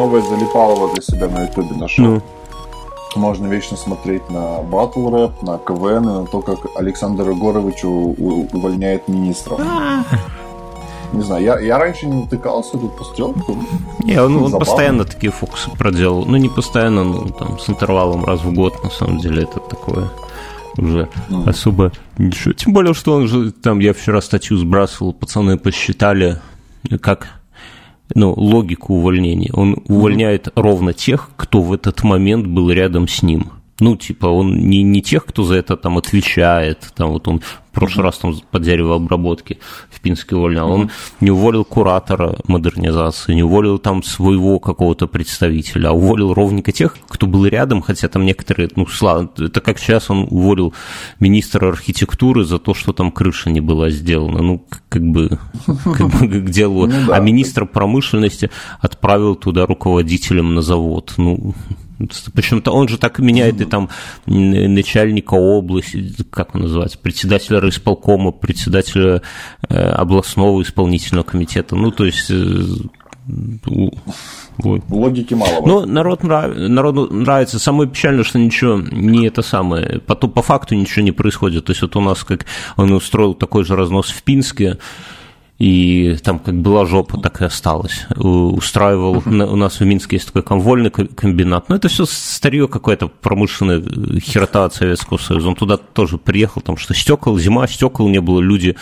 новое залипалово для себя на ютубе нашел. Ну. Можно вечно смотреть на батл рэп, на КВН и на то, как Александр Егорович увольняет министров. А. Не знаю, я, я раньше не натыкался, тут посмотрел. Не, он, он постоянно такие фокусы проделал. Ну, не постоянно, ну, там, с интервалом раз в год, на самом деле, это такое уже mm. особо ничего. Тем более, что он же, там, я вчера статью сбрасывал, пацаны посчитали, как ну, логику увольнения. Он увольняет mm-hmm. ровно тех, кто в этот момент был рядом с ним. Ну, типа, он не, не тех, кто за это там отвечает, там вот он в прошлый раз там по деревообработке в Пинске увольнял, он не уволил куратора модернизации, не уволил там своего какого-то представителя, а уволил ровненько тех, кто был рядом, хотя там некоторые, ну, слава, это как сейчас он уволил министра архитектуры за то, что там крыша не была сделана, ну, как бы, как бы к делу, ну, а министра промышленности отправил туда руководителем на завод, ну, Почему-то он же так меняет и там начальника области, как он называется, председателя райисполкома, председателя э, областного исполнительного комитета. Ну, то есть э, вот. Логики мало. Ну, народ нрав... народу нравится. Самое печальное, что ничего не это самое. По, по факту ничего не происходит. То есть вот у нас как он устроил такой же разнос в Пинске, и там как была жопа, так и осталась. Устраивал, у нас в Минске есть такой конвольный комбинат, но это все старье какое-то, промышленная херота от Советского Союза. Он туда тоже приехал, там что стекол, зима, стекол не было, люди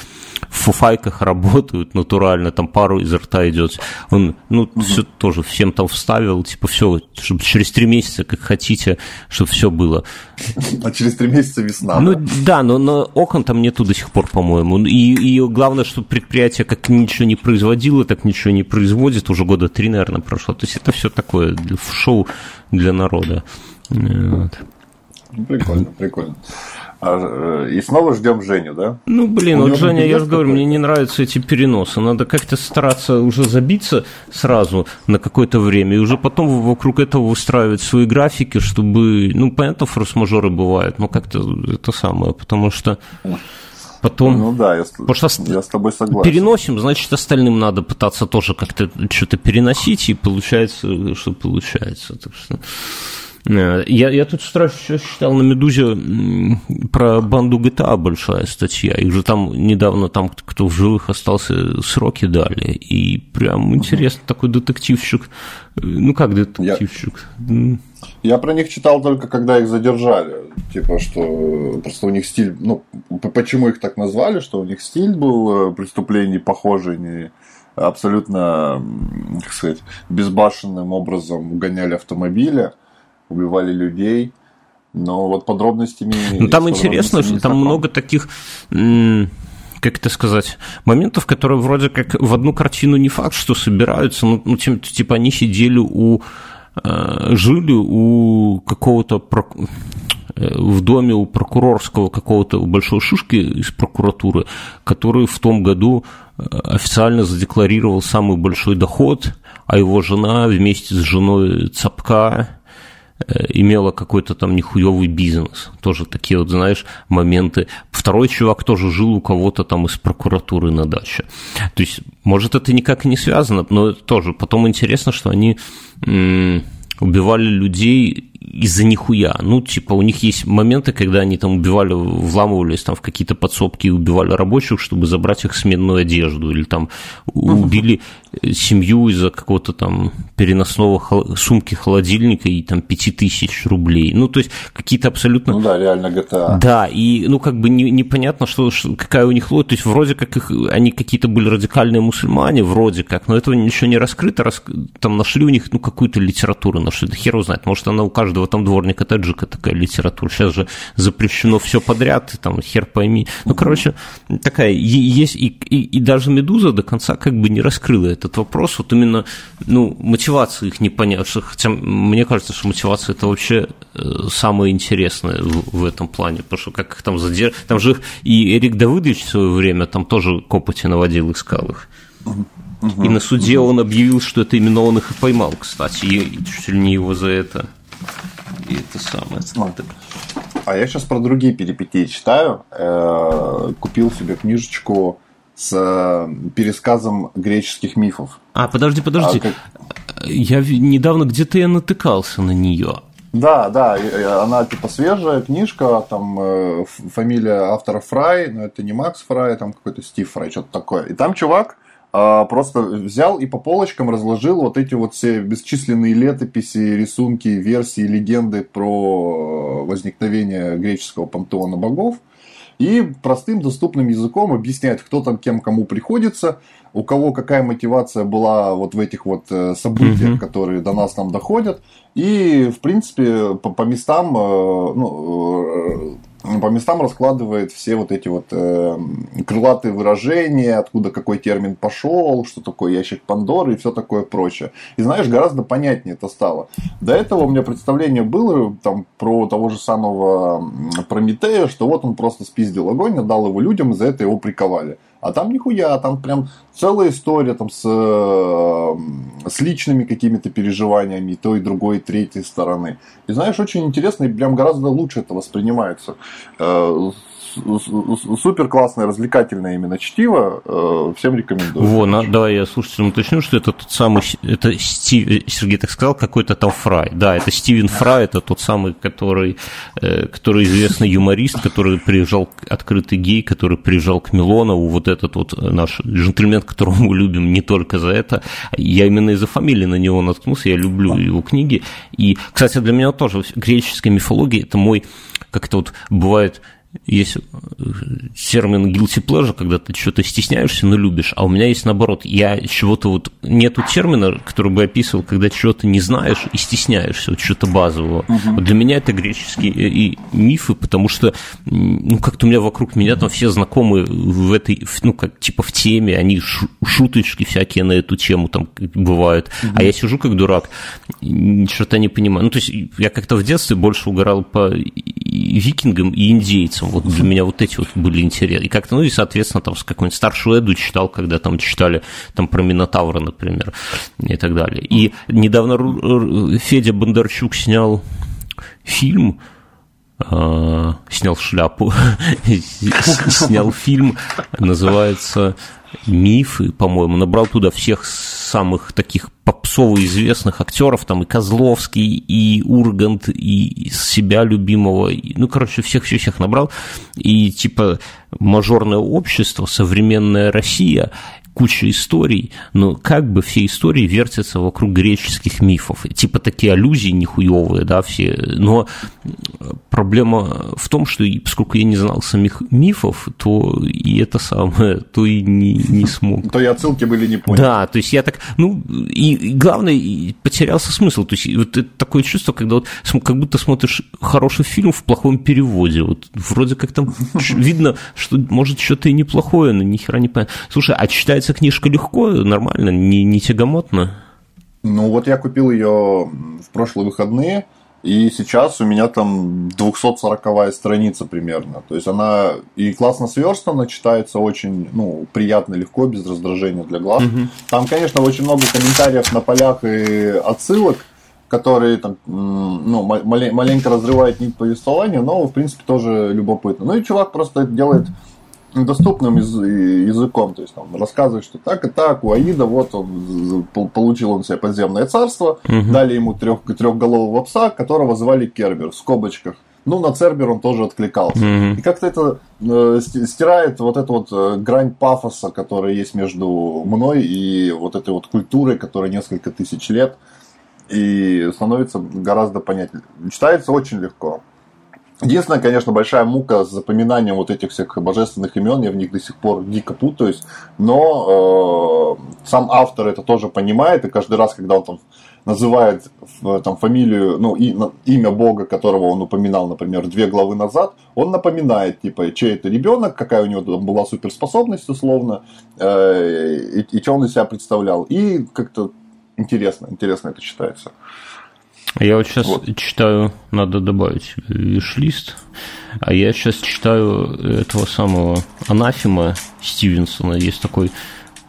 в фуфайках работают натурально, там пару из рта идет. Он, ну, угу. все тоже всем там вставил, типа, все, чтобы через три месяца, как хотите, чтобы все было. А через три месяца весна. Ну, да, да но, но окон там нету до сих пор, по-моему. И, и главное, что предприятие как ничего не производило, так ничего не производит. Уже года три, наверное, прошло. То есть это все такое шоу для народа. Вот. Прикольно, прикольно. А, э, и снова ждем Женю, да? Ну, блин, вот Женя, я же говорю, мне не нравятся эти переносы. Надо как-то стараться уже забиться сразу на какое-то время, и уже потом вокруг этого выстраивать свои графики, чтобы, ну, понятно, форс-мажоры бывают, но как-то это самое, потому что потом... Ну да, я, Потому что я с тобой согласен. Переносим, значит, остальным надо пытаться тоже как-то что-то переносить, и получается, что получается. Так что... Э, я, я тут сразу читал на «Медузе» про банду GTA большая статья. Их же там недавно, там кто в живых остался, сроки дали. И прям интересно, такой детективщик. Э, ну, как детективщик? Я, я про них читал только, когда их задержали. Типа, что просто у них стиль... Ну, почему их так назвали? Что у них стиль был э, преступлений похожий, не абсолютно, как сказать, безбашенным образом угоняли автомобили убивали людей. Но вот подробностями... Ну, там интересно, что там много таких как это сказать, моментов, которые вроде как в одну картину не факт, что собираются, ну, ну типа они сидели у, э, жили у какого-то э, в доме у прокурорского какого-то большой шишки из прокуратуры, который в том году э, официально задекларировал самый большой доход, а его жена вместе с женой Цапка имела какой-то там нехуевый бизнес. Тоже такие вот, знаешь, моменты. Второй чувак тоже жил у кого-то там из прокуратуры на даче. То есть, может, это никак не связано, но тоже потом интересно, что они убивали людей из-за нихуя. Ну, типа, у них есть моменты, когда они там убивали, вламывались там в какие-то подсобки и убивали рабочих, чтобы забрать их сменную одежду, или там убили семью из-за какого-то там переносного сумки холодильника и там пяти тысяч рублей. Ну, то есть, какие-то абсолютно... Ну да, реально GTA. Да, и, ну, как бы не, непонятно, что, что, какая у них логика. То есть, вроде как их, они какие-то были радикальные мусульмане, вроде как, но этого ничего не раскрыто. Рас... Там нашли у них, ну, какую-то литературу, нашли, да хер его знает, может, она у каждого каждого там дворника таджика такая литература. Сейчас же запрещено все подряд, там хер пойми. Ну, короче, такая есть, и, и, и даже «Медуза» до конца как бы не раскрыла этот вопрос. Вот именно, ну, мотивация их непонятна. Хотя мне кажется, что мотивация это вообще э, самое интересное в, в этом плане, потому что как их там задержали. Там же и Эрик Давыдович в свое время там тоже копоти наводил, искал их. И на суде он объявил, что это именно он их и поймал, кстати, и чуть ли не его за это и это самое. Смотри. А я сейчас про другие перипетии читаю. Э, купил себе книжечку с э, пересказом греческих мифов. А, подожди, подожди. А, как... я недавно где-то я натыкался на нее. Да, да, она типа свежая книжка, там э, фамилия автора Фрай, но это не Макс Фрай, там какой-то Стив Фрай, что-то такое. И там чувак э, просто взял и по полочкам разложил вот эти вот все бесчисленные летописи, рисунки, версии, легенды про возникновение греческого пантеона богов и простым доступным языком объясняет, кто там кем кому приходится, у кого какая мотивация была вот в этих вот э, событиях, mm-hmm. которые до нас там доходят. И, в принципе, по, по местам, э, ну, э, по местам раскладывает все вот эти вот э, крылатые выражения, откуда какой термин пошел, что такое ящик Пандоры и все такое прочее. И знаешь, гораздо понятнее это стало. До этого у меня представление было там про того же самого Прометея, что вот он просто спиздил огонь, отдал его людям, и за это его приковали. А там нихуя, там прям целая история там с, э, с личными какими-то переживаниями той, другой, третьей стороны. И знаешь, очень интересно и прям гораздо лучше это воспринимается. Супер классное, развлекательное именно чтиво. Э, всем рекомендую. Во, на, давай я слушателям уточню, что это тот самый, это Стив, Сергей так сказал, какой-то там Фрай. Да, это Стивен Фрай, это тот самый, который, э, который известный юморист, который приезжал, открытый гей, который приезжал к Милонову, вот этот вот наш джентльмен, которого мы любим не только за это. Я именно из-за фамилии на него наткнулся, я люблю его книги. И, кстати, для меня тоже греческая мифология – это мой, как это вот бывает, есть э, термин guilty pleasure, когда ты что-то стесняешься, но любишь, а у меня есть наоборот, я чего-то вот, нету термина, который бы описывал, когда чего-то не знаешь и стесняешься, вот что-то базового. Угу. Вот для меня это греческие э, и мифы, потому что, ну, как-то у меня вокруг меня там все знакомые в этой, ну, как, типа в теме, они шуточки всякие на эту тему там бывают, угу. а я сижу как дурак, что-то не понимаю. Ну, то есть я как-то в детстве больше угорал по викингам и индейцам, индейцам. Вот для меня вот эти вот были интересны. И как-то, ну и, соответственно, там с какой-нибудь старшую Эду читал, когда там читали там про Минотавра, например, и так далее. И недавно Федя Бондарчук снял фильм, снял шляпу, снял фильм, называется «Мифы», по-моему, набрал туда всех самых таких попсово известных актеров, там и Козловский, и Ургант, и себя любимого, ну, короче, всех-всех набрал, и типа мажорное общество, современная Россия, куча историй, но как бы все истории вертятся вокруг греческих мифов. Типа такие аллюзии нихуевые, да, все. Но проблема в том, что поскольку я не знал самих мифов, то и это самое, то и не, не смог. То и отсылки были не поняты. Да, то есть я так, ну, и, главное, потерялся смысл. То есть вот это такое чувство, когда вот как будто смотришь хороший фильм в плохом переводе. Вот вроде как там видно, что может что-то и неплохое, но ни хера не понятно. Слушай, а читается читается книжка легко, нормально, не, не тягомотно? Ну, вот я купил ее в прошлые выходные, и сейчас у меня там 240 страница примерно. То есть она и классно сверстана, читается очень ну, приятно, легко, без раздражения для глаз. Угу. Там, конечно, очень много комментариев на полях и отсылок, которые там, ну, маленько разрывают нить повествования, но, в принципе, тоже любопытно. Ну и чувак просто делает доступным языком, то есть там рассказывает, что так и так, у Аида вот он получил он себе подземное царство, угу. дали ему трех, трехголового пса, которого звали Кербер в скобочках. Ну, на Цербер он тоже откликался. Mm-hmm. И как-то это э, стирает вот эту вот э, грань пафоса, которая есть между мной и вот этой вот культурой, которая несколько тысяч лет, и становится гораздо понятнее. Читается очень легко. Единственная, конечно, большая мука с запоминанием вот этих всех божественных имен, я в них до сих пор дико путаюсь, но э, сам автор это тоже понимает, и каждый раз, когда он там называет там, фамилию, ну, и, имя Бога, которого он упоминал, например, две главы назад, он напоминает, типа, чей это ребенок, какая у него там была суперспособность, условно, э, и, и что он из себя представлял. И как-то интересно, интересно это читается. Я вот сейчас вот. читаю, надо добавить виш-лист, а я сейчас читаю этого самого Анафима Стивенсона. Есть такой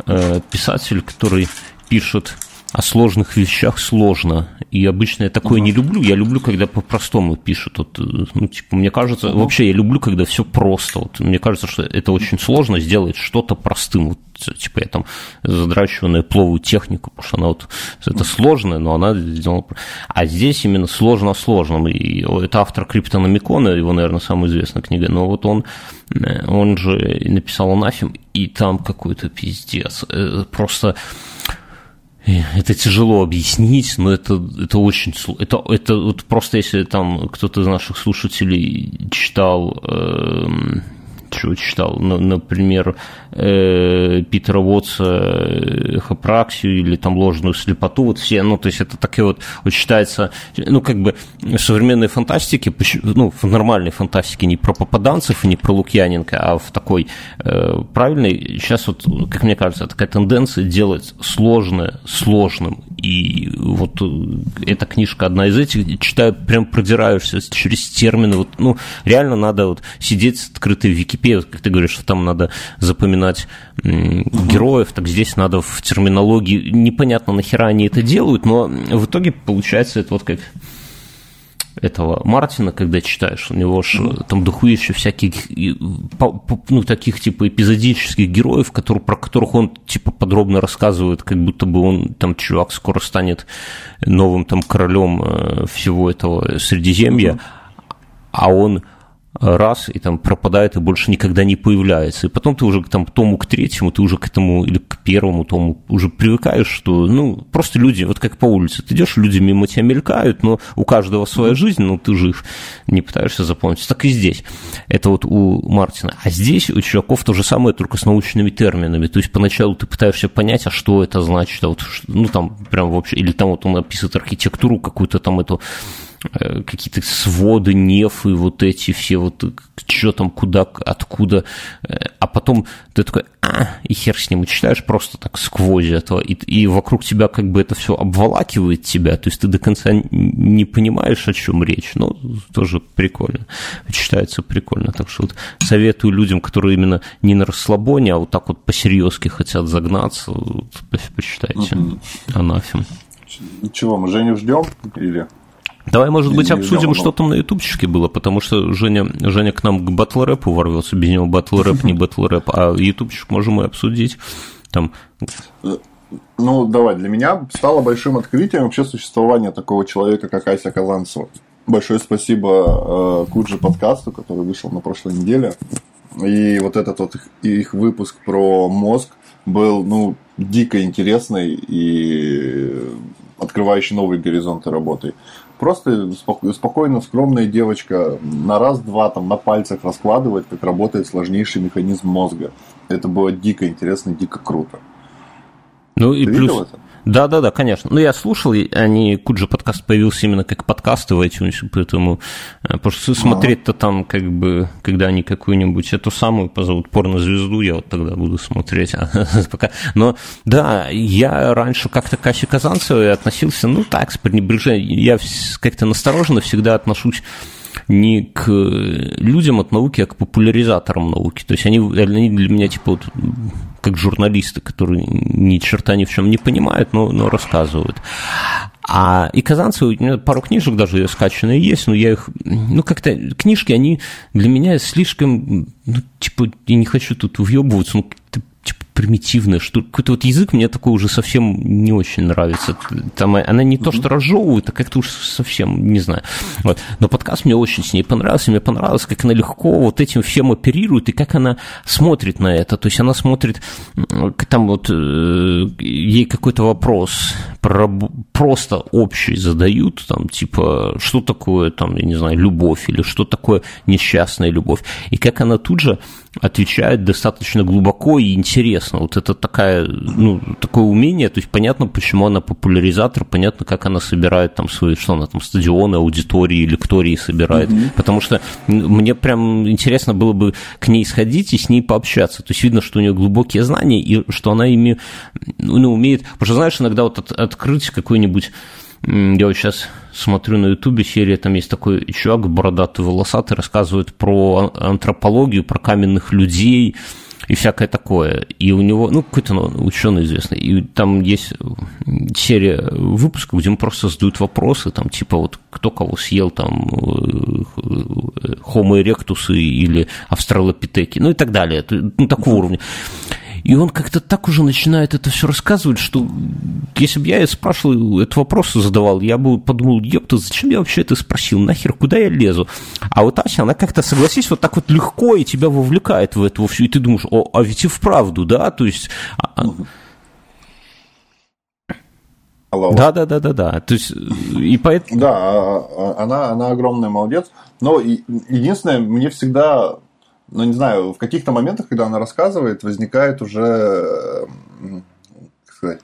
э, писатель, который пишет о сложных вещах сложно. И обычно я такое uh-huh. не люблю. Я люблю, когда по-простому пишут. Вот, ну, типа, мне кажется, uh-huh. вообще я люблю, когда все просто. Вот, мне кажется, что это очень сложно сделать что-то простым. Вот, типа я там задрачиваю пловую технику, потому что она вот это сложная, но она сделана. А здесь именно сложно сложным. И это автор Криптономикона, его, наверное, самая известная книга. Но вот он, э, он же написал анафем, и там какой-то пиздец. Э, просто это тяжело объяснить, но это, это очень это, это вот просто если там кто-то из наших слушателей читал э, читал, например, э, Питера Уотса эхопраксию или там ложную слепоту, вот все, ну, то есть это такие вот, вот считается, ну, как бы в современной фантастике, ну, в нормальной фантастике не про попаданцев и не про Лукьяненко, а в такой э, правильной, сейчас вот, как мне кажется, такая тенденция делать сложное сложным, и вот эта книжка одна из этих, читаю, прям продираешься через термины, вот, ну, реально надо вот сидеть с открытой Википедией, как ты говоришь, что там надо запоминать запоминать героев, так здесь надо в терминологии, непонятно нахера они это делают, но в итоге получается это вот как этого Мартина, когда читаешь, у него же mm-hmm. там дохуища всяких, ну, таких, типа, эпизодических героев, которые, про которых он, типа, подробно рассказывает, как будто бы он, там, чувак скоро станет новым, там, королем э, всего этого Средиземья, mm-hmm. а он раз, и там пропадает, и больше никогда не появляется. И потом ты уже там, к тому, к третьему, ты уже к этому, или к первому тому уже привыкаешь, что, ну, просто люди, вот как по улице, ты идешь, люди мимо тебя мелькают, но у каждого своя жизнь, но ты же их не пытаешься запомнить. Так и здесь. Это вот у Мартина. А здесь у чуваков то же самое, только с научными терминами. То есть поначалу ты пытаешься понять, а что это значит, а вот, ну, там, прям вообще, или там вот он описывает архитектуру какую-то там эту какие-то своды, нефы, вот эти все, вот что там, куда, откуда, э, а потом ты такой, а, и хер с ним, и читаешь просто так сквозь этого, и, и вокруг тебя как бы это все обволакивает тебя, то есть ты до конца не понимаешь, о чем речь, но тоже прикольно, читается прикольно, так что вот советую людям, которые именно не на расслабоне, а вот так вот по-серьезки хотят загнаться, вот, почитайте, угу. анафем. Чего, мы Женю ждем или... Давай, может быть, обсудим, что там на ютубчике было, потому что Женя, Женя к нам к батл рэпу ворвется, без него батл рэп не батл рэп, а ютубчик можем и обсудить. Там... Ну, давай, для меня стало большим открытием вообще существование такого человека, как Ася Казанцева. Большое спасибо э, Куджи подкасту, который вышел на прошлой неделе. И вот этот вот их, их выпуск про мозг был, ну, дико интересный и открывающий новые горизонты работы. Просто спокойно, скромная девочка на раз-два там на пальцах раскладывает, как работает сложнейший механизм мозга. Это было дико интересно, дико круто. Ну и Ты плюс... это? Да, да, да, конечно. Ну, я слушал, они, Куджи подкаст появился именно как подкасты в iTunes, поэтому э, потому что смотреть-то там, как бы, когда они какую-нибудь эту самую позовут порнозвезду, я вот тогда буду смотреть. А, пока. Но да, я раньше как-то к Асе Казанцевой относился, ну так, с пренебрежением. Я как-то настороженно всегда отношусь не к людям от науки, а к популяризаторам науки. То есть они, они для меня типа вот как журналисты, которые ни черта ни в чем не понимают, но, но рассказывают. А и Казанцев, у меня пару книжек даже скачанные есть, но я их, ну, как-то, книжки, они для меня слишком, ну, типа, я не хочу тут въебываться, ну, примитивная, что какой-то вот язык мне такой уже совсем не очень нравится. Там она не то, что разжевывает, а как-то уж совсем, не знаю. Вот. Но подкаст мне очень с ней понравился. Мне понравилось, как она легко вот этим всем оперирует и как она смотрит на это. То есть она смотрит, там вот э, ей какой-то вопрос про, просто общий задают, там типа, что такое, там, я не знаю, любовь или что такое несчастная любовь. И как она тут же отвечает достаточно глубоко и интересно. Вот это такая, ну, такое умение, то есть понятно, почему она популяризатор, понятно, как она собирает там свои, что она там, стадионы, аудитории, лектории собирает, mm-hmm. потому что мне прям интересно было бы к ней сходить и с ней пообщаться, то есть видно, что у нее глубокие знания и что она ими, ну, умеет, потому что, знаешь, иногда вот от, открыть какой-нибудь я вот сейчас смотрю на ютубе серия, там есть такой чувак бородатый, волосатый, рассказывает про антропологию, про каменных людей, и всякое такое. И у него, ну, какой-то ну, ученый известный, и там есть серия выпусков, где ему просто задают вопросы, там, типа, вот, кто кого съел, там, Homo erectus или австралопитеки, ну, и так далее, ну, такого уровня. И он как-то так уже начинает это все рассказывать, что если бы я спрашивал, этот вопрос задавал, я бы подумал, ёпта, зачем я вообще это спросил, нахер, куда я лезу? А вот Ася, она как-то, согласись, вот так вот легко и тебя вовлекает в это все, и ты думаешь, о, а ведь и вправду, да, то есть... А, а Алло. Да, да, да, да, да. То есть и поэтому. Да, она, она огромная молодец. Но единственное, мне всегда ну, не знаю, в каких-то моментах, когда она рассказывает, возникает уже, как сказать,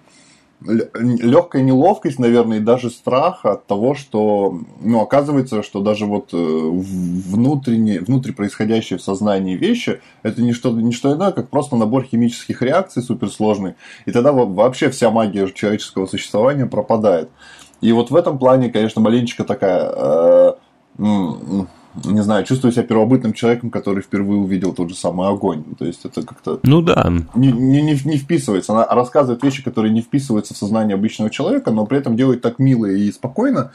легкая неловкость, наверное, и даже страх от того, что, ну, оказывается, что даже вот э, внутренние, внутри происходящие в сознании вещи, это не что, не что иное, как просто набор химических реакций суперсложный, и тогда вообще вся магия человеческого существования пропадает. И вот в этом плане, конечно, маленечко такая э, не знаю, чувствую себя первобытным человеком, который впервые увидел тот же самый огонь. То есть это как-то... Ну да. Не, не, не, не вписывается. Она рассказывает вещи, которые не вписываются в сознание обычного человека, но при этом делает так мило и спокойно,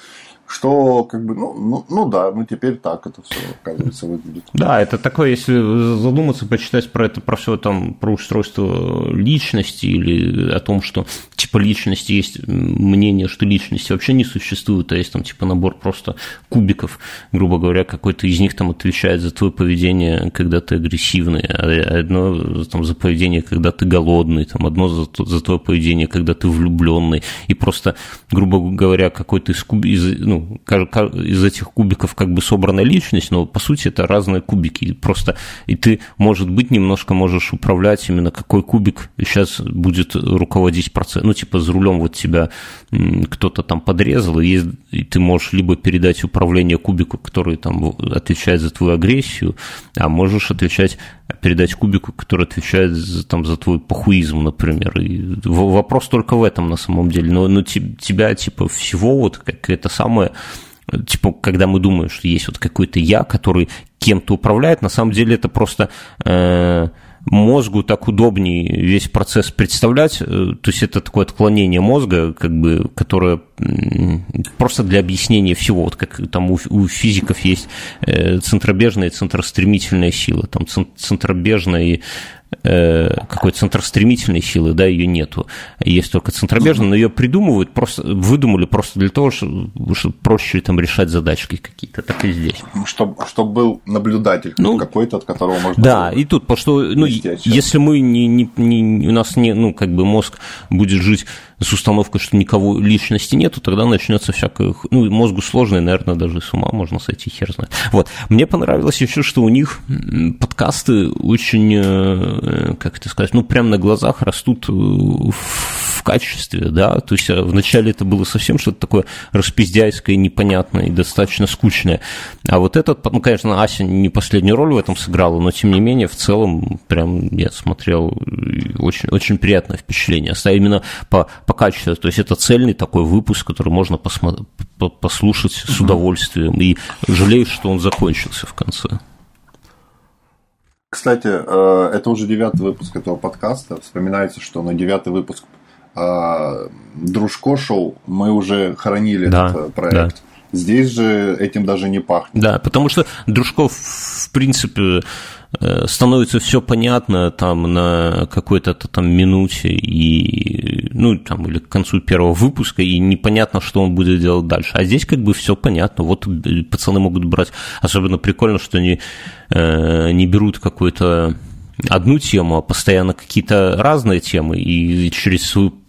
что как бы, ну, ну, ну да, ну теперь так это все, оказывается, выглядит. Да, это такое, если задуматься, почитать про это, про все там, про устройство личности или о том, что типа личности есть мнение, что личности вообще не существует, а есть там типа набор просто кубиков, грубо говоря, какой-то из них там отвечает за твое поведение, когда ты агрессивный, а одно там за поведение, когда ты голодный, там одно за, за твое поведение, когда ты влюбленный, и просто, грубо говоря, какой-то из, из ну, из этих кубиков как бы собрана личность, но по сути это разные кубики. Просто и ты, может быть, немножко можешь управлять именно какой кубик сейчас будет руководить процессом. Ну, типа за рулем вот тебя кто-то там подрезал, и, и ты можешь либо передать управление кубику, который там отвечает за твою агрессию, а можешь отвечать передать кубику, который отвечает за, там, за твой похуизм, например. И вопрос только в этом на самом деле. Но, но тебя, типа, всего вот как это типа, когда мы думаем, что есть вот какой-то я, который кем-то управляет, на самом деле это просто э, мозгу так удобнее весь процесс представлять, э, то есть это такое отклонение мозга, как бы, которое просто для объяснения всего, вот как там у, у физиков есть э, центробежная и центростремительная сила, там центробежная и какой-то центростремительной силы, да, ее нету. Есть только центробежная, но ее придумывают, просто выдумали просто для того, чтобы, чтобы проще там решать задачки какие-то, так и здесь. Чтобы, чтобы был наблюдатель ну, какой-то, от которого можно... Да, и тут, потому что, ну, если мы не, не, не, у нас не, ну, как бы мозг будет жить с установкой, что никого личности нету, тогда начнется всякое... Ну, мозгу сложно, наверное, даже с ума можно сойти, хер знает. Вот. Мне понравилось еще, что у них подкасты очень, э, как это сказать, ну, прям на глазах растут э, в качестве, да, то есть э, вначале это было совсем что-то такое распиздяйское, непонятное и достаточно скучное, а вот этот, ну, конечно, Ася не последнюю роль в этом сыграла, но, тем не менее, в целом, прям я смотрел, очень, очень приятное впечатление, а именно по по качеству. То есть это цельный такой выпуск, который можно посмотри, послушать с удовольствием. И жалею, что он закончился в конце. Кстати, э, это уже девятый выпуск этого подкаста. Вспоминается, что на девятый выпуск э, Дружко шоу мы уже хоронили да, этот э, проект. Да. Здесь же этим даже не пахнет. Да, потому что Дружков, в принципе, Э, становится все понятно там на какой-то там минуте и ну там или к концу первого выпуска и непонятно, что он будет делать дальше. А здесь как бы все понятно. Вот пацаны могут брать, особенно прикольно, что они э, не берут какую-то одну тему, а постоянно какие-то разные темы и через свою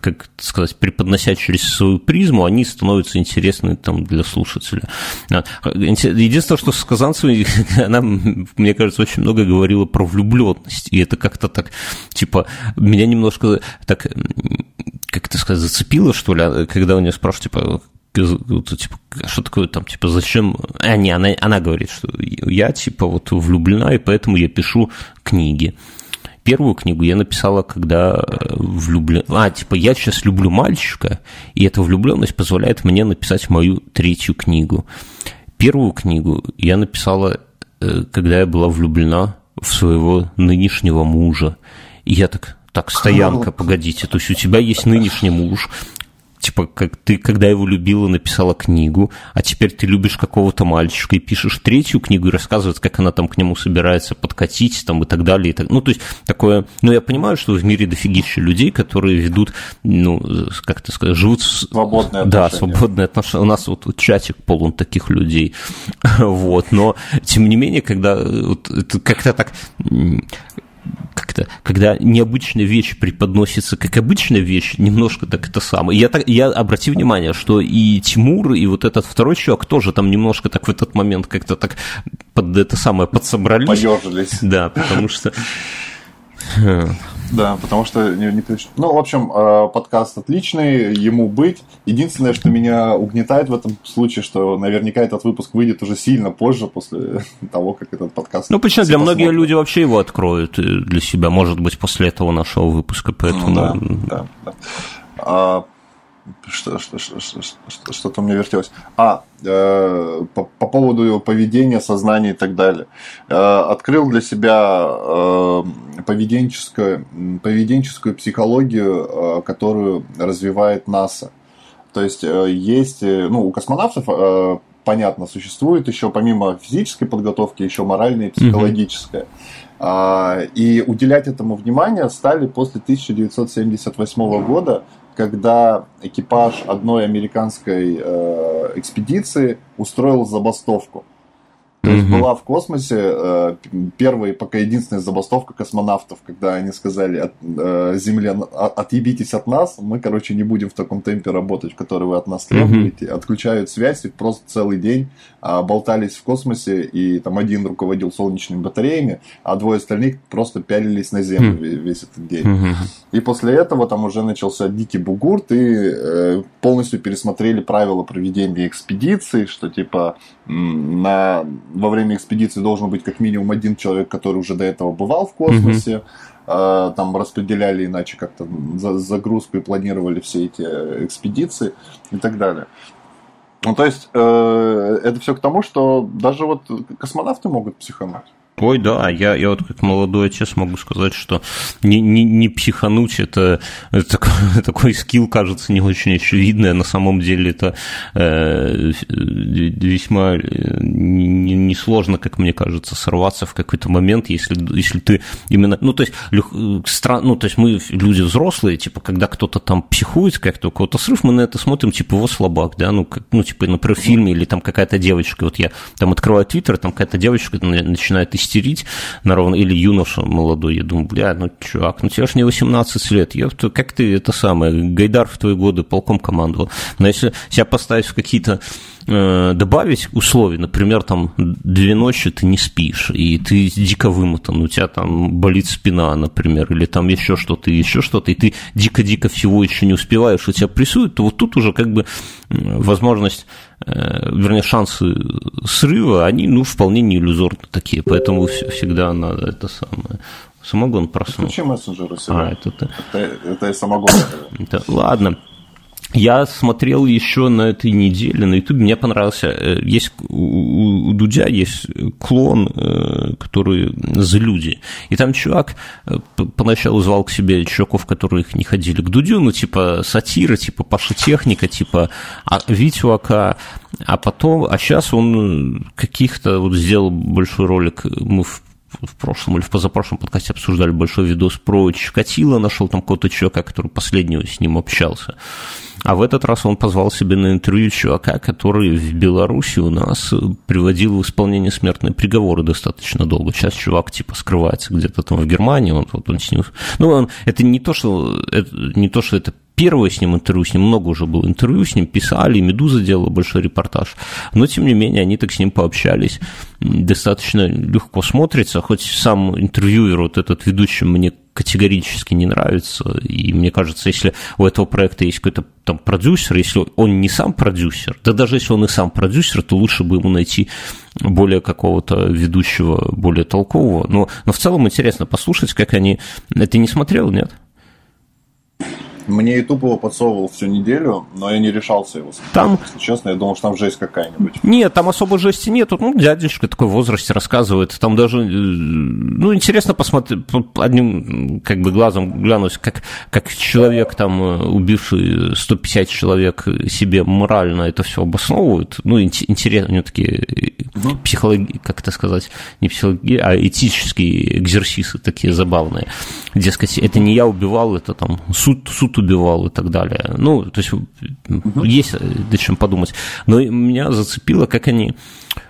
как сказать, преподнося через свою призму, они становятся интересны там для слушателя. Единственное, что с Казанцевой, она, мне кажется, очень много говорила про влюбленность, и это как-то так, типа, меня немножко так, как это сказать, зацепило, что ли, когда у нее спрашивают, типа, типа, что такое там, типа, зачем... А, не, она, она говорит, что я, типа, вот влюблена, и поэтому я пишу книги первую книгу я написала, когда э, влюблен... А, типа, я сейчас люблю мальчика, и эта влюбленность позволяет мне написать мою третью книгу. Первую книгу я написала, э, когда я была влюблена в своего нынешнего мужа. И я так, так, стоянка, погодите, то есть у тебя есть нынешний муж, типа, как ты, когда его любила, написала книгу, а теперь ты любишь какого-то мальчика и пишешь третью книгу и рассказывает, как она там к нему собирается подкатить, там, и так далее. И так, ну, то есть, такое... Ну, я понимаю, что в мире дофигища людей, которые ведут, ну, как ты сказать, живут... Свободные отношения. Да, свободные отношения. У нас вот, вот чатик полон таких людей. вот, но, тем не менее, когда вот, это как-то так как-то, когда необычная вещь преподносится как обычная вещь, немножко так это самое. Я, так, я обратил внимание, что и Тимур, и вот этот второй человек тоже там немножко так в этот момент как-то так под это самое подсобрались. Поежились. Да, потому что да, потому что не, не Ну, в общем, э, подкаст отличный, ему быть. Единственное, что меня угнетает в этом случае, что наверняка этот выпуск выйдет уже сильно позже, после того, как этот подкаст... Ну, почему? Для многих люди вообще его откроют э, для себя, может быть, после этого нашего выпуска, поэтому... Ну, да, да, да. А, что, что, что, что, что-то у меня вертелось. А, э, по, по поводу его поведения, сознания и так далее. Э, открыл для себя э, поведенческую, поведенческую психологию, э, которую развивает НАСА. То есть э, есть, ну, у космонавтов э, понятно, существует еще помимо физической подготовки еще моральная и психологическая. Mm-hmm. И уделять этому внимание стали после 1978 года, когда экипаж одной американской э, экспедиции устроил забастовку. То есть была в космосе э, первая, пока единственная забастовка космонавтов, когда они сказали от, э, Земле отъебитесь от нас, мы, короче, не будем в таком темпе работать, в который вы от нас требуете. Mm-hmm. Отключают связь и просто целый день болтались в космосе, и там один руководил солнечными батареями, а двое остальных просто пялились на Землю mm-hmm. весь этот день. Mm-hmm. И после этого там уже начался дикий бугурт, и э, полностью пересмотрели правила проведения экспедиции, что типа на во время экспедиции должен быть как минимум один человек, который уже до этого бывал в космосе. Mm-hmm. Там распределяли иначе как-то загрузку и планировали все эти э, экспедиции и так далее. Ну, то есть, э, это все к тому, что даже вот космонавты могут психануть. Ой, да, я, я вот как молодой отец могу сказать, что не, не, не психануть это, это такой, такой скилл, кажется, не очень очевидный, а на самом деле это э, весьма несложно, не как мне кажется, сорваться в какой-то момент, если, если ты именно, ну, то есть, стран, ну, то есть мы люди взрослые, типа, когда кто-то там психует как-то, у кого-то срыв, мы на это смотрим, типа, его слабак, да, ну, как, ну типа, например, в фильме или там какая-то девочка, вот я там открываю твиттер, там какая-то девочка начинает истерить истерить на ровно, или юноша молодой, я думаю, бля, ну, чувак, ну тебе же не 18 лет, я, как ты это самое, Гайдар в твои годы полком командовал, но если себя поставить в какие-то добавить условий, например, там две ночи ты не спишь, и ты дико вымотан, у тебя там болит спина, например, или там еще что-то, еще что-то, и ты дико-дико всего еще не успеваешь, у тебя прессует, то вот тут уже как бы возможность Э, вернее, шансы срыва, они, ну, вполне не иллюзорны такие, поэтому всегда надо это самое. Самогон проснулся. Включи мессенджер у себя. А, это, это, это, это и самогон. Это, ладно. Я смотрел еще на этой неделе на YouTube, мне понравился, э, есть у, Дудя есть клон, э, который за люди, и там чувак э, поначалу звал к себе чуваков, которые не ходили к Дудю, ну, типа сатира, типа Паша Техника, типа а, Витюака, а потом, а сейчас он каких-то вот сделал большой ролик, мы в в прошлом или в позапрошлом подкасте обсуждали большой видос про Чикатило, нашел там какого-то чувака, который последнего с ним общался. А в этот раз он позвал себе на интервью чувака, который в Беларуси у нас приводил в исполнение смертные приговоры достаточно долго. Сейчас чувак типа скрывается где-то там в Германии, он, вот он с ним... Ну, он, это не то, что это, не то, что это первое с ним интервью, с ним много уже было интервью, с ним писали, Медуза делала большой репортаж, но тем не менее они так с ним пообщались, достаточно легко смотрится, хоть сам интервьюер, вот этот ведущий мне категорически не нравится, и мне кажется, если у этого проекта есть какой-то там продюсер, если он не сам продюсер, да даже если он и сам продюсер, то лучше бы ему найти более какого-то ведущего, более толкового, но, но в целом интересно послушать, как они... Ты не смотрел, нет? Мне YouTube его подсовывал всю неделю, но я не решался его смотреть. Там... Если честно, я думал, что там жесть какая-нибудь. Нет, там особо жести нет. Ну, дядюшка такой в возрасте рассказывает. Там даже, э, ну, интересно посмотреть, одним как бы глазом глянуть, как, как человек, там, э, убивший 150 человек себе морально это все обосновывает. Ну, интересно, у него такие угу. психологи, как это сказать, не психологи, а этические экзерсисы такие забавные. Дескать, это не я убивал, это там суд, суд убивал и так далее. Ну, то есть угу. есть над чем подумать. Но меня зацепило, как они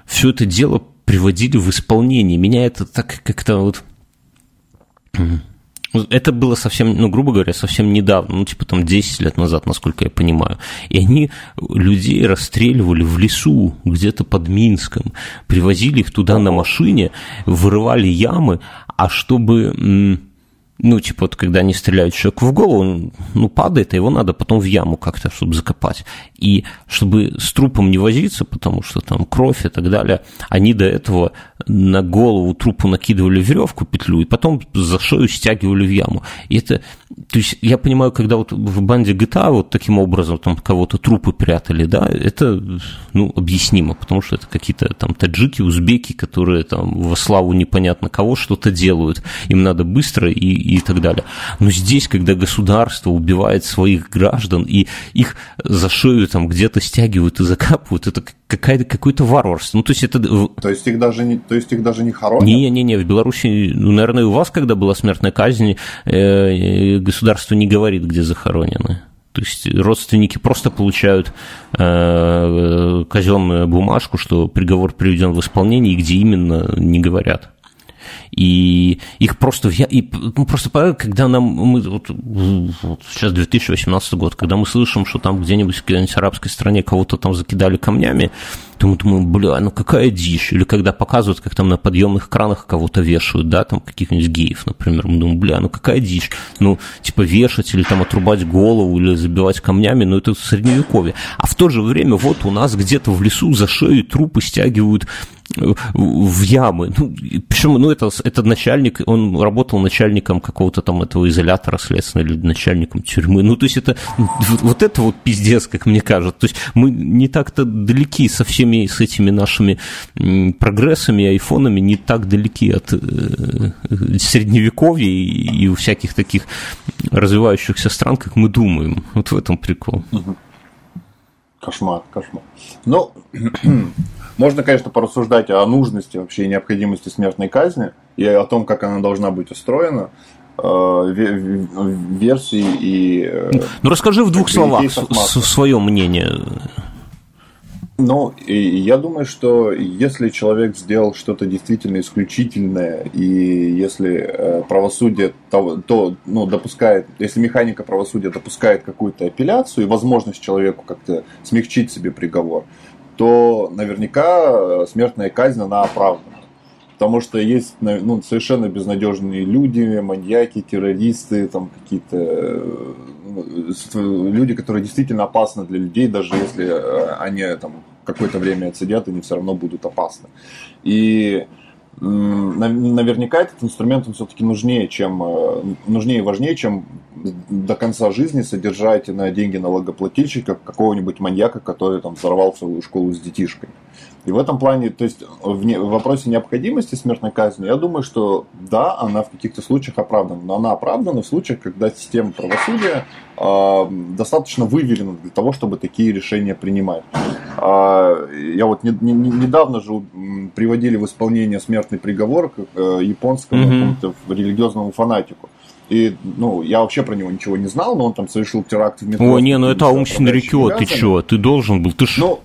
все это дело приводили в исполнение. Меня это так как-то вот... Это было совсем, ну, грубо говоря, совсем недавно, ну, типа там 10 лет назад, насколько я понимаю. И они людей расстреливали в лесу, где-то под Минском, привозили их туда на машине, вырывали ямы, а чтобы ну, типа, вот когда они стреляют человеку в голову, он, ну, падает, а его надо потом в яму как-то, чтобы закопать. И чтобы с трупом не возиться, потому что там кровь и так далее, они до этого на голову трупу накидывали веревку, петлю, и потом за шею стягивали в яму. И это, то есть, я понимаю, когда вот в банде GTA вот таким образом там кого-то трупы прятали, да, это, ну, объяснимо, потому что это какие-то там таджики, узбеки, которые там во славу непонятно кого что-то делают, им надо быстро и и так далее. Но здесь, когда государство убивает своих граждан и их за шею там где-то стягивают и закапывают, это какая-то, какое-то варварство. Ну, то есть это... То есть их даже не, то есть их даже не хоронят? Не-не-не, в Беларуси, ну, наверное, у вас, когда была смертная казнь, э, государство не говорит, где захоронены. То есть родственники просто получают э, казенную бумажку, что приговор приведен в исполнение, и где именно не говорят и их просто... И, ну, просто когда нам... Мы, вот, вот сейчас 2018 год, когда мы слышим, что там где-нибудь в какой-нибудь арабской стране кого-то там закидали камнями, то мы думаем, бля, ну какая дичь. Или когда показывают, как там на подъемных кранах кого-то вешают, да, там каких-нибудь геев, например, мы думаем, бля, ну какая дичь. Ну, типа вешать или там отрубать голову или забивать камнями, ну это средневековье. А в то же время вот у нас где-то в лесу за шею трупы стягивают в ямы. Ну, причем, ну, это, это начальник, он работал начальником какого-то там этого изолятора следственного или начальником тюрьмы. Ну, то есть это вот это вот пиздец, как мне кажется. То есть мы не так-то далеки со всеми с этими нашими прогрессами, айфонами, не так далеки от э, средневековья и, и у всяких таких развивающихся стран, как мы думаем. Вот в этом прикол. Кошмар, кошмар. Ну, можно, конечно, порассуждать о нужности вообще и необходимости смертной казни и о том, как она должна быть устроена э, версии и... Э, ну, расскажи в двух словах свое мнение. Ну, и я думаю, что если человек сделал что-то действительно исключительное, и если э, правосудие то, то ну, допускает, если механика правосудия допускает какую-то апелляцию и возможность человеку как-то смягчить себе приговор, то наверняка смертная казнь, она оправдана. Потому что есть ну, совершенно безнадежные люди, маньяки, террористы, там какие-то ну, люди, которые действительно опасны для людей, даже если э, они там какое-то время отсидят, они все равно будут опасны. И наверняка этот инструмент он все-таки нужнее, чем, э, нужнее и важнее, чем до конца жизни содержать на деньги налогоплательщика какого-нибудь маньяка, который там взорвал свою школу с детишками. И в этом плане, то есть в, не, в вопросе необходимости смертной казни, я думаю, что да, она в каких-то случаях оправдана, но она оправдана в случаях, когда система правосудия достаточно выверена для того, чтобы такие решения принимать. Э, я вот не, не, недавно же приводили в исполнение смертный приговор к э, японскому mm-hmm. религиозному фанатику. И, ну, я вообще про него ничего не знал, но он там совершил теракт в метро. О, не, ну это Аум Синрикё, ты чё, ты должен был, ты ж... Ну,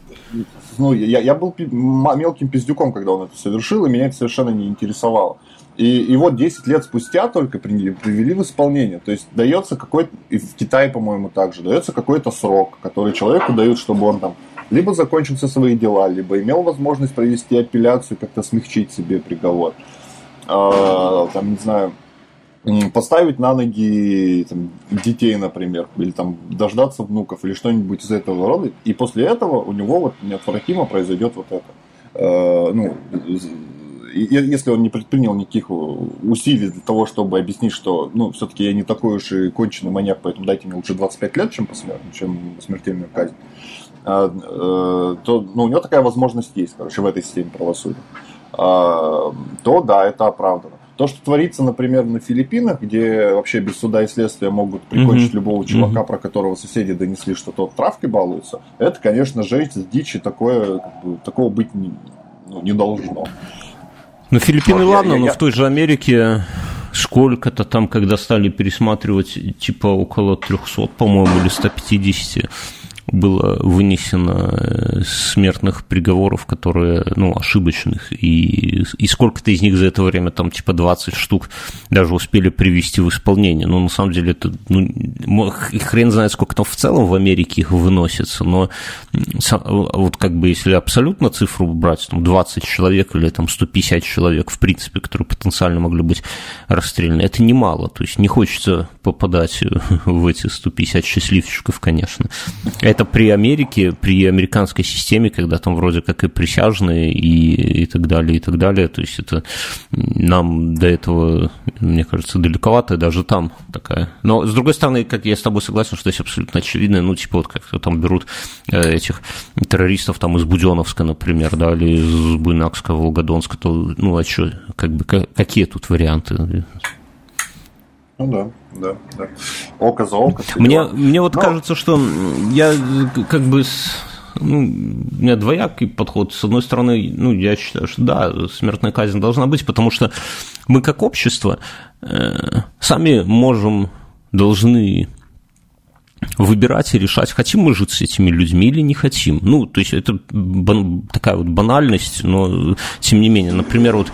ну, я, я был мелким пиздюком, когда он это совершил, и меня это совершенно не интересовало. И, и вот 10 лет спустя только привели в исполнение. То есть дается какой-то, и в Китае, по-моему, также, дается какой-то срок, который человеку дают, чтобы он там либо закончил все свои дела, либо имел возможность провести апелляцию, как-то смягчить себе приговор. А, там, не знаю, поставить на ноги там, детей, например, или там дождаться внуков, или что-нибудь из этого рода, и после этого у него вот неотвратимо произойдет вот это. Э, ну, если он не предпринял никаких усилий для того, чтобы объяснить, что, ну, все-таки я не такой уж и конченый маньяк, поэтому дайте мне лучше 25 лет, чем, посмер... чем смертельную казнь, а, э, то ну, у него такая возможность есть, короче, в этой системе правосудия, а, то да, это оправдано. То, что творится, например, на Филиппинах, где вообще без суда и следствия могут прикончить mm-hmm. любого чувака, mm-hmm. про которого соседи донесли, что тот травкой балуется, это, конечно, жесть, дичь, и такое, как бы, такого быть не, ну, не должно. Ну, Филиппины, вот, ладно, я, но я... в той же Америке сколько-то там, когда стали пересматривать, типа около 300, по-моему, или 150 было вынесено э, смертных приговоров, которые, ну, ошибочных, и, и сколько-то из них за это время, там, типа 20 штук даже успели привести в исполнение. Но на самом деле это, ну, хрен знает, сколько там в целом в Америке их выносится, но вот как бы если абсолютно цифру брать, там 20 человек или там 150 человек, в принципе, которые потенциально могли быть расстреляны, это немало, то есть не хочется попадать в эти 150 счастливчиков, конечно. Это при Америке, при американской системе, когда там вроде как и присяжные и, и так далее, и так далее. То есть это нам до этого, мне кажется, далековато, даже там такая. Но, с другой стороны, как я с тобой согласен, что здесь абсолютно очевидно, ну, типа вот как там берут э, этих террористов там из Буденовска, например, да, или из Буйнакска, Волгодонска, то, ну, а что, как бы, какие тут варианты? Ну да, да, да. Око за око. Мне, мне вот Но... кажется, что я как бы ну, у меня двоякий подход. С одной стороны, ну, я считаю, что да, смертная казнь должна быть, потому что мы как общество э, сами можем, должны выбирать и решать, хотим мы жить с этими людьми или не хотим. Ну, то есть это бан- такая вот банальность, но тем не менее, например, вот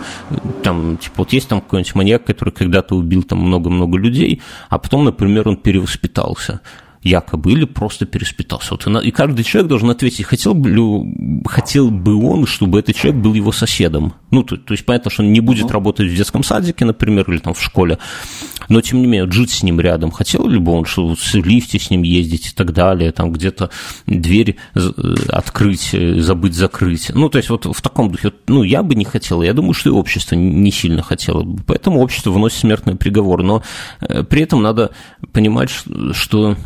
там, типа, вот есть там какой-нибудь маньяк, который когда-то убил там много-много людей, а потом, например, он перевоспитался якобы, или просто переспитался. Вот, и каждый человек должен ответить, хотел бы, хотел бы он, чтобы этот человек был его соседом. Ну, то, то есть понятно, что он не будет работать в детском садике, например, или там в школе, но тем не менее, жить с ним рядом. Хотел ли бы он, что в лифте с ним ездить и так далее, там где-то дверь э, открыть, э, забыть закрыть. Ну, то есть вот в таком духе, ну, я бы не хотел, я думаю, что и общество не сильно хотело бы. Поэтому общество выносит смертный приговор. Но э, при этом надо понимать, что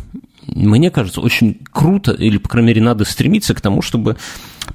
мне кажется, очень круто, или, по крайней мере, надо стремиться к тому, чтобы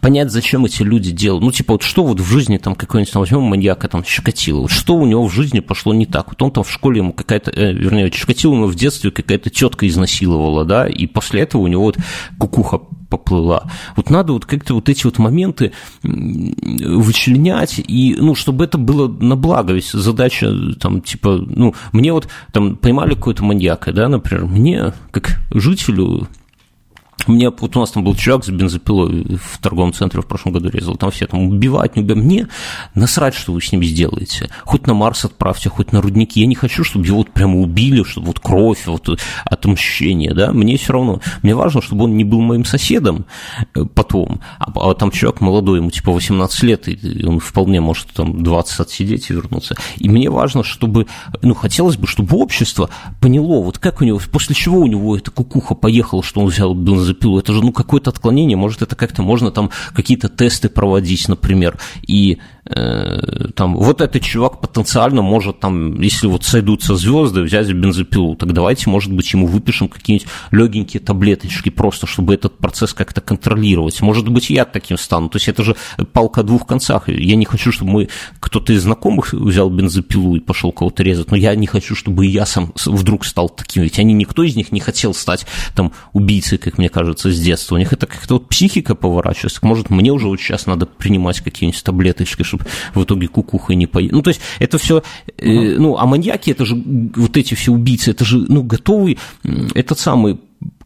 понять, зачем эти люди делают. Ну, типа, вот что вот в жизни там какой-нибудь, там, возьмем маньяка, там, Чикатило, вот что у него в жизни пошло не так. Вот он там в школе ему какая-то, э, вернее, Чикатило ему в детстве какая-то тетка изнасиловала, да, и после этого у него вот кукуха поплыла. Вот надо вот как-то вот эти вот моменты вычленять, и, ну, чтобы это было на благо, ведь задача, там, типа, ну, мне вот, там, поймали какой-то маньяка, да, например, мне, как жителю мне, вот у нас там был чувак с бензопилой в торговом центре в прошлом году резал, там все там убивать, не убивать. Мне насрать, что вы с ним сделаете. Хоть на Марс отправьте, хоть на рудники. Я не хочу, чтобы его вот прямо убили, чтобы вот кровь, вот отмщение, да. Мне все равно. Мне важно, чтобы он не был моим соседом э, потом. А, а там чувак молодой, ему типа 18 лет, и он вполне может там 20 отсидеть и вернуться. И мне важно, чтобы, ну, хотелось бы, чтобы общество поняло, вот как у него, после чего у него эта кукуха поехала, что он взял бензопилу бензопилу. Это же ну какое-то отклонение, может это как-то можно там какие-то тесты проводить, например, и там, вот этот чувак потенциально может там, если вот сойдутся звезды, взять бензопилу, так давайте, может быть, ему выпишем какие-нибудь легенькие таблеточки просто, чтобы этот процесс как-то контролировать. Может быть, я таким стану. То есть это же палка о двух концах. Я не хочу, чтобы мы, кто-то из знакомых взял бензопилу и пошел кого-то резать, но я не хочу, чтобы я сам вдруг стал таким. Ведь они, никто из них не хотел стать там убийцей, как мне кажется, с детства. У них это как-то вот психика поворачивается. Может, мне уже вот сейчас надо принимать какие-нибудь таблеточки, чтобы в итоге кукуха не поедет. Ну, то есть это все, э, ну, а маньяки, это же вот эти все убийцы, это же, ну, готовый этот самый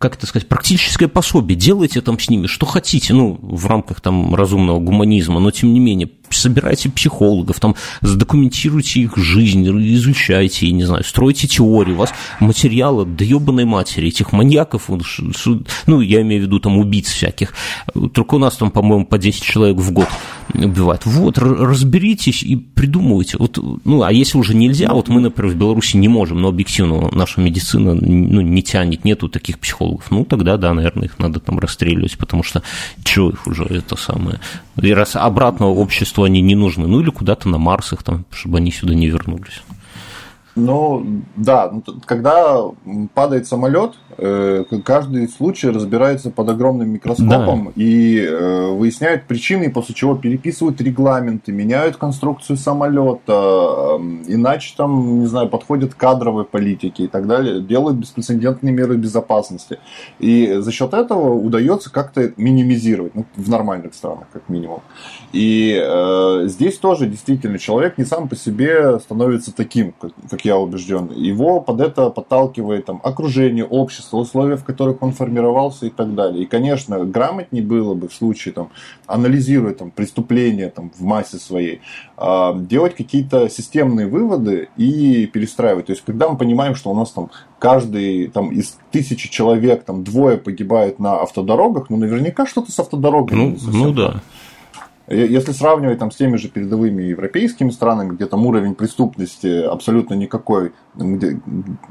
как это сказать, практическое пособие. Делайте там с ними что хотите, ну, в рамках там разумного гуманизма, но тем не менее, собирайте психологов, там, задокументируйте их жизнь, изучайте, я не знаю, стройте теории, у вас материалы до ебаной матери, этих маньяков, ну, я имею в виду там убийц всяких, только у нас там, по-моему, по 10 человек в год убивают. Вот, разберитесь и придумывайте. Вот, ну, а если уже нельзя, вот мы, например, в Беларуси не можем, но объективно наша медицина ну, не тянет, нету таких психологов, ну, тогда, да, наверное, их надо там расстреливать, потому что чего их уже это самое. И раз обратного обществу они не нужны, ну, или куда-то на Марс их там, чтобы они сюда не вернулись. Ну, да, ну, когда падает самолет, э, каждый случай разбирается под огромным микроскопом да. и э, выясняют причины, после чего переписывают регламенты, меняют конструкцию самолета, иначе там, не знаю, подходят кадровые политики и так далее, делают беспрецедентные меры безопасности. И за счет этого удается как-то минимизировать, ну, в нормальных странах, как минимум. И э, здесь тоже действительно человек не сам по себе становится таким, как, как я убежден. Его под это подталкивает там, окружение, общество, условия, в которых он формировался и так далее. И, конечно, грамотнее было бы в случае, там, анализируя там, преступления там, в массе своей, э, делать какие-то системные выводы и перестраивать. То есть, когда мы понимаем, что у нас там каждый там, из тысячи человек там, двое погибают на автодорогах, ну, наверняка что-то с автодорогами. Ну, ну да. Если сравнивать там, с теми же передовыми европейскими странами, где там уровень преступности абсолютно никакой, где,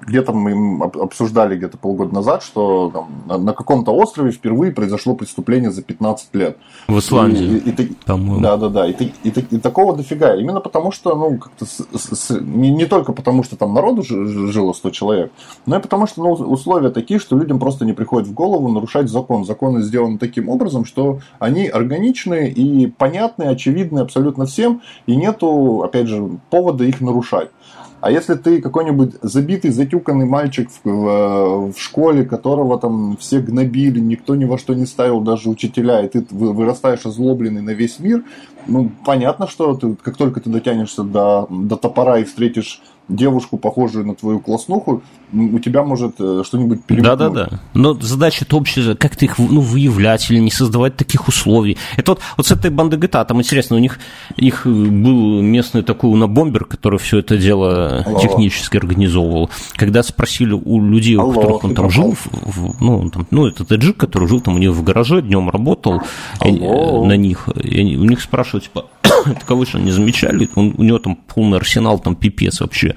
где-то мы обсуждали где-то полгода назад, что там, на, каком-то острове впервые произошло преступление за 15 лет. В Исландии, и, и, и, по-моему. Да, да, да. И, и, и, и такого дофига. Именно потому что, ну, как-то с, с, не, не только потому, что там народу жило 100 человек, но и потому что ну, условия такие, что людям просто не приходит в голову нарушать закон. Законы сделаны таким образом, что они органичные и понятные, очевидные абсолютно всем, и нету, опять же, повода их нарушать. А если ты какой-нибудь забитый, затюканный мальчик в, в, в школе, которого там все гнобили, никто ни во что не ставил, даже учителя, и ты вырастаешь озлобленный на весь мир, ну, понятно, что ты, как только ты дотянешься до, до топора и встретишь девушку, похожую на твою класснуху, у тебя может э, что-нибудь перемкнуть. Да-да-да. Но задача-то общая, как-то их ну, выявлять или не создавать таких условий. Это вот, вот с этой банды GTA, там интересно, у них их был местный такой унабомбер, который все это дело Алло. технически организовывал. Когда спросили у людей, Алло, у которых он там жил, в, ну, там, ну, этот таджик, который жил там у них в гараже, днем работал и, э, на них, и у них спрашивают, типа, таковой, что не замечали, он, у него там полный арсенал, там пипец вообще.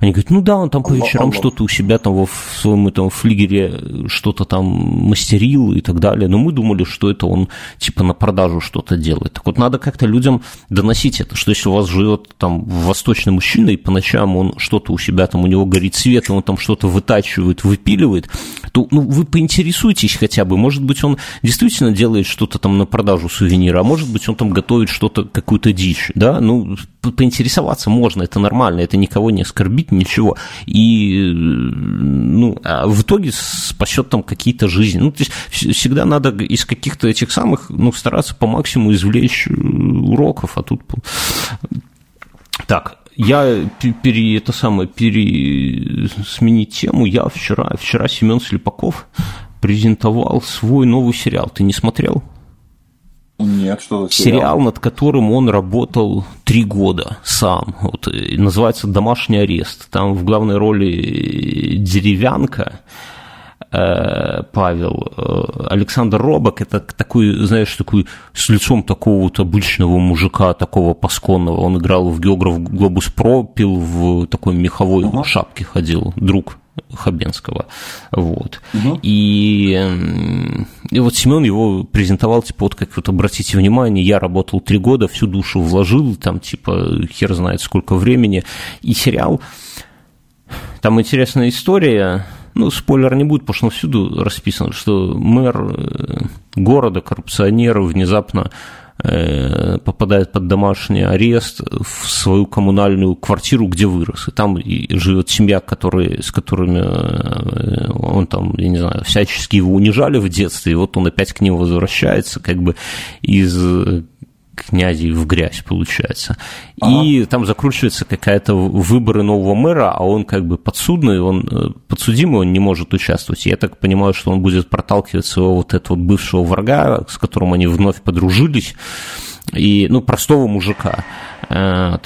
Они говорят, ну да, он там по вечерам что-то у себя там в своем этом флигере что-то там мастерил и так далее, но мы думали, что это он типа на продажу что-то делает. Так вот, надо как-то людям доносить это, что если у вас живет там восточный мужчина, и по ночам он что-то у себя там, у него горит свет, и он там что-то вытачивает, выпиливает, то ну, вы поинтересуйтесь хотя бы, может быть, он действительно делает что-то там на продажу сувенира, а может быть, он там готовит что-то, какую-то дичь, да, ну, поинтересоваться можно, это нормально, это никого не оскорбить, ничего. И ну, а в итоге спасет там какие-то жизни. Ну, то есть всегда надо из каких-то этих самых, ну, стараться по максимуму извлечь э, уроков, а тут... Так, я пере, это самое, пере, сменить тему, я вчера, вчера Семен Слепаков презентовал свой новый сериал. Ты не смотрел? Нет, что за сериал? Сериал, над которым он работал три года сам. Вот, называется «Домашний арест». Там в главной роли деревянка, э, Павел. Э, Александр Робок – это такой, знаешь, такой с лицом такого вот обычного мужика, такого пасконного. Он играл в «Географ Глобус Про», пил в такой меховой uh-huh. шапке ходил, друг Хабенского. Вот. Угу. И, и вот Семен его презентовал, типа, вот как вот обратите внимание, я работал три года, всю душу вложил, там, типа, хер знает сколько времени. И сериал, там интересная история, ну, спойлер не будет, потому что всюду расписано, что мэр э, города, коррупционер внезапно попадает под домашний арест в свою коммунальную квартиру, где вырос. И там живет семья, которые, с которыми э, он там, я не знаю, всячески его унижали в детстве, и вот он опять к ним возвращается, как бы из князей в грязь, получается. Ага. И там закручивается какая-то выборы нового мэра, а он как бы подсудный, он э, подсудимый, он не может участвовать. Я так понимаю, что он будет проталкивать своего вот этого вот бывшего врага, с которым они вновь подружились, и, ну, простого мужика.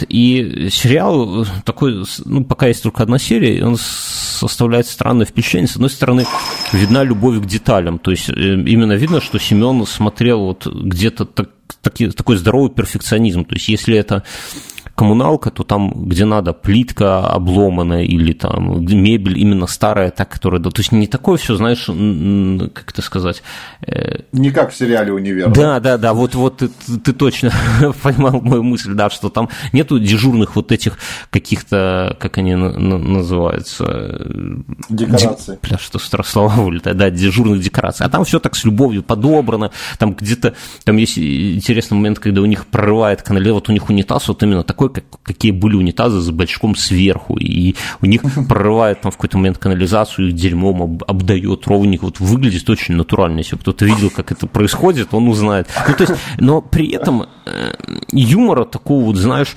И сериал такой, ну, пока есть только одна серия, он составляет странное впечатление. С одной стороны, видна любовь к деталям, то есть именно видно, что Семен смотрел вот где-то так, такой здоровый перфекционизм. То есть если это коммуналка, то там, где надо, плитка обломанная или там мебель именно старая, так, которая... То есть не такое все, знаешь, как это сказать... Э, не как в сериале «Универ». Да, да, да, вот, вот ты, ты точно поймал мою мысль, да, что там нету дежурных вот этих каких-то, как они называются? Декорации. Бля, что слова вылетает, да, дежурных декораций. А там все так с любовью подобрано, там где-то, там есть интересный момент, когда у них прорывает канале, вот у них унитаз вот именно такой такой, как, какие были унитазы с бачком сверху, и у них прорывает там в какой-то момент канализацию, их дерьмом об, обдает ровненько, вот выглядит очень натурально, если кто-то видел, как это происходит, он узнает. Ну, то есть, но при этом э, юмора такого вот, знаешь,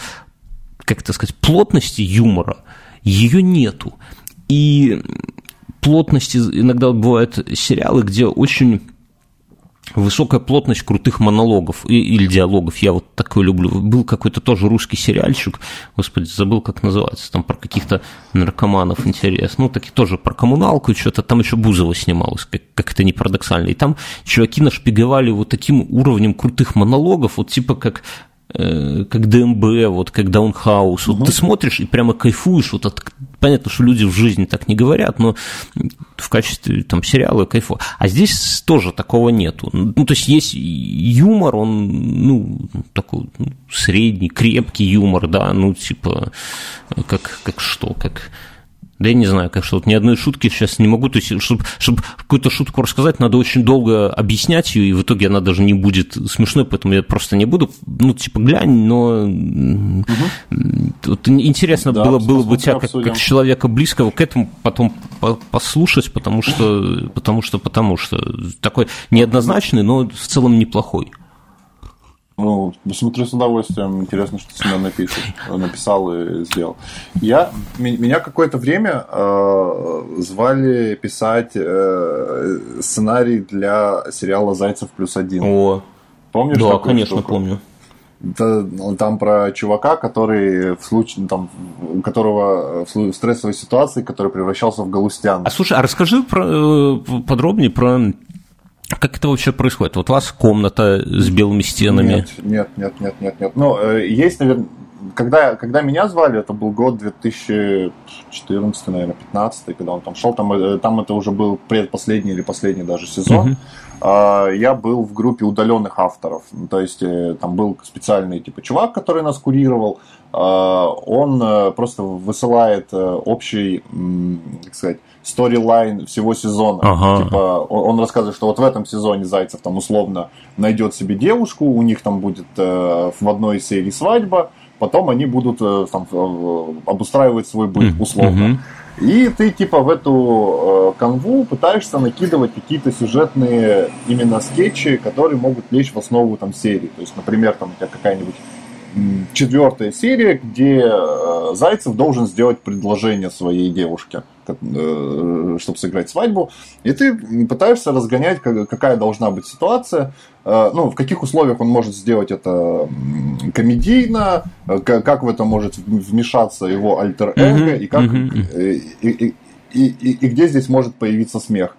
как это сказать, плотности юмора, ее нету. И плотности иногда бывают сериалы, где очень высокая плотность крутых монологов или диалогов. Я вот такой люблю. Был какой-то тоже русский сериальчик, господи, забыл, как называется, там про каких-то наркоманов интересно. Ну, таки тоже про коммуналку, что-то там еще Бузова снималось, как, как это не парадоксально. И там чуваки нашпиговали вот таким уровнем крутых монологов, вот типа как как ДМБ, вот как Даунхаус. Вот угу. ты смотришь и прямо кайфуешь. Вот от, понятно, что люди в жизни так не говорят, но в качестве там сериала кайфу. А здесь тоже такого нету. Ну, то есть есть юмор, он, ну, такой ну, средний, крепкий юмор, да, ну, типа, как, как что, как да я не знаю, как что, вот ни одной шутки сейчас не могу, то есть, чтобы, чтобы какую-то шутку рассказать, надо очень долго объяснять ее, и в итоге она даже не будет смешной, поэтому я просто не буду, ну, типа, глянь, но угу. вот интересно да, было, было бы тебя, как, как человека близкого к этому потом послушать, потому что, потому что, потому что такой неоднозначный, но в целом неплохой. Ну, смотрю с удовольствием. Интересно, что Семен напишет, написал и сделал. Я, меня какое-то время э, звали писать э, сценарий для сериала «Зайцев плюс один». О, Помнишь? Да, конечно, штуку? помню. Ну, там про чувака, который в случае, там, у которого в стрессовой ситуации, который превращался в галустян. А слушай, а расскажи про, э, подробнее про как это вообще происходит? Вот у вас комната с белыми стенами? Нет, нет, нет, нет, нет, нет. Ну, э, есть, наверное, когда, когда меня звали, это был год 2014, наверное, 15 когда он там шел, там, э, там это уже был предпоследний или последний даже сезон. Uh-huh. Я был в группе удаленных авторов. То есть э, там был специальный типа чувак, который нас курировал. Он просто высылает общий, как сказать, сторилайн всего сезона. Ага. Типа, он, он рассказывает, что вот в этом сезоне Зайцев там условно найдет себе девушку, у них там будет э, в одной серии свадьба, потом они будут э, там, э, обустраивать свой быт условно. Mm-hmm. И ты типа в эту э, канву пытаешься накидывать какие-то сюжетные именно скетчи, которые могут лечь в основу там серии. То есть, например, там у тебя какая-нибудь четвертая серия, где э, Зайцев должен сделать предложение своей девушке, э, чтобы сыграть свадьбу, и ты пытаешься разгонять, какая должна быть ситуация, э, ну, в каких условиях он может сделать это комедийно, как в это может вмешаться его альтер-эго, и, как, и, и, и, и, и где здесь может появиться смех.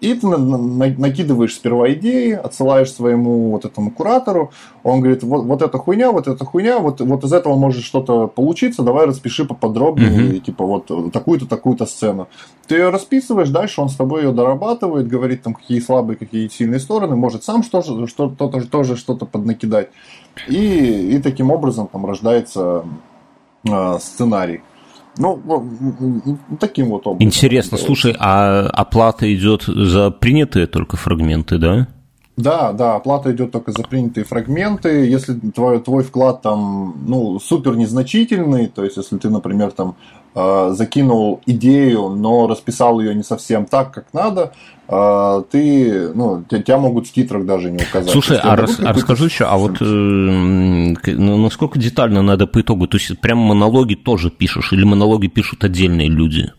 И ты накидываешь сперва идеи, отсылаешь своему вот этому куратору, он говорит, вот, вот эта хуйня, вот эта хуйня, вот, вот из этого может что-то получиться, давай распиши поподробнее, mm-hmm. типа вот такую-то, такую-то сцену. Ты ее расписываешь, дальше он с тобой ее дорабатывает, говорит там, какие слабые, какие сильные стороны, может сам что-то, что-то тоже что-то поднакидать. И, и таким образом там рождается э, сценарий. Ну, ну, таким вот образом. Интересно, слушай, а оплата идет за принятые только фрагменты, да? Да, да, оплата идет только за принятые фрагменты. Если твой, твой вклад там, ну, супер незначительный, то есть, если ты, например, там закинул идею, но расписал ее не совсем так, как надо, э, ты, ну, тебя могут в титрах даже не указать. Слушай, а, рас, а расскажи еще, а вот э, ну, насколько детально надо по итогу? То есть, прям монологи тоже пишешь, или монологи пишут отдельные люди?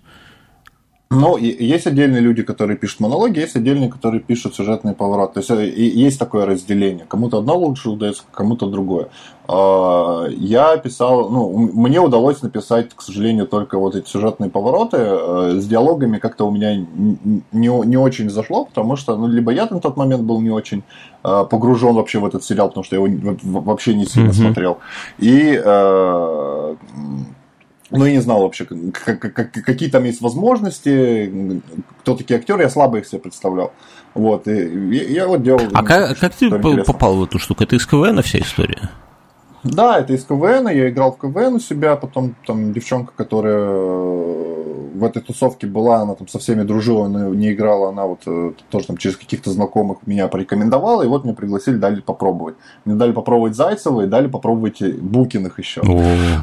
Ну, есть отдельные люди, которые пишут монологи, есть отдельные, которые пишут сюжетные повороты. То есть, есть такое разделение. Кому-то одно лучше удается, кому-то другое. А, я писал, ну, мне удалось написать, к сожалению, только вот эти сюжетные повороты. Э, с диалогами как-то у меня не, не очень зашло, потому что, ну, либо я на тот момент был не очень э, погружен вообще в этот сериал, потому что я его вообще не сильно mm-hmm. смотрел. И э, ну, я не знал вообще, какие там есть возможности, кто такие актеры, я слабо их себе представлял. Вот, и я вот делал... А как, как ты попал в эту штуку? Это из КВН вся история? Да, это из КВН, я играл в КВН у себя, потом там девчонка, которая в этой тусовке была, она там со всеми дружила, но не играла, она вот э, тоже там через каких-то знакомых меня порекомендовала, и вот меня пригласили, дали попробовать. Мне дали попробовать Зайцева и дали попробовать Букиных еще.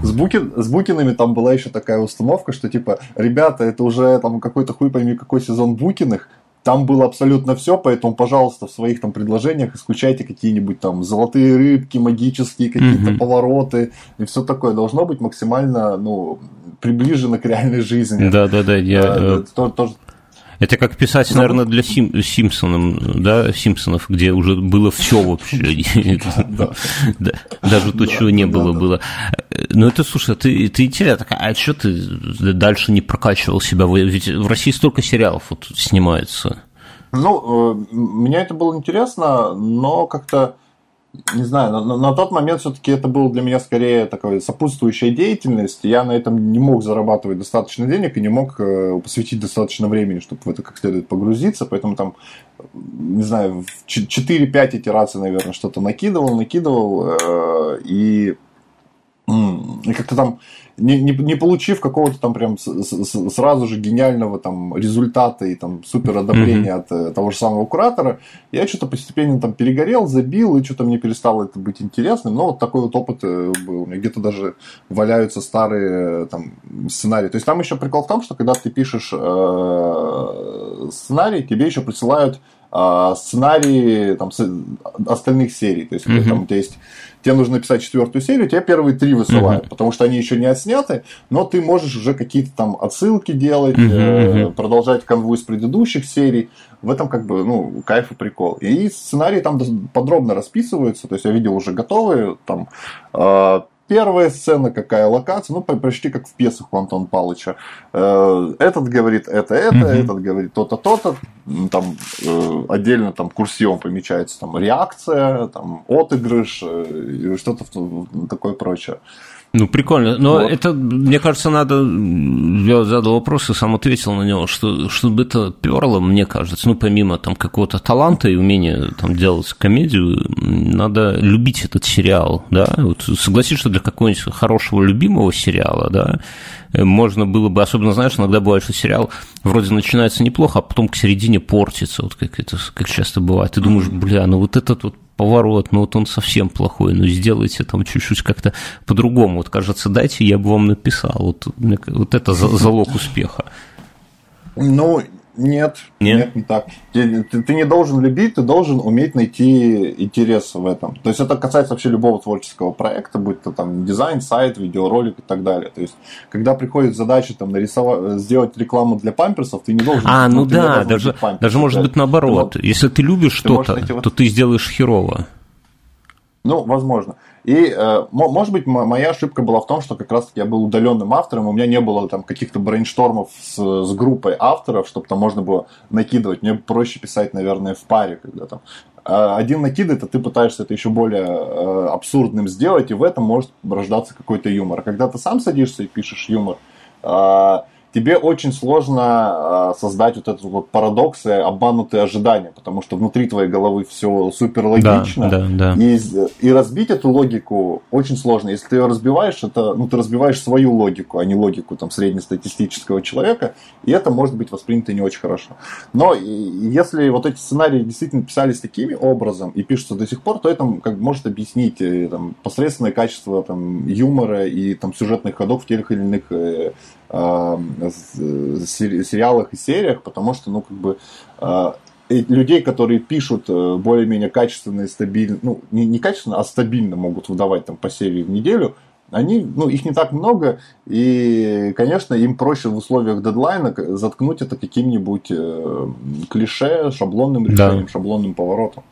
С, Буки, с Букиными там была еще такая установка, что типа, ребята, это уже там какой-то хуй пойми какой сезон Букиных, там было абсолютно все, поэтому, пожалуйста, в своих там предложениях исключайте какие-нибудь там золотые рыбки, магические какие-то mm-hmm. повороты и все такое. Должно быть максимально, ну, приближено к реальной жизни. Да, да, да. Я, это, э, тоже, это как писать, ну, наверное, для Сим, Симпсонов, да, Симпсонов, где уже было все вообще. Даже то, чего не было, было. Ну, это, слушай, ты, ты такая, а что ты дальше не прокачивал себя? Ведь в России столько сериалов вот снимается. Ну, э, меня это было интересно, но как-то не знаю, на, на тот момент все-таки это было для меня скорее такая сопутствующая деятельность. Я на этом не мог зарабатывать достаточно денег и не мог э, посвятить достаточно времени, чтобы в это как следует погрузиться. Поэтому там, не знаю, 4-5 итераций, наверное, что-то накидывал, накидывал. Э, и, и как-то там не, не, не получив какого-то там прям с, с, сразу же гениального там результата и там супер одобрения mm-hmm. от э, того же самого куратора, я что-то постепенно там перегорел, забил, и что-то мне перестало это быть интересным. Но вот такой вот опыт э, был. У меня где-то даже валяются старые э, там сценарии. То есть там еще прикол в том, что когда ты пишешь э, сценарий, тебе еще присылают э, сценарии там, остальных серий. То есть mm-hmm. там у тебя есть тебе нужно написать четвертую серию, тебе первые три высылают, mm-hmm. потому что они еще не отсняты, но ты можешь уже какие-то там отсылки делать, э, продолжать конвой с предыдущих серий. В этом как бы, ну, кайф и прикол. И сценарии там подробно расписываются, то есть я видел уже готовые, там, э, первая сцена, какая локация, ну, почти как в пьесах у Антона Павловича. Э, этот говорит это, это, mm-hmm. этот говорит то-то, то-то. Там э, отдельно там курсивом помечается там реакция, там отыгрыш, э, что-то такое прочее. Ну, прикольно. Но вот. это, мне кажется, надо... Я задал вопрос и сам ответил на него, что чтобы это перло, мне кажется, ну, помимо там какого-то таланта и умения там делать комедию, надо любить этот сериал, да? Вот согласись, что для какого-нибудь хорошего любимого сериала, да, можно было бы, особенно, знаешь, иногда бывает, что сериал вроде начинается неплохо, а потом к середине портится, вот как это как часто бывает. Ты думаешь, бля, ну вот этот вот поворот, ну вот он совсем плохой, ну сделайте там чуть-чуть как-то по-другому. Вот кажется, дайте, я бы вам написал. Вот, вот это залог успеха. Ну, нет, нет, нет, не так. Ты, ты, ты не должен любить, ты должен уметь найти интерес в этом. То есть это касается вообще любого творческого проекта, будь то там дизайн, сайт, видеоролик и так далее. То есть, когда приходит задача там нарисовать, сделать рекламу для памперсов, ты не должен. А, ну, ну да, даже, памперсы, даже может быть наоборот. Ты, Если ты любишь что-то, то вот... ты сделаешь херово. Ну, возможно. И, э, может быть, моя ошибка была в том, что как раз-таки я был удаленным автором, у меня не было там каких-то брейнштормов с, с группой авторов, чтобы там можно было накидывать. Мне проще писать, наверное, в паре, когда там э, один накидывает, а ты пытаешься это еще более э, абсурдным сделать, и в этом может рождаться какой-то юмор. Когда ты сам садишься и пишешь юмор, э, тебе очень сложно э, создать вот этот вот парадокс и обманутые ожидания, потому что внутри твоей головы все супер логично. Да, да, да. И, и разбить эту логику очень сложно. Если ты ее разбиваешь, это, ну, ты разбиваешь свою логику, а не логику там среднестатистического человека, и это может быть воспринято не очень хорошо. Но если вот эти сценарии действительно писались таким образом и пишутся до сих пор, то это как может объяснить э, там, посредственное качество там, юмора и там, сюжетных ходов в тех или иных э, сериалах и сериях, потому что, ну, как бы, э, людей, которые пишут э, более-менее качественно и стабильно, ну, не, не качественно, а стабильно могут выдавать там по серии в неделю, они, ну, их не так много, и, конечно, им проще в условиях дедлайна заткнуть это каким-нибудь э, клише, шаблонным решением, да. шаблонным поворотом.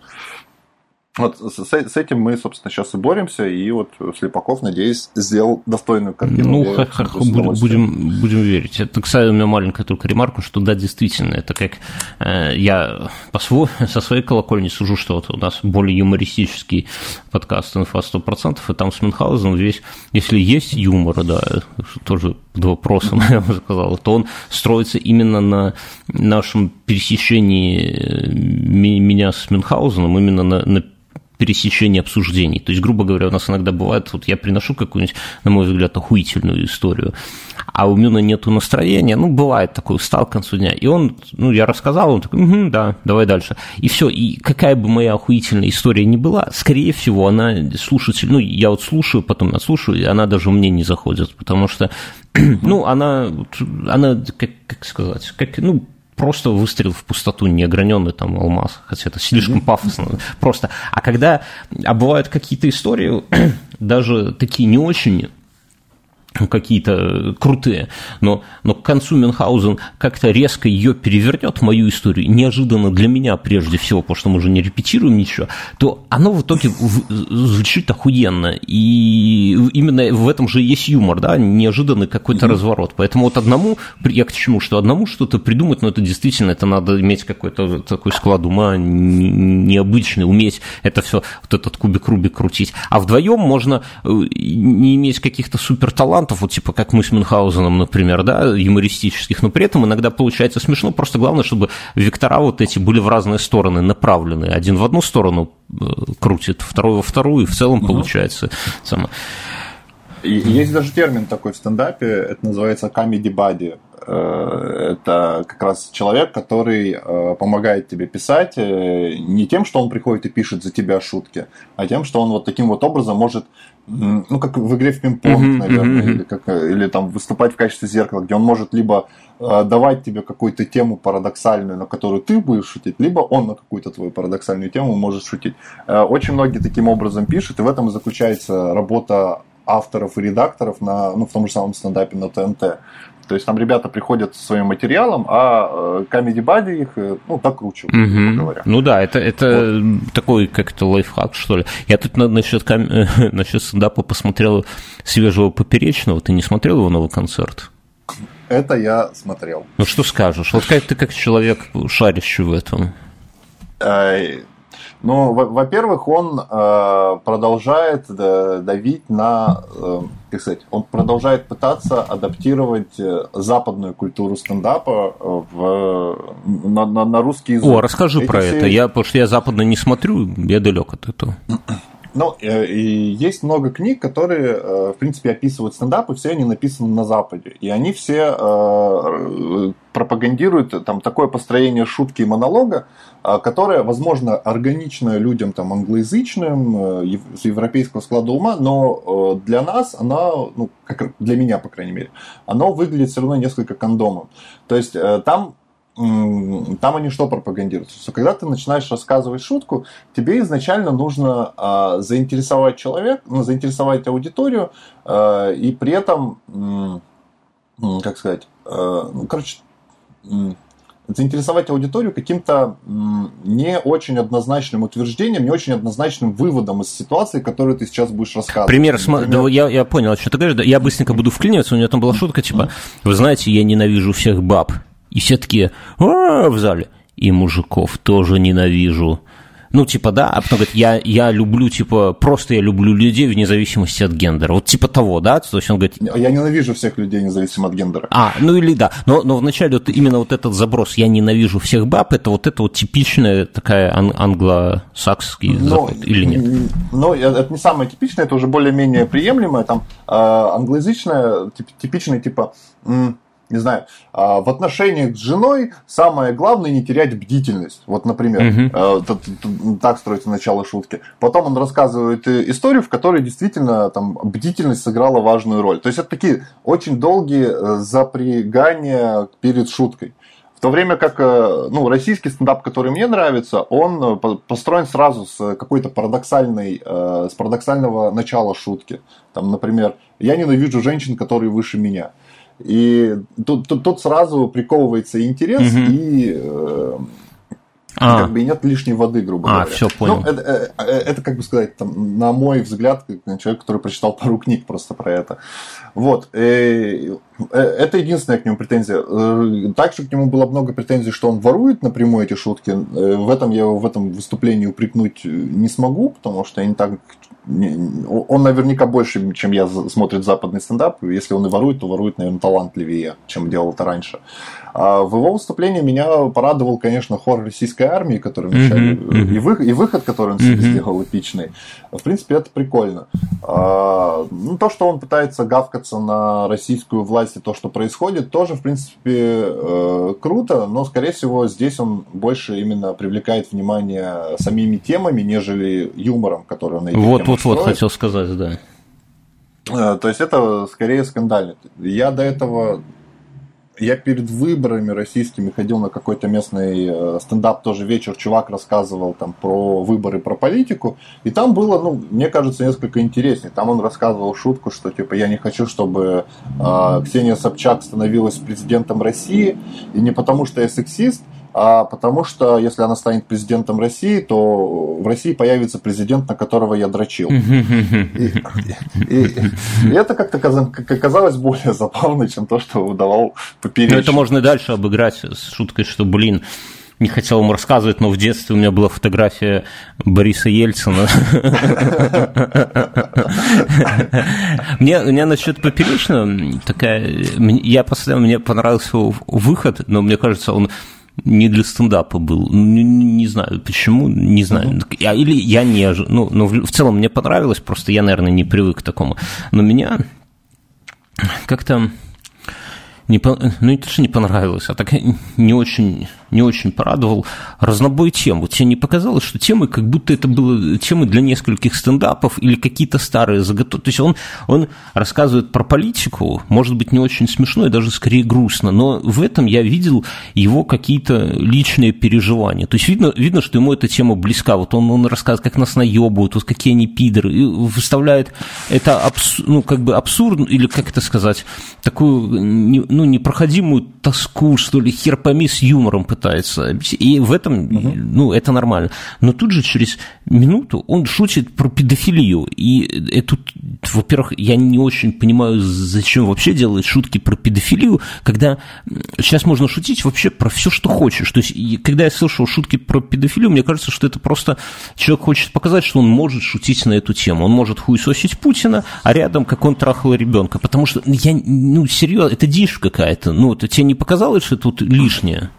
Вот с, с этим мы, собственно, сейчас и боремся, и вот Слепаков, надеюсь, сделал достойную картину. Ну, х- х- будем, будем верить. Это, кстати, у меня маленькая только ремарка, что да, действительно, это как э, я по свой, со своей колокольни сужу, что вот у нас более юмористический подкаст «Инфа 100%», и там с Мюнхгаузеном весь, если есть юмор, да, тоже под вопросом, я бы сказал, то он строится именно на нашем пересечении э, меня с Мюнхгаузеном, именно на, на пересечения обсуждений. То есть, грубо говоря, у нас иногда бывает, вот я приношу какую-нибудь, на мой взгляд, охуительную историю, а у Мюна нету настроения, ну, бывает такой, устал к концу дня, и он, ну, я рассказал, он такой, угу, да, давай дальше. И все, и какая бы моя охуительная история ни была, скорее всего, она слушатель, ну, я вот слушаю, потом наслушаю, и она даже мне не заходит, потому что, ну, она, она, как, как сказать, как, ну, просто выстрел в пустоту, неограненный там алмаз, хотя это слишком пафосно, просто. А когда, а бывают какие-то истории, даже такие не очень какие-то крутые, но, но к концу Мюнхгаузен как-то резко ее перевернет, мою историю, неожиданно для меня прежде всего, потому что мы уже не репетируем ничего, то оно в итоге звучит охуенно, и именно в этом же есть юмор, да, неожиданный какой-то mm-hmm. разворот, поэтому вот одному, я к чему, что одному что-то придумать, но это действительно, это надо иметь какой-то такой склад ума необычный, уметь это все, вот этот кубик-рубик крутить, а вдвоем можно э, не иметь каких-то супер талантов, талантов, вот типа как мы с Мюнхгаузеном, например, да, юмористических, но при этом иногда получается смешно, просто главное, чтобы вектора вот эти были в разные стороны направлены. Один в одну сторону э, крутит, второй во вторую, и в целом угу. получается само. Есть даже термин такой в стендапе, это называется comedy buddy. Э, это как раз человек, который э, помогает тебе писать не тем, что он приходит и пишет за тебя шутки, а тем, что он вот таким вот образом может ну, как в игре в пинг-понг, mm-hmm, наверное, mm-hmm. Или, как, или там выступать в качестве зеркала, где он может либо э, давать тебе какую-то тему парадоксальную, на которую ты будешь шутить, либо он на какую-то твою парадоксальную тему может шутить. Э, очень многие таким образом пишут, и в этом и заключается работа авторов и редакторов на, ну, в том же самом стендапе на ТНТ. То есть там ребята приходят со своим материалом, а Comedy Buddy их, э, ну, так круче, угу. говоря. Ну да, это, это вот. такой как-то лайфхак, что ли. Я тут насчет, кам... насчет стендапа посмотрел свежего Поперечного. Ты не смотрел его новый концерт? Это я смотрел. Ну что скажешь? Вот как ты как человек шарящий в этом? Ну, во-первых, он э, продолжает давить на, э, как сказать, он продолжает пытаться адаптировать э, западную культуру стендапа в, на, на, на русский язык. О, расскажи Эти про все... это. Я, потому что я западно не смотрю, я далек от этого. Ну, и есть много книг, которые, в принципе, описывают стендап, и все они написаны на Западе. И они все пропагандируют там такое построение шутки и монолога, которая, возможно, органичная людям там, англоязычным, э, с европейского склада ума, но э, для нас она, ну, как для меня, по крайней мере, она выглядит все равно несколько кондомом. То есть э, там там они что пропагандируют? Что когда ты начинаешь рассказывать шутку, тебе изначально нужно э, заинтересовать человека, ну, заинтересовать аудиторию, э, и при этом, э, как сказать, э, ну, короче, заинтересовать аудиторию каким-то не очень однозначным утверждением, не очень однозначным выводом из ситуации, которую ты сейчас будешь рассказывать. Пример, Например... я, я понял, что ты говоришь, я быстренько буду вклиниваться, у меня там была шутка, типа, вы знаете, я ненавижу всех баб. И все такие, а, в зале. И мужиков тоже ненавижу. Ну, типа, да, а потом говорит, я, я люблю, типа, просто я люблю людей вне зависимости от гендера. Вот типа того, да? То есть он говорит... Я ненавижу всех людей независимо от гендера. А, ну или да. Но, но вначале вот именно вот этот заброс «я ненавижу всех баб» это вот это вот типичная такая ан- англосакский но, заход, или нет? Ну, это не самое типичное, это уже более-менее приемлемое. Там э, англоязычное, тип, типичное, типа... М- не знаю, а, в отношениях с женой самое главное не терять бдительность. Вот, например, угу. так строится начало шутки. Потом он рассказывает э, историю, в которой действительно там бдительность сыграла важную роль. То есть это такие очень долгие э, запрягания перед шуткой. то время как ну, российский стендап, который мне нравится, он построен сразу с какой-то парадоксальной, с парадоксального начала шутки. Там, например, я ненавижу женщин, которые выше меня. И тут, тут, тут сразу приковывается интерес, угу. и а. как бы и нет лишней воды, грубо а, говоря. все, понял. Ну, это, э, это, как бы сказать, там, на мой взгляд, человек, который прочитал пару книг просто про это. Вот. Э, э, это единственная к нему претензия. Также к нему было много претензий, что он ворует напрямую эти шутки. В этом я его в этом выступлении упрекнуть не смогу, потому что я не так он наверняка больше, чем я, смотрит западный стендап. Если он и ворует, то ворует, наверное, талантливее, чем делал это раньше. А в его выступлении меня порадовал, конечно, хор российской армии, который вначале, mm-hmm. Mm-hmm. И, вы, и выход, который он себе mm-hmm. сделал эпичный. В принципе, это прикольно. А, ну, то, что он пытается гавкаться на российскую власть и то, что происходит, тоже, в принципе, э, круто, но, скорее всего, здесь он больше именно привлекает внимание самими темами, нежели юмором, который он эти Вот, вот, вот, хотел сказать, да. Э, то есть это скорее скандально. Я до этого я перед выборами российскими ходил на какой-то местный э, стендап, тоже вечер, чувак рассказывал там про выборы, про политику, и там было, ну, мне кажется, несколько интереснее. Там он рассказывал шутку, что типа я не хочу, чтобы э, Ксения Собчак становилась президентом России, и не потому что я сексист, а потому что если она станет президентом России, то в России появится президент, на которого я дрочил. И, и, и это как-то казалось более забавно, чем то, что выдавал поперечный. Ну, это можно и дальше обыграть с шуткой, что, блин, не хотел ему рассказывать, но в детстве у меня была фотография Бориса Ельцина. Мне, мне насчет поперечного такая... Я постоянно, мне понравился выход, но мне кажется, он не для стендапа был. Не, не знаю почему, не знаю. Uh-huh. Или я не ну, ну, в целом мне понравилось, просто я, наверное, не привык к такому. Но меня как-то не, ну, не то, что не понравилось, а так не очень не очень порадовал разнобой тем. Вот тебе не показалось, что темы, как будто это было темы для нескольких стендапов или какие-то старые заготовки. То есть он, он рассказывает про политику, может быть, не очень смешно и даже скорее грустно, но в этом я видел его какие-то личные переживания. То есть видно, видно что ему эта тема близка. Вот он, он рассказывает, как нас наебывают, вот какие они пидоры, и выставляет это абс, ну, как бы абсурд, или как это сказать, такую ну, непроходимую тоску, что ли, херпами с юмором. И в этом, угу. ну, это нормально. Но тут же через минуту он шутит про педофилию. И это, во-первых, я не очень понимаю, зачем вообще делать шутки про педофилию, когда сейчас можно шутить вообще про все, что хочешь. То есть, когда я слышал шутки про педофилию, мне кажется, что это просто человек хочет показать, что он может шутить на эту тему. Он может хуесосить Путина, а рядом как он трахал ребенка. Потому что я, ну, серьезно, это дичь какая-то. Ну, это тебе не показалось, что тут лишнее?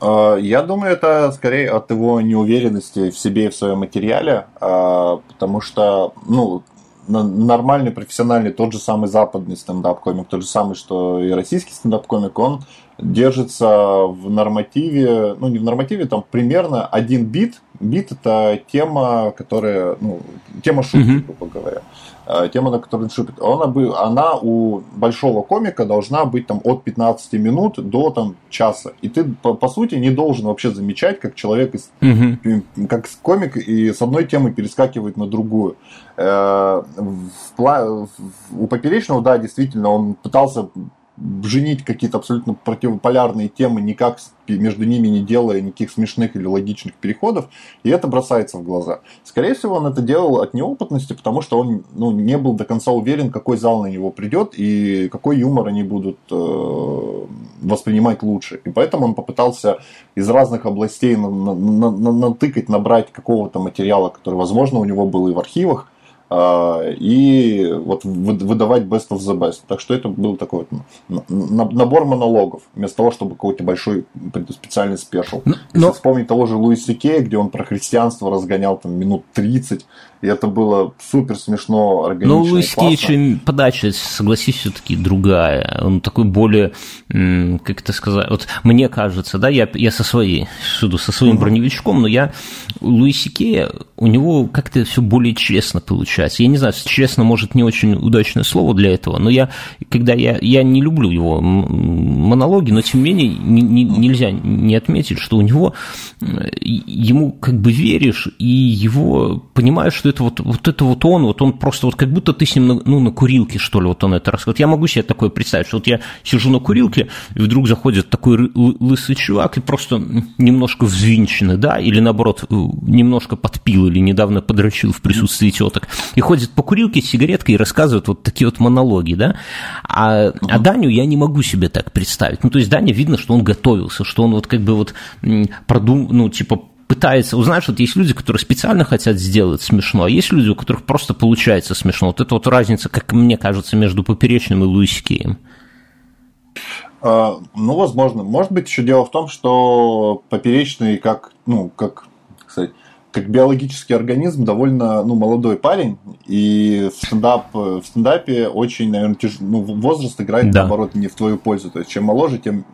А, я думаю, это скорее от его неуверенности в себе и в своем материале, а, потому что, ну, нормальный, профессиональный, тот же самый западный стендап-комик, тот же самый, что и российский стендап-комик, он держится в нормативе, ну не в нормативе, там примерно один бит. Бит это тема, которая, ну, тема шутки, грубо говоря. Э, тема, на которой шипит, она, она у большого комика должна быть там от 15 минут до там часа. И ты, по, по сути, не должен вообще замечать, как человек, из, угу. как комик и с одной темы перескакивает на другую. Э, в, у Поперечного, да, действительно, он пытался женить какие-то абсолютно противополярные темы, никак между ними не делая никаких смешных или логичных переходов, и это бросается в глаза. Скорее всего, он это делал от неопытности, потому что он ну, не был до конца уверен, какой зал на него придет и какой юмор они будут э, воспринимать лучше. И поэтому он попытался из разных областей на, на, на, натыкать, набрать какого-то материала, который, возможно, у него был и в архивах, и вот выдавать best of the best. Так что это был такой вот набор монологов, вместо того, чтобы какой-то большой специальный спешл. Но... Если вспомнить того же Луиса Кея, где он про христианство разгонял там минут 30, и это было супер смешно, органично. Ну, Луис Кейдж подача, согласись, все-таки другая. Он такой более, как это сказать, вот мне кажется, да, я, я со своей, суду, со своим броневичком, но я Луиси Кея, у него как-то все более честно получается. Я не знаю, честно, может, не очень удачное слово для этого, но я, когда я, я не люблю его монологи, но тем не менее не, не, нельзя не отметить, что у него, ему как бы веришь, и его понимаешь, что это вот, вот это вот он, вот он просто вот как будто ты с ним, ну, на курилке, что ли, вот он это рассказывает. Я могу себе такое представить, что вот я сижу на курилке, и вдруг заходит такой лысый чувак и просто немножко взвинченный, да, или наоборот, э, немножко подпил или недавно подрочил в присутствии теток, и ходит по курилке с сигареткой и рассказывает вот такие вот монологи, да, а, а Даню я не могу себе так представить. Ну, то есть Даня видно, что он готовился, что он вот как бы вот продум, ну, типа пытается, узнаешь, вот есть люди, которые специально хотят сделать смешно, а есть люди, у которых просто получается смешно. Вот это вот разница, как мне кажется, между Поперечным и Луис Кеем. А, ну, возможно. Может быть, еще дело в том, что Поперечный как, ну, как, кстати, как биологический организм довольно ну, молодой парень, и в, стендап, в стендапе очень, наверное, тяж... ну, возраст играет, да. наоборот, не в твою пользу. То есть, чем моложе, тем,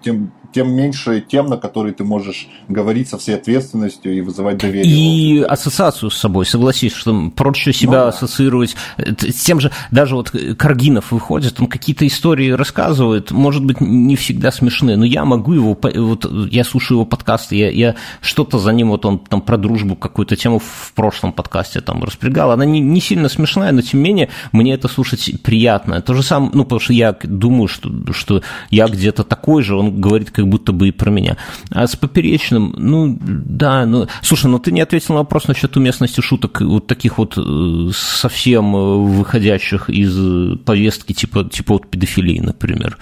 тем тем меньше тем, на которые ты можешь говорить со всей ответственностью и вызывать доверие. И ассоциацию с собой, согласись, что проще себя ну, да. ассоциировать с тем же, даже вот Каргинов выходит, он какие-то истории рассказывает, может быть, не всегда смешные, но я могу его, вот я слушаю его подкасты, я, я что-то за ним, вот он там про дружбу какую-то тему в прошлом подкасте там распрягал, она не, не сильно смешная, но тем не менее мне это слушать приятно. То же самое, ну, потому что я думаю, что, что я где-то такой же, он говорит как будто бы и про меня. А с поперечным, ну, да, ну, слушай, ну ты не ответил на вопрос насчет уместности шуток вот таких вот э, совсем э, выходящих из повестки, типа, типа вот педофилии, например.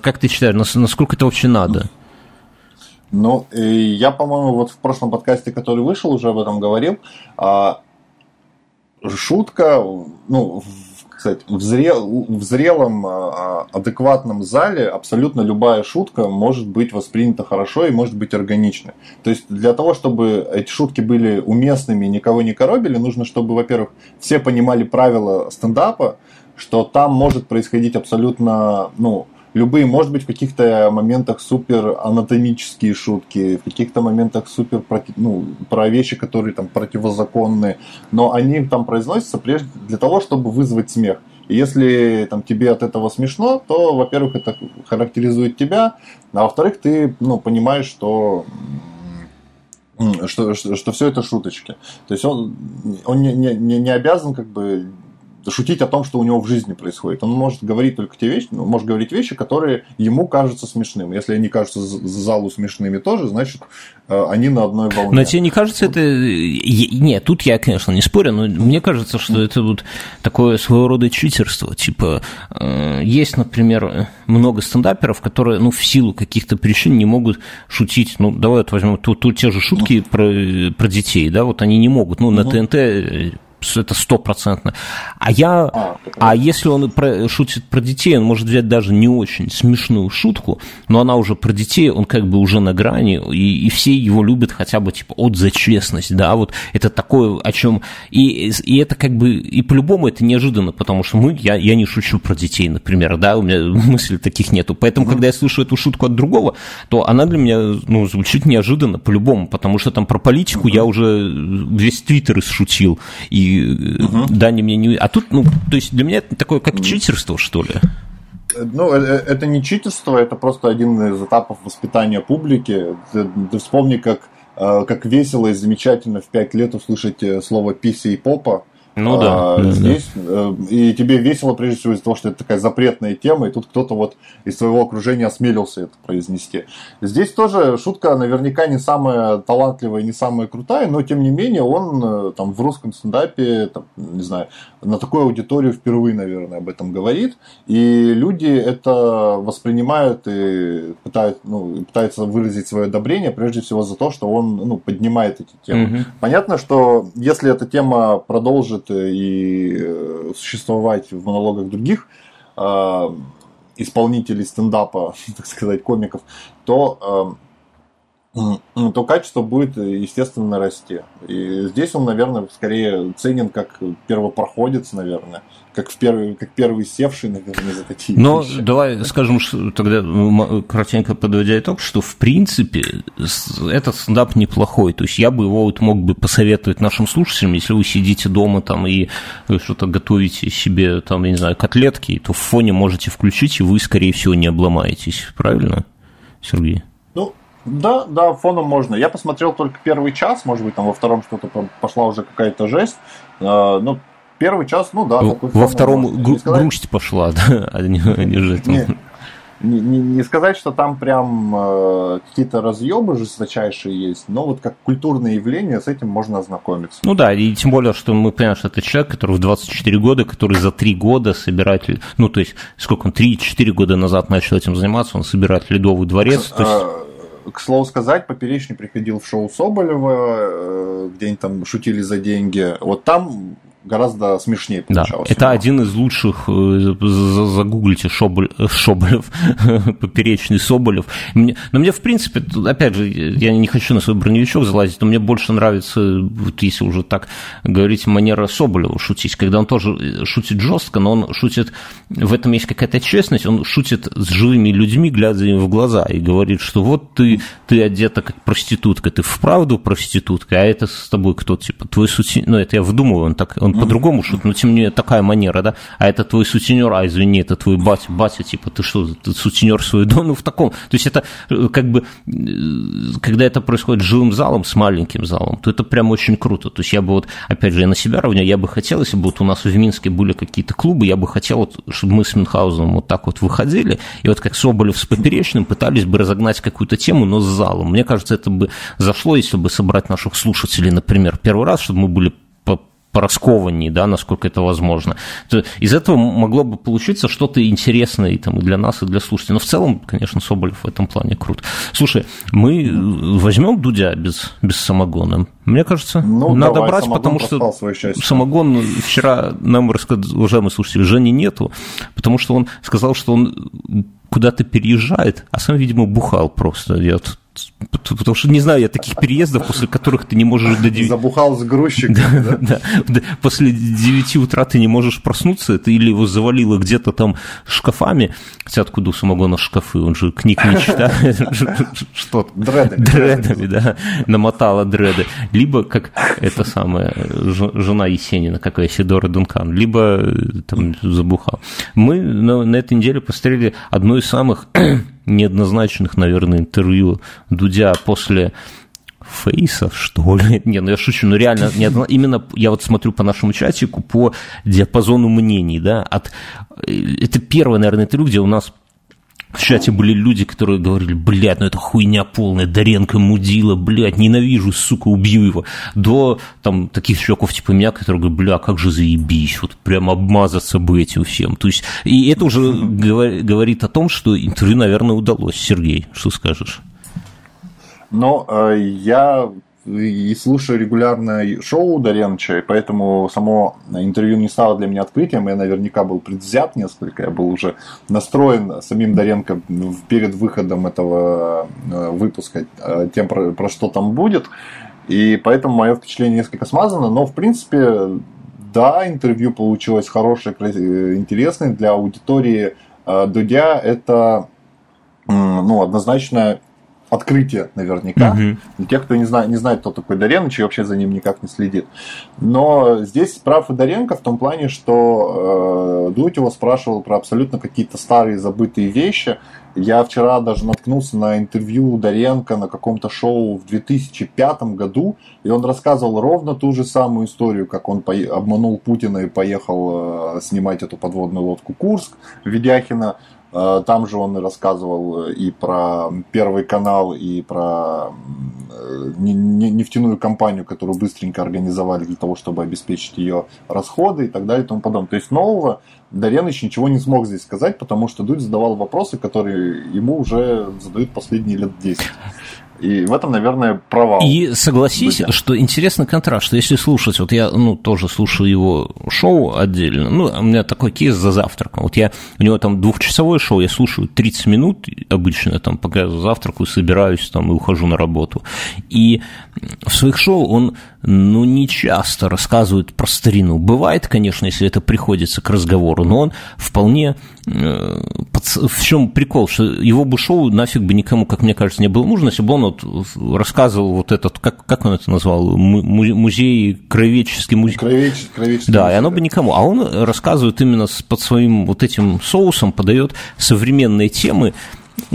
Как ты считаешь, насколько это вообще надо? Ну, я, по-моему, вот в прошлом подкасте, который вышел, уже об этом говорил. А, шутка, ну, кстати, в, зрел, в зрелом, а, адекватном зале абсолютно любая шутка может быть воспринята хорошо и может быть органичной. То есть для того, чтобы эти шутки были уместными и никого не коробили, нужно, чтобы, во-первых, все понимали правила стендапа, что там может происходить абсолютно, ну, любые, может быть, в каких-то моментах супер анатомические шутки, в каких-то моментах супер против, ну, про вещи, которые там противозаконные, но они там произносятся прежде для того, чтобы вызвать смех. И если там, тебе от этого смешно, то, во-первых, это характеризует тебя, а во-вторых, ты ну, понимаешь, что что, что, что все это шуточки. То есть он, он не, не, не обязан как бы шутить о том, что у него в жизни происходит. Он может говорить только те вещи, ну, может говорить вещи, которые ему кажутся смешными. Если они кажутся залу смешными тоже, значит, э, они на одной волне. Но тебе не кажется это... Нет, тут я, конечно, не спорю, но мне кажется, что это вот такое своего рода читерство. Типа, э, есть, например, много стендаперов, которые, ну, в силу каких-то причин не могут шутить. Ну, давай вот возьмем тут, тут те же шутки про, про детей, да, вот они не могут. Ну, на ТНТ это стопроцентно. А я, а, а если он про, шутит про детей, он может взять даже не очень смешную шутку, но она уже про детей, он как бы уже на грани, и, и все его любят хотя бы типа от за честность, да, вот это такое, о чем, и, и это как бы, и по-любому это неожиданно, потому что мы, я, я не шучу про детей, например, да, у меня мыслей таких нету, поэтому, mm-hmm. когда я слышу эту шутку от другого, то она для меня, ну, звучит неожиданно по-любому, потому что там про политику mm-hmm. я уже весь твиттер исшутил, и угу. Дани мне не... А тут, ну, то есть для меня это такое как читерство, что ли? Ну, э, э, это не читерство, это просто один из этапов воспитания публики. Ты, ты вспомни, как, э, как весело и замечательно в пять лет услышать слово писи и попа. Ну да. А, здесь да. и тебе весело прежде всего из-за того, что это такая запретная тема, и тут кто-то вот из твоего окружения осмелился это произнести. Здесь тоже шутка наверняка не самая талантливая, не самая крутая, но тем не менее он там в русском стендапе, там, не знаю, на такую аудиторию впервые, наверное, об этом говорит, и люди это воспринимают и пытают, ну, пытаются выразить свое одобрение, прежде всего за то, что он ну, поднимает эти темы. Угу. Понятно, что если эта тема продолжит и э, существовать в монологах других э, исполнителей стендапа, так сказать, комиков, то то качество будет, естественно, расти. И здесь он, наверное, скорее ценен как первопроходец, наверное, как, в первый, как первый севший, наверное, за такие Но вещи. давай скажем что, тогда кратенько подводя итог, что в принципе этот стендап неплохой. То есть я бы его вот мог бы посоветовать нашим слушателям, если вы сидите дома там и что-то готовите себе, там, я не знаю, котлетки, то в фоне можете включить, и вы, скорее всего, не обломаетесь. Правильно, Сергей? Да, да, фоном можно. Я посмотрел только первый час, может быть, там во втором что-то пошла уже какая-то жесть. А, ну, первый час, ну да. Во втором гру- сказать... грусть пошла, да, а не, не жесть. Не, не, не, не сказать, что там прям э, какие-то разъебы жесточайшие есть, но вот как культурное явление с этим можно ознакомиться. Ну да, и тем более, что мы понимаем, что это человек, который в 24 года, который за 3 года собирает, ну то есть, сколько он, 3-4 года назад начал этим заниматься, он собирает Ледовый дворец, то есть а, к слову сказать, Поперечный приходил в шоу Соболева, э, где они там шутили за деньги. Вот там гораздо смешнее получалось. Да, это один из лучших, э, загуглите Шоболь, Шоболев, поперечный Соболев. Мне, но мне, в принципе, опять же, я не хочу на свой броневичок залазить, но мне больше нравится, вот если уже так говорить, манера Соболева шутить, когда он тоже э, шутит жестко, но он шутит, в этом есть какая-то честность, он шутит с живыми людьми, глядя им в глаза, и говорит, что вот ты, ты одета как проститутка, ты вправду проститутка, а это с тобой кто, типа, твой сути... Ну, это я выдумываю, он так, он по-другому шутит, но тем не менее такая манера, да, а это твой сутенер, а извини, это твой батя, батя, типа, ты что, ты сутенер свой, да, ну в таком, то есть это э, как бы, э, когда это происходит с живым залом, с маленьким залом, то это прям очень круто, то есть я бы вот, опять же, я на себя равняю, я бы хотел, если бы вот у нас в Минске были какие-то клубы, я бы хотел, вот, чтобы мы с Мюнхгаузеном вот так вот выходили, и вот как Соболев с Поперечным пытались бы разогнать какую-то тему, но с залом. Мне кажется, это бы зашло, если бы собрать наших слушателей, например, первый раз, чтобы мы были пораскованнее, да, насколько это возможно. То из этого могло бы получиться что-то интересное и, там, и для нас, и для слушателей. Но в целом, конечно, Соболев в этом плане крут. Слушай, мы возьмем Дудя без, без самогона? Мне кажется, ну, надо давай, брать, потому что самогон вчера нам рассказал, уважаемые слушатели, Жени нету, потому что он сказал, что он куда-то переезжает, а сам, видимо, бухал просто. Я Потому что, не знаю, я таких переездов, после которых ты не можешь до 9... Забухал с грузчиком, да, да? да? После 9 утра ты не можешь проснуться, ты или его завалило где-то там шкафами, хотя откуда у самогона шкафы, он же книг не читает, что Дредами. Дредами, да, намотала дреды. Либо, как эта самая жена Есенина, какая Сидора Дункан, либо э, там забухал. Мы на этой неделе посмотрели одно из самых неоднозначных, наверное, интервью Дудя после Фейса, что ли? Не, ну я шучу, но реально, не, именно я вот смотрю по нашему чатику по диапазону мнений, да, от... Э, это первое, наверное, интервью, где у нас в чате были люди, которые говорили, блядь, ну это хуйня полная, Даренко мудила, блядь, ненавижу, сука, убью его. До там таких чуваков типа меня, которые говорят, бля, как же заебись, вот прям обмазаться бы этим всем. То есть, и это уже говорит о том, что интервью, наверное, удалось. Сергей, что скажешь? Но э, я и слушаю регулярно шоу Даренча, и поэтому само интервью не стало для меня открытием. Я наверняка был предвзят несколько, я был уже настроен самим Даренко перед выходом этого э, выпуска э, тем, про, про что там будет. И поэтому мое впечатление несколько смазано, но в принципе, да, интервью получилось хорошее, интересное для аудитории э, Дудя. Это ну, однозначно открытие наверняка. Угу. Для тех, кто не знает, не знает, кто такой Дореныч и вообще за ним никак не следит. Но здесь прав Федоренко в том плане, что э, Дудь его спрашивал про абсолютно какие-то старые забытые вещи. Я вчера даже наткнулся на интервью Доренко на каком-то шоу в 2005 году, и он рассказывал ровно ту же самую историю, как он обманул Путина и поехал э, снимать эту подводную лодку Курск, Ведяхина. Э, там же он рассказывал и про Первый канал, и про э, нефтяную компанию, которую быстренько организовали для того, чтобы обеспечить ее расходы и так далее и тому подобное. То есть нового Дареныч ничего не смог здесь сказать, потому что Дудь задавал вопросы, которые ему уже задают последние лет 10. И в этом, наверное, провал. И согласись, Друзья. что интересный контраст, что если слушать, вот я, ну, тоже слушаю его шоу отдельно, ну, у меня такой кейс за завтраком, вот я, у него там двухчасовое шоу, я слушаю 30 минут обычно, там, пока завтракаю, собираюсь там и ухожу на работу. И в своих шоу он, ну, не часто рассказывает про старину. Бывает, конечно, если это приходится к разговору, но он вполне... Э, в чем прикол, что его бы шоу нафиг бы никому, как мне кажется, не было нужно, если бы он вот рассказывал вот этот, как, как он это назвал, музей, краеведческий музей. Краеведческий, краеведческий да, музей, и оно бы никому. А он рассказывает именно под своим вот этим соусом, подает современные темы,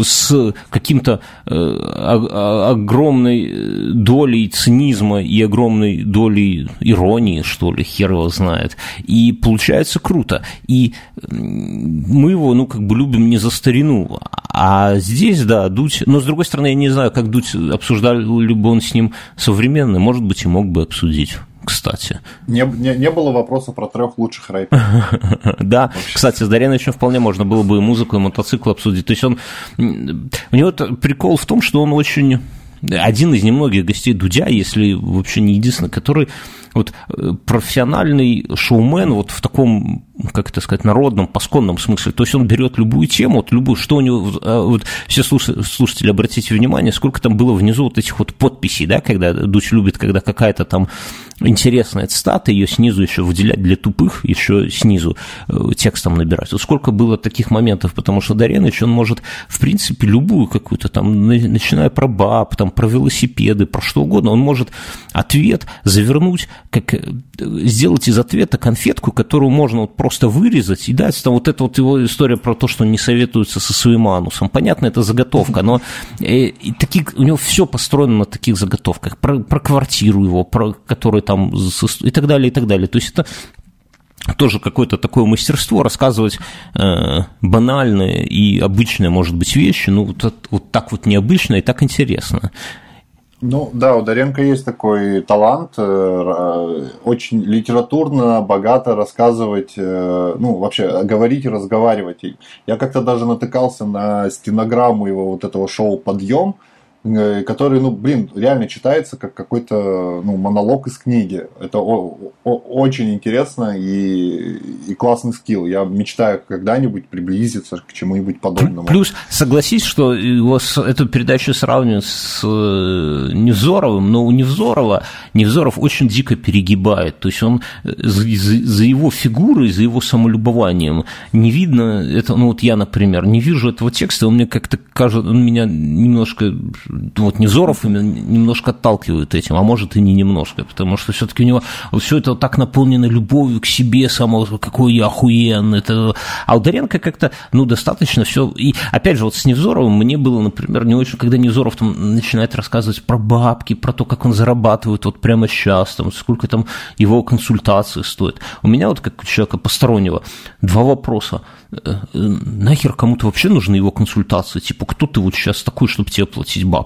с каким-то э, огромной долей цинизма и огромной долей иронии, что ли, хер его знает. И получается круто. И мы его, ну, как бы любим не за старину. А здесь, да, Дудь... Но, с другой стороны, я не знаю, как Дудь обсуждал ли бы он с ним современный. Может быть, и мог бы обсудить кстати. Не, не, не было вопроса про трех лучших рэперов. Да, кстати, с Дарьяновичем вполне можно было бы и музыку, и мотоцикл обсудить. То есть он... У него прикол в том, что он очень один из немногих гостей Дудя, если вообще не единственный, который вот э, профессиональный шоумен вот в таком, как это сказать, народном, пасконном смысле. То есть он берет любую тему, вот любую, что у него, а, вот все слушатели, обратите внимание, сколько там было внизу вот этих вот подписей, да, когда Дудь любит, когда какая-то там интересная цитата, ее снизу еще выделять для тупых, еще снизу э, текстом набирать. Вот сколько было таких моментов, потому что Даренович, он может, в принципе, любую какую-то там, начиная про баб, там, про велосипеды, про что угодно, он может ответ завернуть, как э, сделать из ответа конфетку, которую можно вот просто вырезать и дать. Там вот эта вот его история про то, что не советуется со своим анусом. Понятно, это заготовка, но э, таких, у него все построено на таких заготовках. Про, про квартиру его, про которую там и так далее, и так далее. То есть это тоже какое-то такое мастерство рассказывать э, банальные и обычные, может быть, вещи, ну, вот, вот так вот необычно и так интересно. Ну да, у Даренко есть такой талант, э, очень литературно, богато рассказывать, э, ну вообще говорить и разговаривать. Я как-то даже натыкался на стенограмму его вот этого шоу «Подъем», который, ну, блин, реально читается как какой-то ну, монолог из книги. Это о- о- очень интересно и, и классный скилл. Я мечтаю когда-нибудь приблизиться к чему-нибудь подобному. Плюс, согласись, что его, эту передачу сравнивают с э, Невзоровым, но у Невзорова Невзоров очень дико перегибает. То есть он э, за, за его фигурой, за его самолюбованием не видно, это, ну вот я, например, не вижу этого текста, он мне как-то кажется, он меня немножко вот Невзоров немножко отталкивает этим, а может и не немножко, потому что все-таки у него все это так наполнено любовью к себе, само, какой я охуенный. Это... А у Доренко как-то, ну, достаточно все. И опять же, вот с Невзоровым мне было, например, не очень, когда Невзоров там начинает рассказывать про бабки, про то, как он зарабатывает вот прямо сейчас, там, сколько там его консультации стоят. У меня вот как у человека постороннего два вопроса. Э, нахер кому-то вообще нужны его консультации? Типа, кто ты вот сейчас такой, чтобы тебе платить бабки?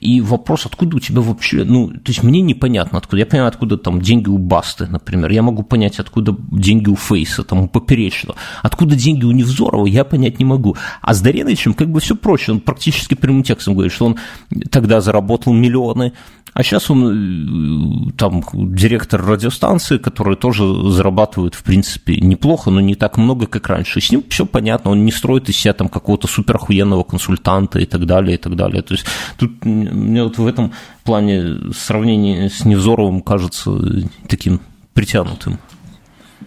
И вопрос, откуда у тебя вообще, ну, то есть мне непонятно, откуда. Я понимаю, откуда там деньги у Басты, например. Я могу понять, откуда деньги у Фейса, там, у Поперечного. Откуда деньги у Невзорова, я понять не могу. А с Дареновичем как бы все проще. Он практически прямым текстом говорит, что он тогда заработал миллионы, а сейчас он э, там директор радиостанции, который тоже зарабатывает, в принципе, неплохо, но не так много, как раньше. И с ним все понятно, он не строит из себя там какого-то суперохуенного консультанта и так далее, и так далее. То есть тут мне вот в этом плане сравнение с Невзоровым кажется таким притянутым.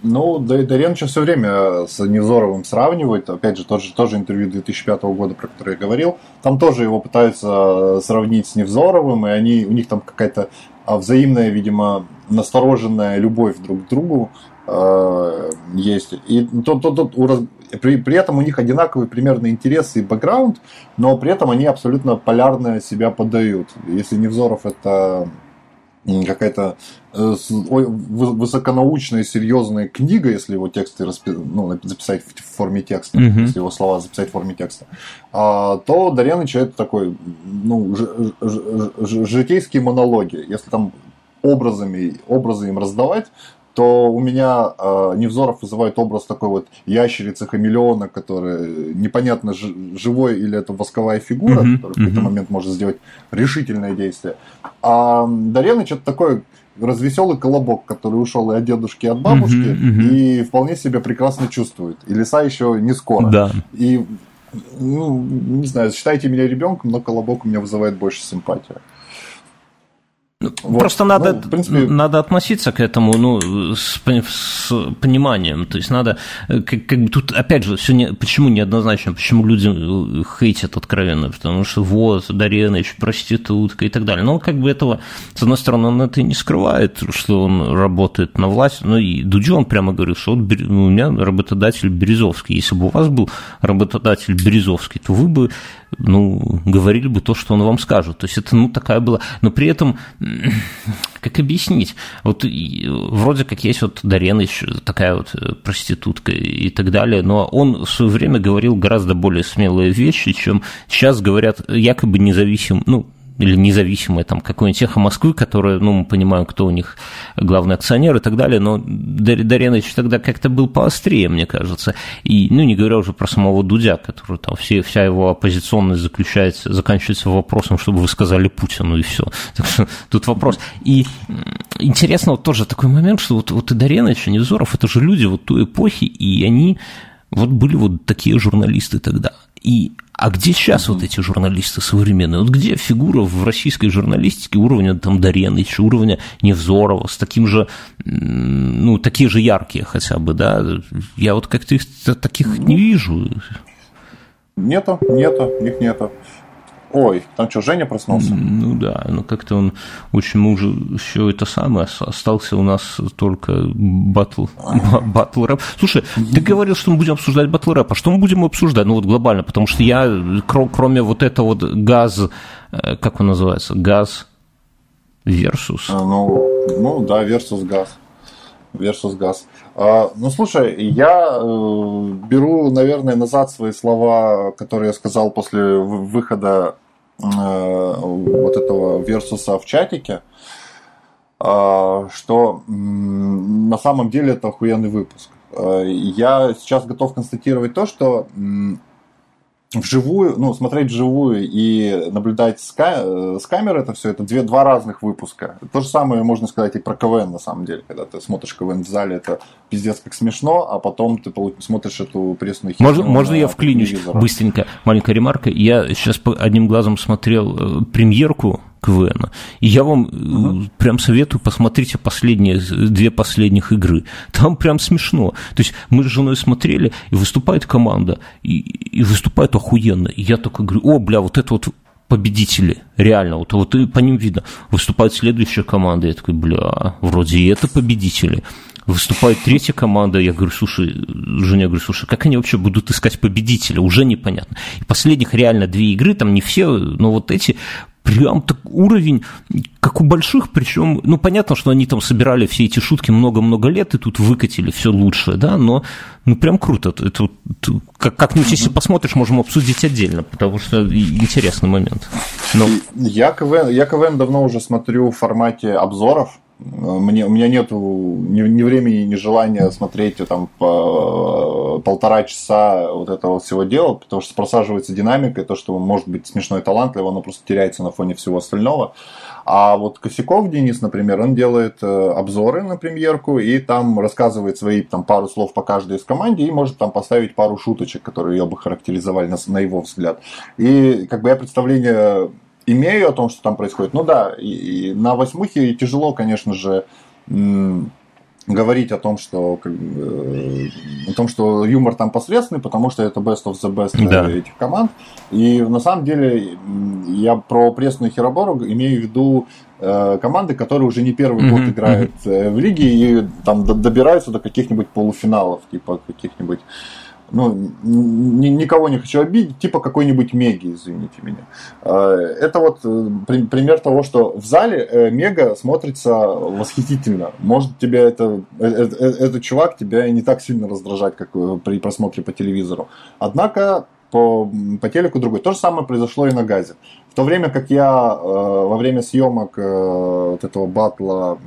Ну, сейчас все время с Невзоровым сравнивает. Опять же, тоже, тоже интервью 2005 года, про которое я говорил. Там тоже его пытаются сравнить с Невзоровым, и они, у них там какая-то а, взаимная, видимо, настороженная любовь друг к другу э, есть. И то, то, то, при, при этом у них одинаковые примерно интересы и бэкграунд, но при этом они абсолютно полярно себя подают. Если Невзоров это какая-то э, высоконаучная, серьезная книга, если его тексты распи... ну, записать в форме текста, mm-hmm. если его слова записать в форме текста, а, то Дарьяныч это такой, ну, ж- ж- ж- житейские монологи. Если там образами, образы им раздавать, то у меня э, Невзоров вызывает образ такой вот ящерицы-хамелеона, который непонятно живой или это восковая фигура, mm-hmm. которая в какой-то момент может сделать решительное действие. А Дареныч это такой развеселый колобок, который ушел и от дедушки, и от бабушки, mm-hmm, mm-hmm. и вполне себя прекрасно чувствует. И лиса еще не скоро. Да. И, ну, не знаю, считайте меня ребенком, но колобок у меня вызывает больше симпатии. Вот. Просто надо, ну, принципе... надо относиться к этому ну, с, с пониманием. То есть надо, э, как, как бы тут, опять же, все не, почему неоднозначно, почему люди э, хейтят откровенно, потому что вот, Дареныч, проститутка и так далее. Но он как бы этого, с одной стороны, он это и не скрывает, что он работает на власть. Ну и Дудю он прямо говорил, что вот у меня работодатель Березовский. Если бы у вас был работодатель Березовский, то вы бы ну, говорили бы то, что он вам скажет. То есть это, ну, такая была... Но при этом, как объяснить? Вот вроде как есть вот Дареныч, такая вот э, проститутка и так далее, но он в свое время говорил гораздо более смелые вещи, чем сейчас говорят якобы независим, ну, или независимая там какой-нибудь эхо Москвы, которая, ну, мы понимаем, кто у них главный акционер и так далее, но Даренович тогда как-то был поострее, мне кажется. И, ну, не говоря уже про самого Дудя, который там все, вся его оппозиционность заключается, заканчивается вопросом, чтобы вы сказали Путину, и все. Так что тут вопрос. И интересно вот тоже такой момент, что вот, вот и Даренович, и Невзоров, это же люди вот той эпохи, и они вот были вот такие журналисты тогда. И а где сейчас вот эти журналисты современные? Вот где фигура в российской журналистике уровня там Дареныча, уровня Невзорова, с таким же, ну, такие же яркие хотя бы, да? Я вот как-то их таких не вижу. Нету, нету, их нету. Ой, там что, Женя проснулся? Ну да, ну как-то он очень, мы уже все это самое, остался у нас только батл, батл рэп. Слушай, ты говорил, что мы будем обсуждать батл рэп, а что мы будем обсуждать, ну вот глобально, потому что я, кроме вот этого вот газ, э, как он называется, газ versus. А, ну, ну да, versus газ. Versus газ. А, ну, слушай, я э, беру, наверное, назад свои слова, которые я сказал после выхода вот этого версуса в чатике, э, что э, на самом деле это охуенный выпуск. Э, я сейчас готов констатировать то, что вживую, ну, смотреть вживую и наблюдать с, ка- с камеры это все, это две, два разных выпуска. То же самое можно сказать и про КВН на самом деле. Когда ты смотришь КВН в зале, это пиздец как смешно, а потом ты смотришь эту пресную херню. Можно, можно я вклинюсь быстренько? Маленькая ремарка. Я сейчас одним глазом смотрел э, премьерку КВН. И я вам угу. прям советую, посмотрите последние, две последних игры. Там прям смешно. То есть мы с женой смотрели, и выступает команда, и, и выступает охуенно. И я только говорю, о, бля, вот это вот победители, реально, вот, вот и по ним видно. Выступает следующая команда, я такой, бля, вроде и это победители. Выступает третья команда, я говорю, слушай, Женя, я говорю, слушай, как они вообще будут искать победителя, уже непонятно. И последних реально две игры, там не все, но вот эти прям так уровень, как у больших, причем, ну, понятно, что они там собирали все эти шутки много-много лет и тут выкатили все лучшее, да, но, ну, прям круто. Это, это как, как-нибудь, если посмотришь, можем обсудить отдельно, потому что интересный момент. Но... Я, КВН, я КВН давно уже смотрю в формате обзоров, мне, у меня нет ни, ни времени, ни желания смотреть там по полтора часа вот этого всего дела, потому что просаживается динамика, и то, что может быть смешной и талантливый, оно просто теряется на фоне всего остального. А вот Косяков Денис, например, он делает э, обзоры на премьерку и там рассказывает свои там пару слов по каждой из команде и может там поставить пару шуточек, которые ее бы характеризовали на, на его взгляд. И как бы я представление имею о том, что там происходит. Ну да, и, и на восьмухе тяжело, конечно же, говорить о том, что как, э, о том, что юмор там посредственный, потому что это best of the best да. этих команд. И на самом деле я про пресную Херобору имею в виду э, команды, которые уже не первый mm-hmm. год играют mm-hmm. в лиге и там добираются до каких-нибудь полуфиналов, типа каких-нибудь ну, ни, никого не хочу обидеть, типа какой-нибудь Меги, извините меня. А, это вот э, пример того, что в зале э, Мега смотрится восхитительно. Может, тебя это, э, этот чувак тебя не так сильно раздражать, как при просмотре по телевизору. Однако по, по телеку другой. То же самое произошло и на газе. В то время как я во время съемок вот этого батла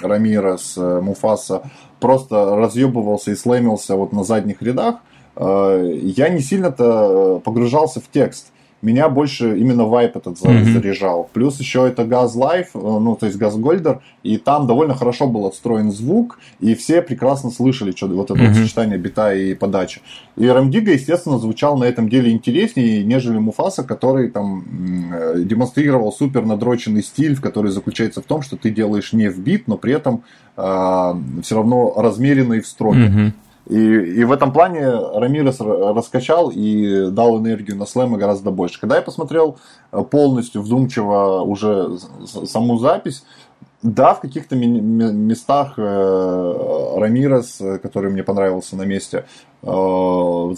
Рамирес, Муфаса просто разъебывался и слэмился вот на задних рядах, я не сильно-то погружался в текст меня больше именно вайп этот mm-hmm. заряжал. Плюс еще это Газ Life, э, ну, то есть Газ Гольдер, и там довольно хорошо был отстроен звук, и все прекрасно слышали что вот это mm-hmm. вот сочетание бита и подачи. И Рамдига, естественно, звучал на этом деле интереснее, нежели Муфаса, который там э, демонстрировал супер надроченный стиль, который заключается в том, что ты делаешь не в бит, но при этом э, все равно размеренный в строке. Mm-hmm. И, и в этом плане Рамирес раскачал и дал энергию на слэма гораздо больше. Когда я посмотрел э, полностью вдумчиво уже саму запись, да, в каких-то местах э, Рамирес, который мне понравился на месте, э,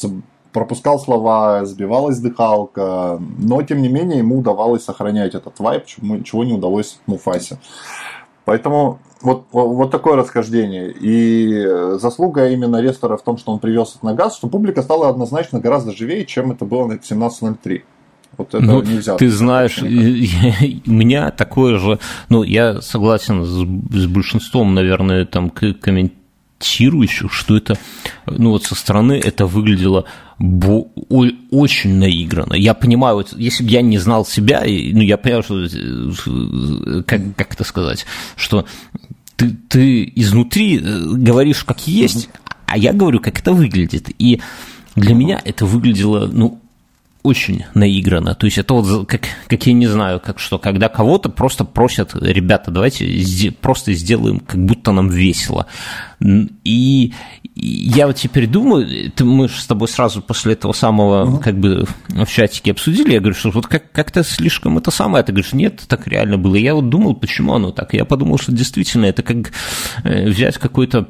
пропускал слова, сбивалась дыхалка, но тем не менее ему удавалось сохранять этот вайп, чего не удалось Муфасе. Поэтому вот, вот такое расхождение. И заслуга именно Рестора в том, что он привез на газ, что публика стала однозначно гораздо живее, чем это было на 17.03. Вот это ну, нельзя. Ты знаешь, у меня такое же, ну, я согласен с, с большинством, наверное, там комментирующих, что это, ну вот со стороны это выглядело очень наигранно. Я понимаю, вот, если бы я не знал себя, ну я понимаю, что, э, как, как это сказать, что ты, ты изнутри э, говоришь как есть, а я говорю, как это выглядит. И для меня это выглядело, ну, очень наиграно. То есть это вот как, как я не знаю, как что, когда кого-то просто просят, ребята, давайте просто сделаем, как будто нам весело. И я вот теперь думаю, ты, мы же с тобой сразу после этого самого, угу. как бы в чатике обсудили, я говорю, что вот как- как-то слишком это самое, ты говоришь, нет, так реально было. Я вот думал, почему оно так. Я подумал, что действительно это как э, взять какой-то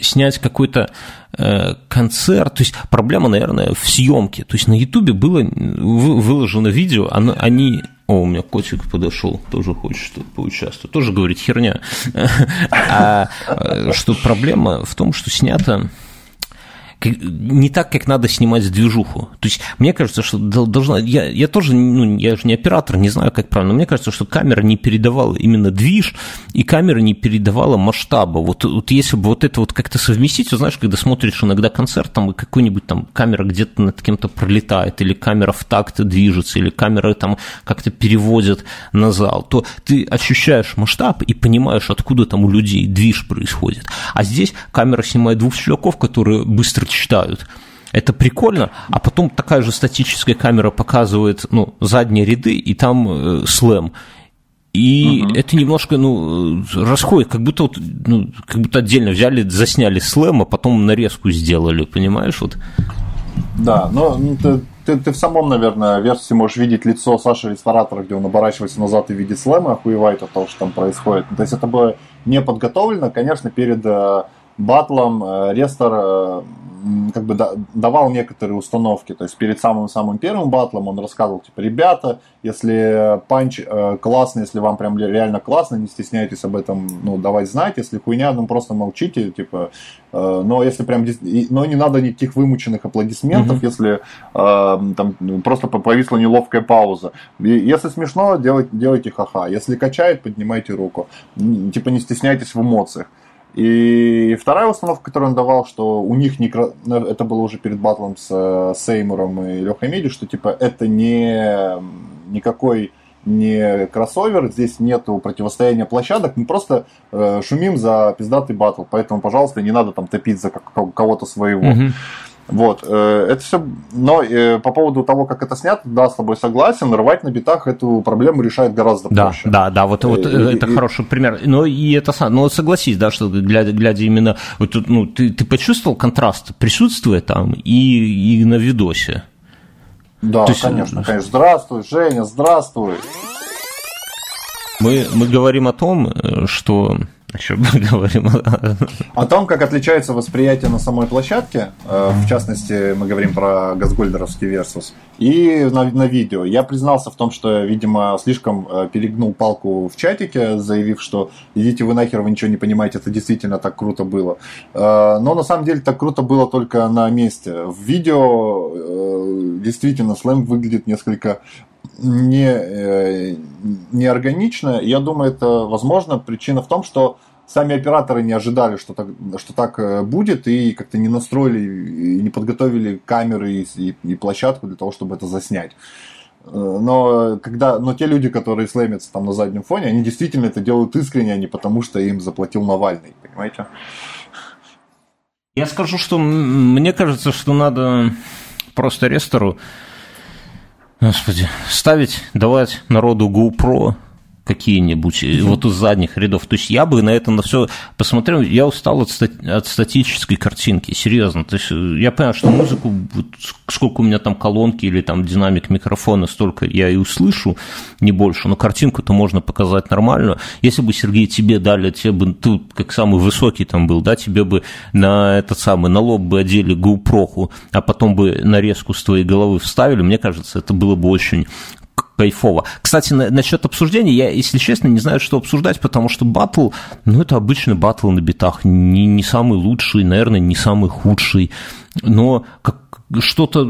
снять какой-то э, концерт. То есть проблема, наверное, в съемке. То есть на Ютубе было выложено видео, оно, они... О, у меня котик подошел, тоже хочет поучаствовать. Тоже говорит херня. А э, что проблема в том, что снято не так, как надо снимать движуху. То есть, мне кажется, что должна... Я, я тоже, ну, я же не оператор, не знаю, как правильно, но мне кажется, что камера не передавала именно движ, и камера не передавала масштаба. Вот, вот если бы вот это вот как-то совместить, то знаешь, когда смотришь иногда концерт, там, и какой-нибудь там камера где-то над кем-то пролетает, или камера в такт движется, или камера там как-то переводит на зал, то ты ощущаешь масштаб и понимаешь, откуда там у людей движ происходит. А здесь камера снимает двух чуваков, которые быстро читают. Это прикольно, а потом такая же статическая камера показывает ну, задние ряды, и там э, слэм. И угу. это немножко, ну, расходит, как будто, вот, ну, как будто отдельно взяли, засняли слэм, а потом нарезку сделали, понимаешь? Вот. Да, но ну, ты, ты, ты в самом, наверное, версии можешь видеть лицо Саши ресторатора, где он оборачивается назад и видит слэм, охуевает от того, что там происходит. То есть это было не подготовлено, конечно, перед э, батлом э, Рестор э, как бы давал некоторые установки. То есть перед самым-самым первым батлом он рассказывал, типа, ребята, если панч э, классный, если вам прям реально классно, не стесняйтесь об этом, ну, давать знать. Если хуйня, ну, просто молчите, типа. Э, но если прям, но не надо никаких вымученных аплодисментов, mm-hmm. если э, там ну, просто повисла неловкая пауза. И, если смешно, делайте, делайте ха-ха. Если качает, поднимайте руку. Типа не стесняйтесь в эмоциях. И вторая установка, которую он давал, что у них не... Ну, это было уже перед батлом с э, Сеймуром и Лехой Меди, что типа это не никакой не кроссовер, здесь нету противостояния площадок, мы просто э, шумим за пиздатый батл, поэтому, пожалуйста, не надо там топить за кого-то своего. Mm-hmm. Вот, э, это все, но э, по поводу того, как это снято, да, с тобой согласен, рвать на битах эту проблему решает гораздо да, проще. Да, да, вот, вот и, это и, хороший пример. Но и это ну согласись, да, что глядя, глядя именно, вот тут, ну, ты, ты почувствовал контраст присутствия там и, и на видосе? Да, есть, конечно, конечно. Здравствуй, Женя, здравствуй. Мы, мы говорим о том, э, что о чем мы говорим? О том, как отличается восприятие на самой площадке. Э, в частности, мы говорим про газгольдеровский версус. И на, на видео. Я признался в том, что, видимо, слишком э, перегнул палку в чатике, заявив, что идите вы нахер, вы ничего не понимаете, это действительно так круто было. Э, но на самом деле так круто было только на месте. В видео действительно слэм выглядит несколько не, э, не органично. Я думаю, это возможно. Причина в том, что сами операторы не ожидали, что так, что так э, будет, и как-то не настроили, и не подготовили камеры и, и, и площадку для того, чтобы это заснять. Э, но, когда, но те люди, которые слэмятся там на заднем фоне, они действительно это делают искренне, а не потому, что им заплатил Навальный, понимаете? Я скажу, что мне кажется, что надо просто рестору, господи, ставить, давать народу GoPro, какие-нибудь, mm-hmm. вот из задних рядов. То есть я бы на это на все посмотрел, я устал от, стати- от статической картинки, серьезно. То есть я понимаю, что музыку, вот сколько у меня там колонки или там динамик микрофона, столько я и услышу, не больше, но картинку-то можно показать нормальную. Если бы, Сергей, тебе дали, тебе бы, ты как самый высокий там был, да, тебе бы на этот самый, на лоб бы одели GoPro, а потом бы нарезку с твоей головы вставили, мне кажется, это было бы очень кайфово. Кстати, на, насчет обсуждения, я, если честно, не знаю, что обсуждать, потому что батл, ну, это обычный батл на битах, не, не самый лучший, наверное, не самый худший, но как, что-то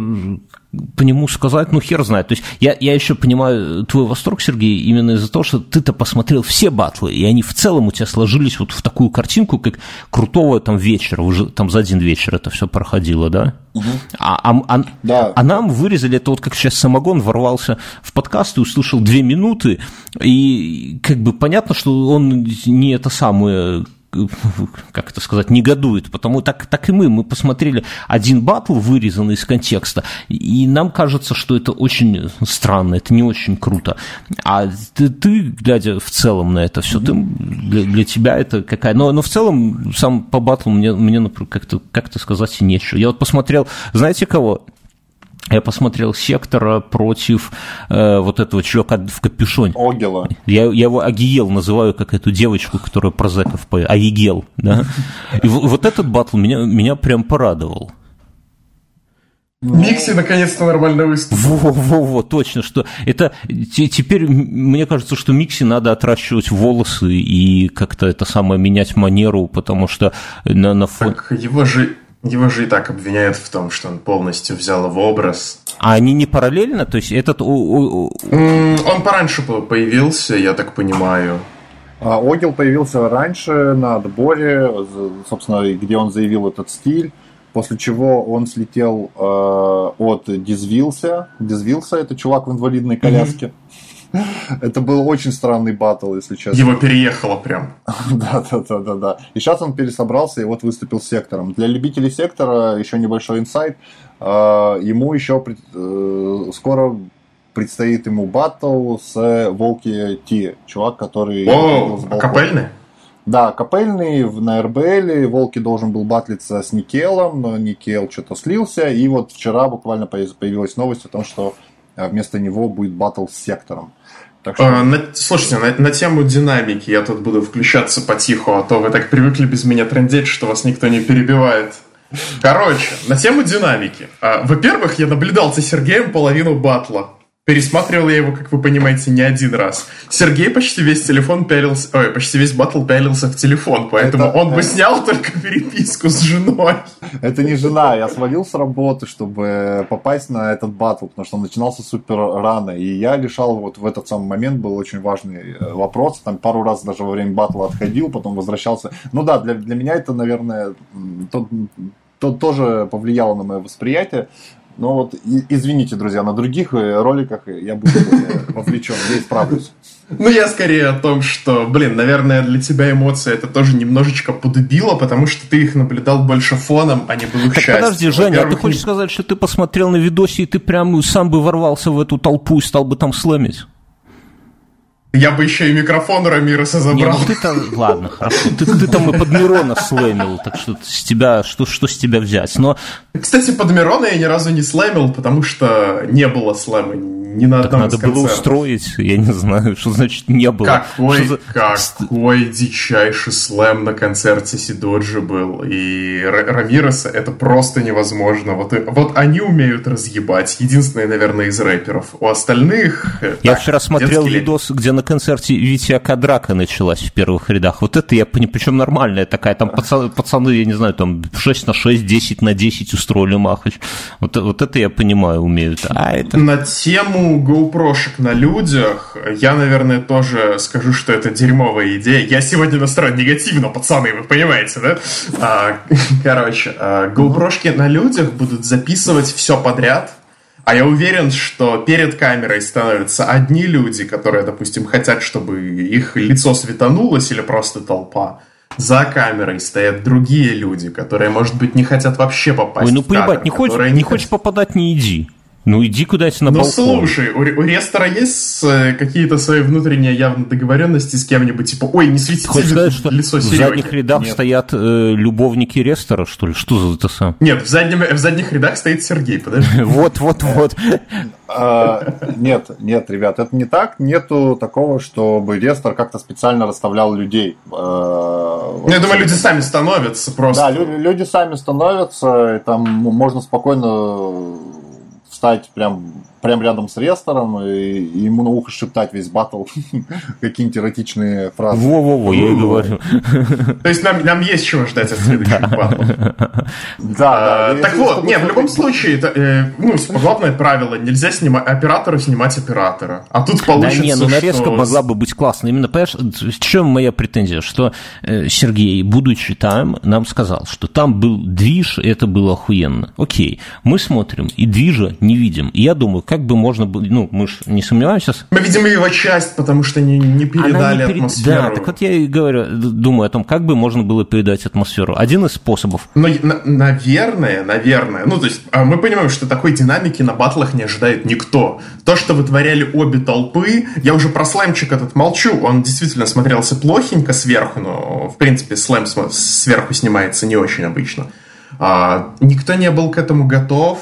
по нему сказать, ну, хер знает. То есть я, я еще понимаю твой восторг, Сергей, именно из-за того, что ты-то посмотрел все батлы, и они в целом у тебя сложились вот в такую картинку, как крутого там вечера, уже там за один вечер это все проходило, да? Угу. А, а, а, да. а нам вырезали это вот как сейчас самогон ворвался в подкаст и услышал две минуты, и как бы понятно, что он не это самое как это сказать, негодует, потому так, так и мы, мы посмотрели один батл, вырезанный из контекста, и нам кажется, что это очень странно, это не очень круто. А ты, ты глядя в целом на это все, ты, для, для тебя это какая... Но, но в целом сам по батлу мне, мне например, как-то как сказать нечего. Я вот посмотрел, знаете кого? Я посмотрел Сектора против э, вот этого чувака в капюшоне. Огела. Я, я его Агиел называю, как эту девочку, которая про зэков поет. Агигел, да. И вот этот батл меня, меня прям порадовал. Микси наконец-то нормально выступил. Во-во-во, точно, что это теперь мне кажется, что Микси надо отращивать волосы и как-то это самое менять манеру, потому что на, на фоне... Так его же его же и так обвиняют в том, что он полностью взял в образ. А они не параллельно? То есть этот... Он пораньше появился, я так понимаю. А Огил появился раньше на отборе, собственно, где он заявил этот стиль, после чего он слетел э, от Дизвилса. Дизвилса – это чувак в инвалидной коляске. Mm-hmm. Это был очень странный батл, если честно. Его переехало прям. Да, да, да, да, да. И сейчас он пересобрался и вот выступил сектором. Для любителей сектора еще небольшой инсайт. А, ему еще э, скоро предстоит ему батл с Волки Ти, чувак, который... О, капельный? Да, капельный на РБЛ, Волки должен был батлиться с Никелом, но Никел что-то слился, и вот вчера буквально появилась новость о том, что а вместо него будет батл с сектором. Так что... а, на, слушайте, на, на тему динамики я тут буду включаться потиху, а то вы так привыкли без меня трендеть, что вас никто не перебивает. Короче, на тему динамики. А, во-первых, я наблюдал за Сергеем половину батла. Пересматривал я его, как вы понимаете, не один раз. Сергей почти весь телефон пялился, ой, почти весь батл пялился в телефон, поэтому это, он это... бы снял только переписку с женой. Это не жена, я свалил с работы, чтобы попасть на этот батл, потому что он начинался супер рано, и я решал вот в этот самый момент, был очень важный э, вопрос, там пару раз даже во время батла отходил, потом возвращался. Ну да, для, для меня это, наверное, то, то тоже повлияло на мое восприятие. Но вот, извините, друзья, на других э, роликах я буду вовлечен, я исправлюсь. Ну, я скорее о том, что, блин, наверное, для тебя эмоции это тоже немножечко подубило, потому что ты их наблюдал больше фоном, а не был их так счастьем. подожди, Женя, а ты хочешь сказать, что ты посмотрел на видосе, и ты прям сам бы ворвался в эту толпу и стал бы там слэмить? Я бы еще и микрофон Рамироса забрал. Не, ну ты там, ладно, хорошо. Ты, ты там и под Мирона слэмил, так что с тебя, что, что с тебя взять? Но... Кстати, под Мирона я ни разу не слэмил, потому что не было слэма ни на одном так надо было устроить, я не знаю, что значит не было. Какой, за... какой дичайший слэм на концерте Сидоджи был. И Рамироса это просто невозможно. Вот, вот они умеют разъебать. Единственные, наверное, из рэперов. У остальных... Э, я так, вчера смотрел видос, где на концерте Витя Кадрака началась в первых рядах. Вот это я понимаю, причем нормальная такая. Там пацаны, пацаны, я не знаю, там 6 на 6, 10 на 10 устроили махач. Вот, вот это я понимаю, умеют. А это... На тему GoPro-шек на людях, я, наверное, тоже скажу, что это дерьмовая идея. Я сегодня настроен негативно, пацаны, вы понимаете, да? А, короче, а, GoPro-шки на людях будут записывать все подряд, а я уверен, что перед камерой становятся одни люди, которые, допустим, хотят, чтобы их лицо светанулось или просто толпа. За камерой стоят другие люди, которые, может быть, не хотят вообще попасть Ой, ну поебать, не, хочешь, не, не хочешь попадать, не иди. Ну иди куда-нибудь на ну, балкон. Ну слушай, у, у Рестора есть э, какие-то свои внутренние явно договоренности с кем-нибудь, типа, ой, не светите Хочешь сказать, что лицо в задних рядах Нет. стоят э, любовники Рестора, что ли? Что за это сам? Нет, в, заднем, в задних рядах стоит Сергей, подожди. Вот, вот, вот. А, нет, нет, ребят, это не так. Нету такого, чтобы Рестор как-то специально расставлял людей. А, ну, я думаю, люди сами становятся просто. Да, люди сами становятся, и там можно спокойно встать прям прям рядом с Рестором и, и ему на ухо шептать весь батл какие-нибудь эротичные фразы. Во-во-во, я и говорю. То есть нам, нам есть чего ждать от следующих батл. Да, да. Так вот, не, в любом случае, э, ну, главное правило, нельзя снимать оператору снимать оператора. А тут получится, Да не, ну нарезка могла бы быть классной. Именно, понимаешь, в чем моя претензия? Что э, Сергей, будучи там, нам сказал, что там был движ, и это было охуенно. Окей, мы смотрим, и движа не видим. И я думаю, как бы можно было, ну, мы же не сомневаемся. Мы видим его часть, потому что не, не передали не перед... атмосферу. Да, так вот я и говорю, думаю о том, как бы можно было передать атмосферу. Один из способов. Ну, наверное, наверное, ну, то есть а мы понимаем, что такой динамики на батлах не ожидает никто. То, что вытворяли обе толпы, я уже про слаймчик этот молчу, он действительно смотрелся плохенько сверху, но, в принципе, слайм сверху снимается не очень обычно. А, никто не был к этому готов,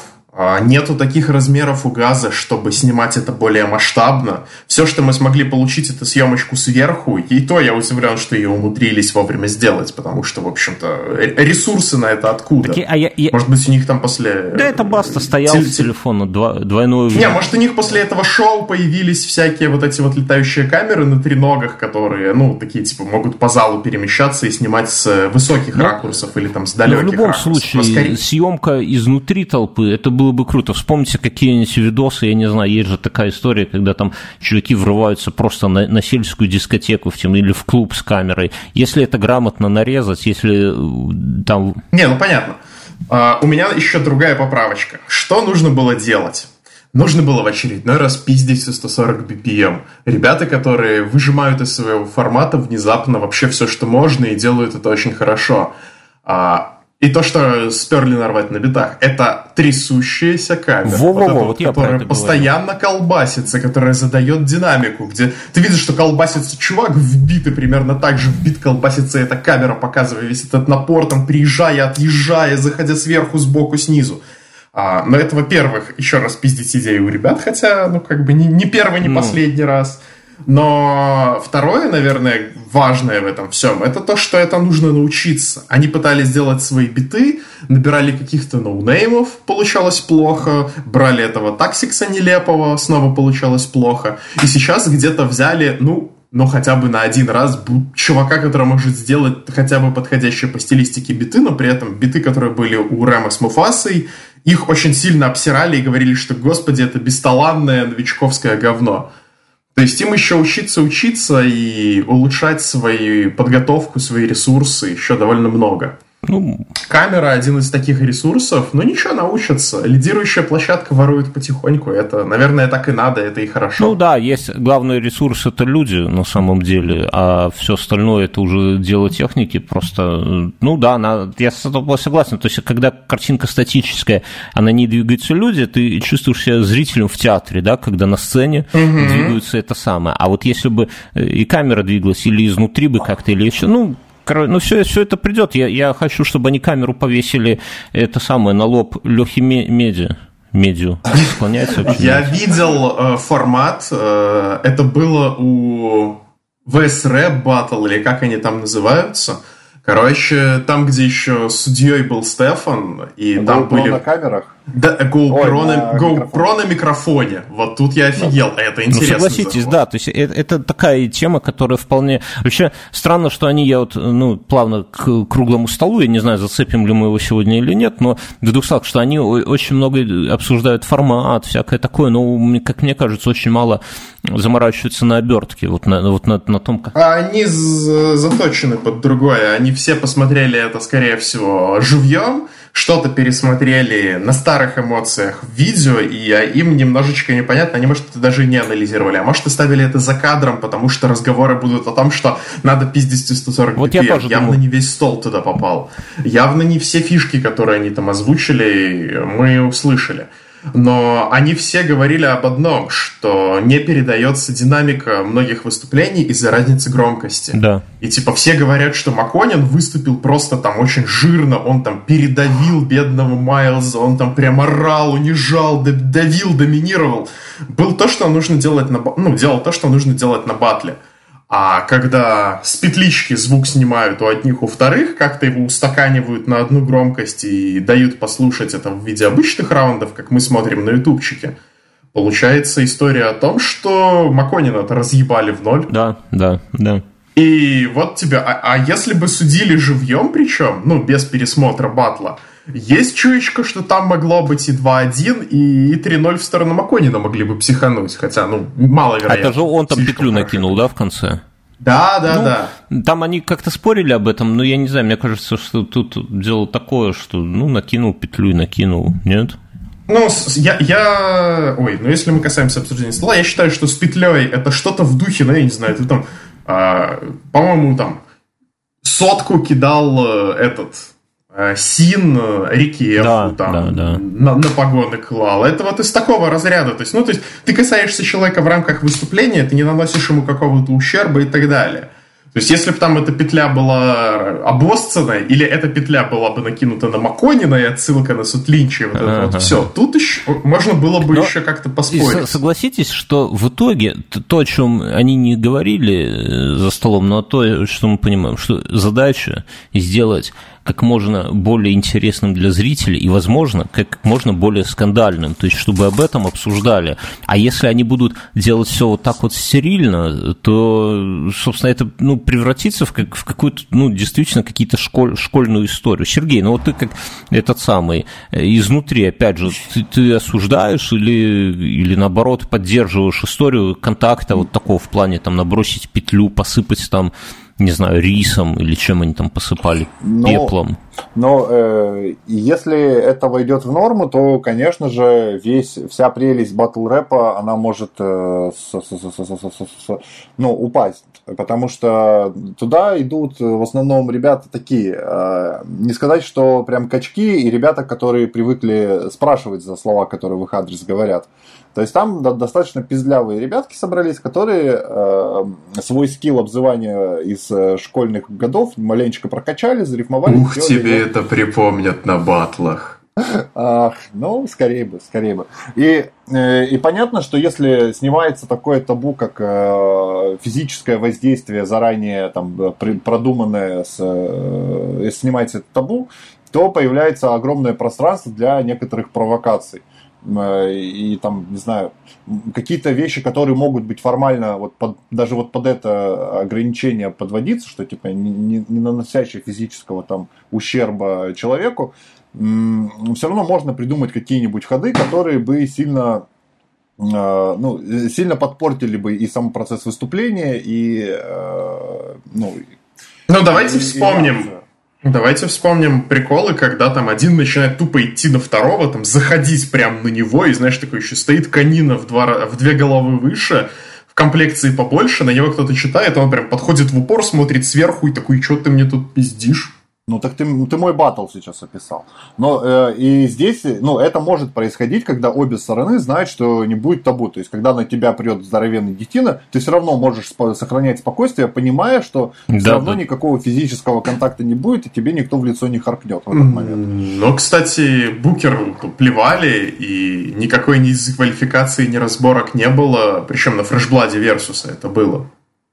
нету таких размеров у газа, чтобы снимать это более масштабно. Все, что мы смогли получить, это съемочку сверху, и то я удивлен, что ее умудрились вовремя сделать, потому что, в общем-то, ресурсы на это откуда? Такие, а я, я... Может быть, у них там после... Да это Баста стоял Теле... с телефона, два, двойной... Не, может, у них после этого шоу появились всякие вот эти вот летающие камеры на треногах, которые, ну, такие, типа, могут по залу перемещаться и снимать с высоких ну, ракурсов или там с далеких ну, в любом ракурсов. случае, скорее... съемка изнутри толпы, это было бы круто. Вспомните какие-нибудь видосы, я не знаю, есть же такая история, когда там чуваки врываются просто на, на сельскую дискотеку в тем, или в клуб с камерой. Если это грамотно нарезать, если э, там... Не, ну понятно. Uh, у меня еще другая поправочка. Что нужно было делать? Нужно было в очередной раз пиздить со 140 BPM. Ребята, которые выжимают из своего формата внезапно вообще все, что можно, и делают это очень хорошо. А, и то, что сперли нарвать на битах, это трясущаяся камера, Во -во -во, вот, вот которая постоянно говорю. колбасится, которая задает динамику, где ты видишь, что колбасится чувак вбит, и примерно так же вбит колбасится эта камера, показывая весь этот напор, там, приезжая, отъезжая, заходя сверху, сбоку, снизу. А, но это, во-первых, еще раз пиздить идею у ребят, хотя, ну, как бы не, не первый, не ну. последний раз. Но второе, наверное, важное в этом всем, это то, что это нужно научиться. Они пытались сделать свои биты, набирали каких-то ноунеймов, получалось плохо, брали этого таксикса нелепого, снова получалось плохо. И сейчас где-то взяли, ну, но хотя бы на один раз чувака, который может сделать хотя бы подходящие по стилистике биты, но при этом биты, которые были у Рэма с Муфасой, их очень сильно обсирали и говорили, что, господи, это бесталанное новичковское говно. То есть им еще учиться учиться и улучшать свою подготовку, свои ресурсы еще довольно много. Ну, камера один из таких ресурсов, но ничего, научатся. Лидирующая площадка ворует потихоньку. Это, наверное, так и надо, это и хорошо. Ну да, есть главный ресурс это люди на самом деле, а все остальное это уже дело техники. Просто, ну да, она, я с тобой согласен. То есть, когда картинка статическая, а на ней двигаются люди, ты чувствуешь себя зрителем в театре, да, когда на сцене угу. двигаются это самое. А вот если бы э, и камера двигалась, или изнутри бы как-то, или еще, ну, ну все, все это придет. Я, я хочу, чтобы они камеру повесили это самое на лоб Лехи Меди. Медиу склоняется Я видел э, формат. Э, это было у VSRAP Battle, или как они там называются. Короче, там, где еще судьей был Стефан, и это там было были... на камерах? Да, GoPro, Ой, на, GoPro на микрофоне. Вот тут я офигел. Ну, это интересно. Ну, согласитесь, да. То есть это, это такая тема, которая вполне... Вообще странно, что они, я вот, ну, плавно к круглому столу, я не знаю, зацепим ли мы его сегодня или нет, но в двух словах, что они очень много обсуждают формат, всякое такое, но, как мне кажется, очень мало заморачиваются на обертке, вот на, вот на, на том, как... А они заточены под другое. Они все посмотрели это, скорее всего, живьем, что-то пересмотрели на старых эмоциях в видео, и им немножечко непонятно, они, может, это даже не анализировали, а может, оставили это за кадром, потому что разговоры будут о том, что надо пиздить 140 вот я тоже Явно думал. не весь стол туда попал. Явно не все фишки, которые они там озвучили, мы услышали но они все говорили об одном, что не передается динамика многих выступлений из-за разницы громкости. Да. И типа все говорят, что Маконин выступил просто там очень жирно, он там передавил бедного Майлза, он там прям орал, унижал, давил, доминировал. Был то, что нужно делать на... Ну, делал то, что нужно делать на батле. А когда с петлички звук снимают у одних, у вторых, как-то его устаканивают на одну громкость и дают послушать это в виде обычных раундов, как мы смотрим на ютубчике, получается история о том, что Маконина-то разъебали в ноль. Да, да, да. И вот тебе... А, а если бы судили живьем причем, ну, без пересмотра батла, есть чуечка, что там могло быть и 2-1, и 3-0 в сторону Маконина могли бы психануть, хотя, ну, маловероятно. А это же он там петлю накинул, да, в конце? Да, да, ну, да. Там они как-то спорили об этом, но я не знаю, мне кажется, что тут дело такое, что, ну, накинул петлю и накинул, нет? Ну, я, я... Ой, ну если мы касаемся обсуждения стола, я считаю, что с петлей это что-то в духе, ну, я не знаю, ты там, а, по-моему, там, сотку кидал э, этот Э, Син, э, Рикефу, да, там, да, да. На, на погоны клал. Это вот из такого разряда. То есть, ну, то есть, ты касаешься человека в рамках выступления, ты не наносишь ему какого-то ущерба и так далее. То есть, если бы там эта петля была обоссана, или эта петля была бы накинута на Маконина и отсылка на Сутлинча, вот это вот все, тут еще можно было бы Но еще как-то поспорить. Согласитесь, что в итоге то, о чем они не говорили э, за столом, но то, что мы понимаем, что задача сделать как можно более интересным для зрителей и, возможно, как можно более скандальным, то есть чтобы об этом обсуждали. А если они будут делать все вот так вот стерильно, то, собственно, это ну, превратится в, как, в какую-то, ну, действительно, какие-то школь, школьную историю. Сергей, ну вот ты как этот самый, э, изнутри, опять же, ты, ты осуждаешь или, или наоборот поддерживаешь историю контакта вот такого в плане там набросить петлю, посыпать там не знаю, рисом или чем они там посыпали, но, пеплом. Но э, если это войдет в норму, то, конечно же, весь, вся прелесть батл рэпа, она может э, с, с, с, ну, упасть. Потому что туда идут в основном ребята такие, э, не сказать, что прям качки и ребята, которые привыкли спрашивать за слова, которые в их адрес говорят. То есть там достаточно пиздлявые ребятки собрались, которые э, свой скилл обзывания из э, школьных годов маленечко прокачали, зарифмовали. Ух, тебе его. это припомнят на батлах. Ах, ну, скорее бы, скорее бы. И, э, и понятно, что если снимается такое табу, как э, физическое воздействие, заранее там, продуманное, с, если снимается это табу, то появляется огромное пространство для некоторых провокаций. Э, и там, не знаю, какие-то вещи, которые могут быть формально, вот под, даже вот под это ограничение подводиться, что типа не, не, не наносящее физического там ущерба человеку, все равно можно придумать какие-нибудь ходы, которые бы сильно э, ну, сильно подпортили бы и сам процесс выступления, и э, ну, ну давайте и, вспомним. И Давайте вспомним приколы, когда там один начинает тупо идти на второго, там заходить прямо на него, и знаешь, такой еще стоит канина в, два, в две головы выше, в комплекции побольше, на него кто-то читает, он прям подходит в упор, смотрит сверху и такой, что ты мне тут пиздишь? Ну так ты, ты мой батл сейчас описал. Но э, и здесь, ну, это может происходить, когда обе стороны знают, что не будет табу. То есть, когда на тебя придет здоровенный детина, ты все равно можешь сохранять спокойствие, понимая, что да, все равно да. никакого физического контакта не будет, и тебе никто в лицо не харкнет в этот момент. Но, кстати, Букер плевали, и никакой ни дисквалификации, ни разборок не было. Причем на фрешбладе Версуса это было.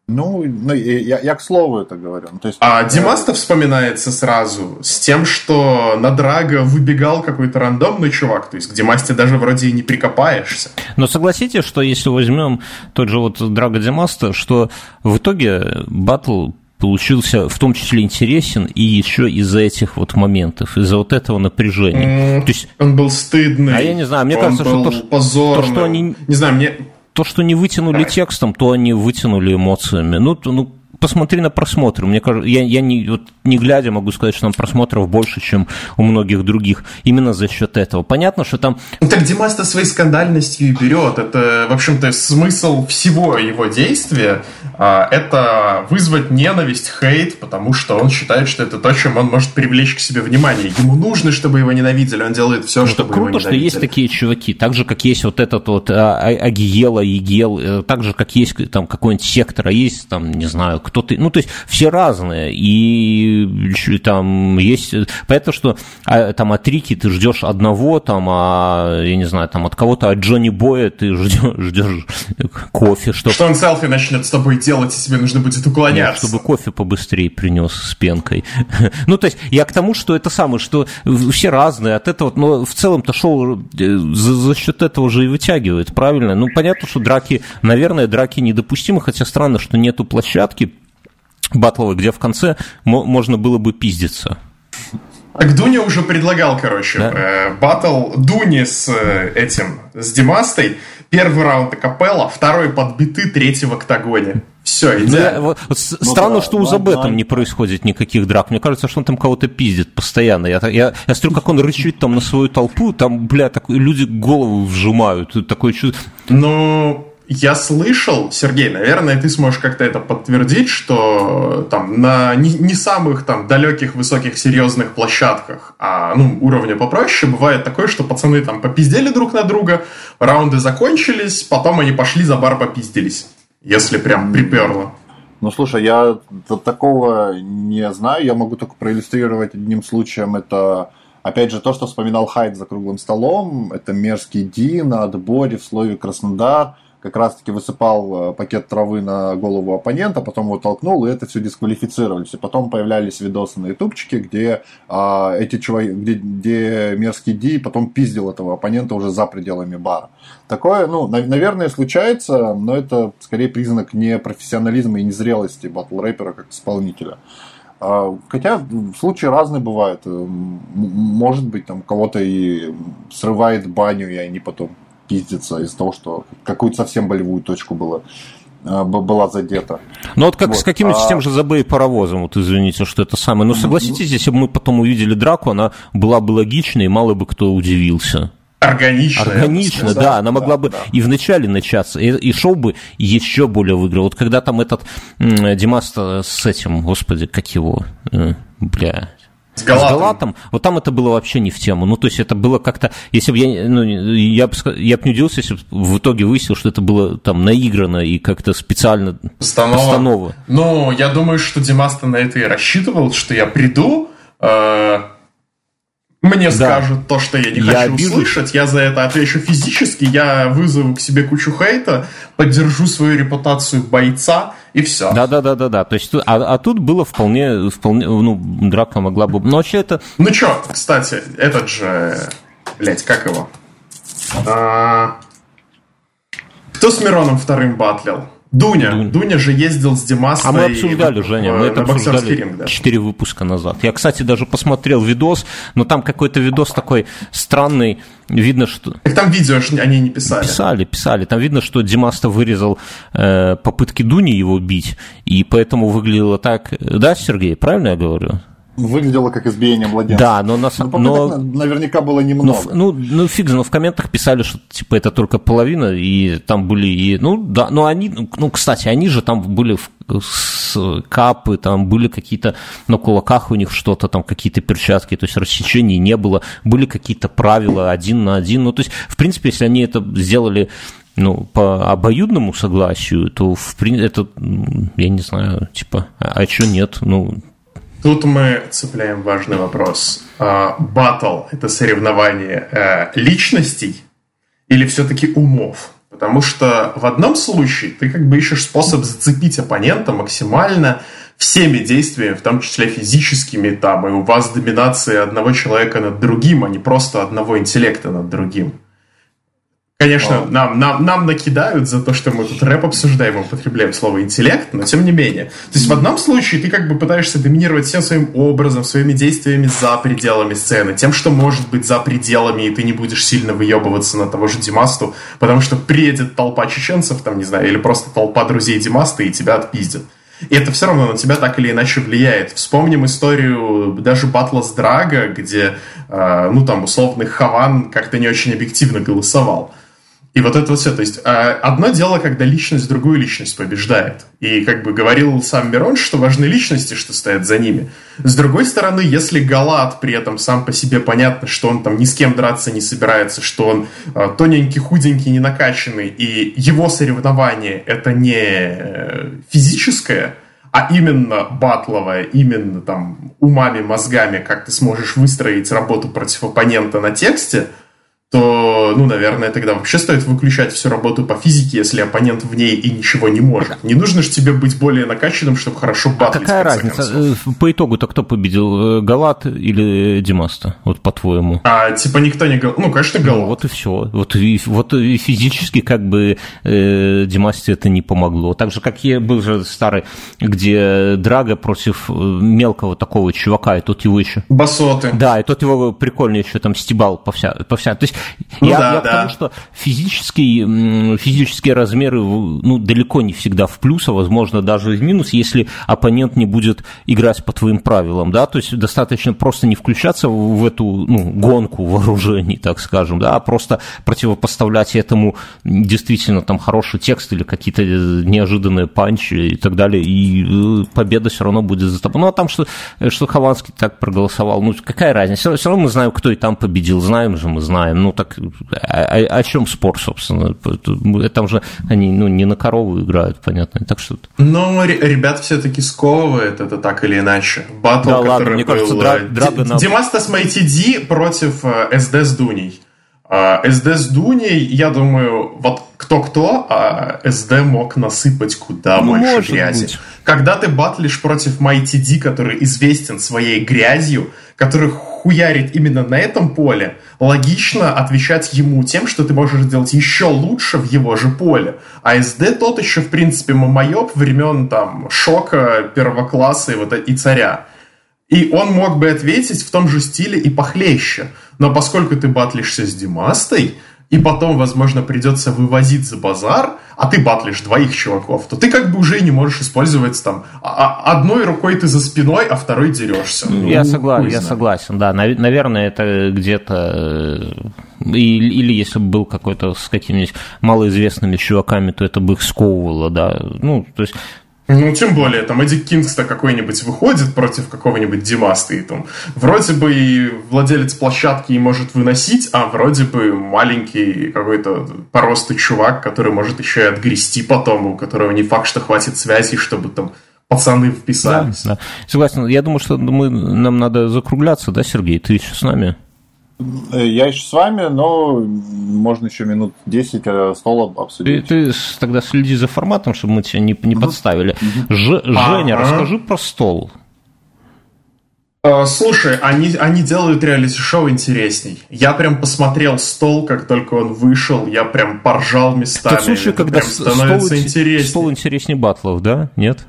Ну, ну я, я к слову это говорю. Ну, то есть, а Димаста вспоминается сразу с тем, что на Драга выбегал какой-то рандомный чувак, то есть к Димасте даже вроде и не прикопаешься. Но согласитесь, что если возьмем тот же вот Драга Димаста, что в итоге батл получился в том числе интересен и еще из-за этих вот моментов, из-за вот этого напряжения. Mm, То есть, он был стыдный. А я не знаю, мне кажется, что то, позорным. то, что они... Не знаю, мне... То, что не вытянули текстом, то они вытянули эмоциями. Ну, ну посмотри на просмотры. Мне кажется, я, я не, вот, не глядя могу сказать, что там просмотров больше, чем у многих других. Именно за счет этого. Понятно, что там... Ну, так Димас-то своей скандальностью и берет. Это, в общем-то, смысл всего его действия. А, это вызвать ненависть, хейт, потому что он считает, что это то, чем он может привлечь к себе внимание. Ему нужно, чтобы его ненавидели. Он делает все, ну, чтобы круто, его ненавидели. что есть такие чуваки. Так же, как есть вот этот вот а, а, Агиела, Егел. Э, так же, как есть там какой-нибудь сектор, а есть там, не знаю, кто-то, ну, то есть все разные, и там есть, понятно, что а, там от Рики ты ждешь одного, там, а, я не знаю, там от кого-то, от Джонни Боя ты ждешь, ждешь кофе, что... Что он селфи начнет с тобой делать, и тебе нужно будет уклоняться. Нет, чтобы кофе побыстрее принес с пенкой. ну, то есть я к тому, что это самое, что все разные от этого, но в целом-то шоу э, за, за счет этого же и вытягивает, правильно? Ну, понятно, что драки, наверное, драки недопустимы, хотя странно, что нету площадки, батловый, где в конце можно было бы пиздиться. Так Дуня уже предлагал, короче, да? э, батл Дуни с э, этим, с Димастой. Первый раунд акапелла, второй под биты, третий в октагоне. Все, идеально. Ну, вот, вот ну, странно, да, что у Забе там не происходит никаких драк. Мне кажется, что он там кого-то пиздит постоянно. Я, я, я смотрю, как он рычит там на свою толпу, там, бля, так, люди голову вжимают. Такое чувство. Ну, я слышал, Сергей, наверное, ты сможешь как-то это подтвердить, что там на не, не самых там далеких, высоких, серьезных площадках, а ну, уровня попроще, бывает такое, что пацаны там попиздели друг на друга, раунды закончились, потом они пошли за бар попиздились, если прям приперло. Ну, слушай, я такого не знаю, я могу только проиллюстрировать одним случаем, это Опять же, то, что вспоминал Хайд за круглым столом, это мерзкий Ди на отборе в слове Краснодар – как раз-таки высыпал э, пакет травы на голову оппонента, потом его толкнул, и это все дисквалифицировались. И потом появлялись видосы на ютубчике, где а, эти чуваки, где, где мерзкий Ди потом пиздил этого оппонента уже за пределами бара. Такое, ну, на, наверное, случается, но это скорее признак непрофессионализма и незрелости батл-рэпера как исполнителя. А, хотя случаи разные бывают. Может быть, там кого-то и срывает баню, и они потом пиздиться из-за того, что какую-то совсем болевую точку было э, была задета. Ну вот как вот. с каким-нибудь а... тем же и паровозом, вот извините, что это самое. Но согласитесь, если бы мы потом увидели драку, она была бы логичной, и мало бы кто удивился. Органично. Органично, да, да, она могла да, бы да. и вначале начаться, и, и шоу бы еще более выиграл. Вот когда там этот Димас с этим, господи, как его, э, бля, с Галатом. С Галатом. Вот там это было вообще не в тему. Ну, то есть это было как-то... Если бы я... Ну, я бы я бы не удивился, если бы в итоге выяснил, что это было там наиграно и как-то специально постанова. постанова. Ну, я думаю, что Димаста на это и рассчитывал, что я приду, э мне да. скажут то, что я не я хочу обижу. услышать, я за это отвечу физически, я вызову к себе кучу хейта, поддержу свою репутацию бойца и все. Да, да, да, да, да. То есть, а, а тут было вполне, вполне, ну, драка могла бы. Но вообще это. Ну чё, кстати, этот же. Блять, как его? А... Кто с Мироном вторым батлил? Дуня. Дуня. Дуня же ездил с Димасом. А мы обсуждали, Женя, мы это обсуждали ринг, да. 4 выпуска назад. Я, кстати, даже посмотрел видос, но там какой-то видос такой странный. Видно, что... Так там видео они не писали. Писали, писали. Там видно, что Димаста вырезал э, попытки Дуни его бить, и поэтому выглядело так... Да, Сергей, правильно я говорю? Выглядело как избиение младенца. Да, но на самом но... наверняка было немного. Ну, ну, ну фиг но в комментах писали, что типа это только половина, и там были и, ну, да, но они, ну, кстати, они же там были в, капы, там были какие-то на кулаках у них что-то, там какие-то перчатки, то есть рассечений не было, были какие-то правила один на один, ну, то есть, в принципе, если они это сделали ну, по обоюдному согласию, то в принципе это, я не знаю, типа, а, а что нет? Ну, Тут мы цепляем важный вопрос. Батл – это соревнование э, личностей или все-таки умов? Потому что в одном случае ты как бы ищешь способ зацепить оппонента максимально всеми действиями, в том числе физическими, там, и у вас доминация одного человека над другим, а не просто одного интеллекта над другим. Конечно, wow. нам, нам, нам накидают за то, что мы тут рэп обсуждаем и употребляем слово интеллект, но тем не менее. То есть в одном случае ты как бы пытаешься доминировать всем своим образом, своими действиями за пределами сцены, тем, что может быть за пределами, и ты не будешь сильно выебываться на того же Димасту, потому что приедет толпа чеченцев, там, не знаю, или просто толпа друзей Димаста, и тебя отпиздят. И это все равно на тебя так или иначе влияет. Вспомним историю даже батла с Драго, где, э, ну, там, условный Хаван как-то не очень объективно голосовал. И вот это вот все. То есть а, одно дело, когда личность другую личность побеждает. И как бы говорил сам Мирон, что важны личности, что стоят за ними. С другой стороны, если Галат при этом сам по себе понятно, что он там ни с кем драться не собирается, что он а, тоненький, худенький, не накачанный, и его соревнование это не э, физическое, а именно батловое, именно там умами, мозгами, как ты сможешь выстроить работу против оппонента на тексте – то, ну, наверное, тогда вообще стоит выключать всю работу по физике, если оппонент в ней и ничего не может. Не нужно же тебе быть более накачанным, чтобы хорошо батлить. А какая разница? Концов. Э, по итогу-то кто победил? Э, Галат или Димаста? Вот по-твоему. А, типа никто не... Ну, конечно, Галат. Ну, вот и все. Вот, и, вот и физически как бы э, Димасте это не помогло. Так же, как я был же старый, где Драга против э, мелкого такого чувака, и тот его еще... Басоты. Да, и тот его прикольно еще там стебал по вся... По вся... То есть ну, я, да, я да. потому что физические, физические размеры ну, далеко не всегда в плюс, а возможно даже в минус, если оппонент не будет играть по твоим правилам, да, то есть достаточно просто не включаться в эту ну, гонку вооружений, так скажем, да, а просто противопоставлять этому действительно там хороший текст или какие-то неожиданные панчи и так далее, и э, победа все равно будет за тобой. Ну, а там, что, что Хованский так проголосовал, ну, какая разница, все равно мы знаем, кто и там победил, знаем же мы, знаем, ну так о, о, о чем спор, собственно? Там же они ну, не на корову играют, понятно. Так что... Но ребят все-таки сковывает это так или иначе. Батл, да, который ладно, мне был... Кажется, Дра... На... Димастас Майтиди против СД э, с Дуней. СД с Дуней, я думаю, вот кто-кто, а СД мог насыпать куда ну, больше грязи. Быть. Когда ты батлишь против Mighty D, который известен своей грязью, который хуярит именно на этом поле, логично отвечать ему тем, что ты можешь сделать еще лучше в его же поле. А СД тот еще, в принципе, мамоеб времен там шока первого класса и, вот, и царя. И он мог бы ответить в том же стиле и похлеще. Но поскольку ты батлишься с Димастой, и потом, возможно, придется вывозить за базар, а ты батлишь двоих чуваков, то ты как бы уже не можешь использовать там а, а одной рукой ты за спиной, а второй дерешься. Ну, я, согла... я согласен, да. Наверное, это где-то э, или если бы был какой-то с какими-нибудь малоизвестными чуваками, то это бы их сковывало, да. Ну, то есть ну, тем более, там Эдди Кингста какой-нибудь выходит против какого-нибудь Димаста, и там вроде бы и владелец площадки и может выносить, а вроде бы маленький какой-то по росту чувак, который может еще и отгрести потом, у которого не факт, что хватит связи, чтобы там пацаны вписались. Да, да. Согласен. Я думаю, что мы, нам надо закругляться, да, Сергей? Ты еще с нами? Э, я еще с вами, но можно еще минут 10 э, стол обсудить. Ты, ты тогда следи за форматом, чтобы мы тебя не, не подставили. Ж, Женя, а, расскажи про стол. Э, слушай, они, они делают реалити-шоу интересней. Я прям посмотрел стол, как только он вышел, я прям поржал местами. Тот случай, Это когда становится стол, интереснее. Стол интереснее батлов, да? Нет?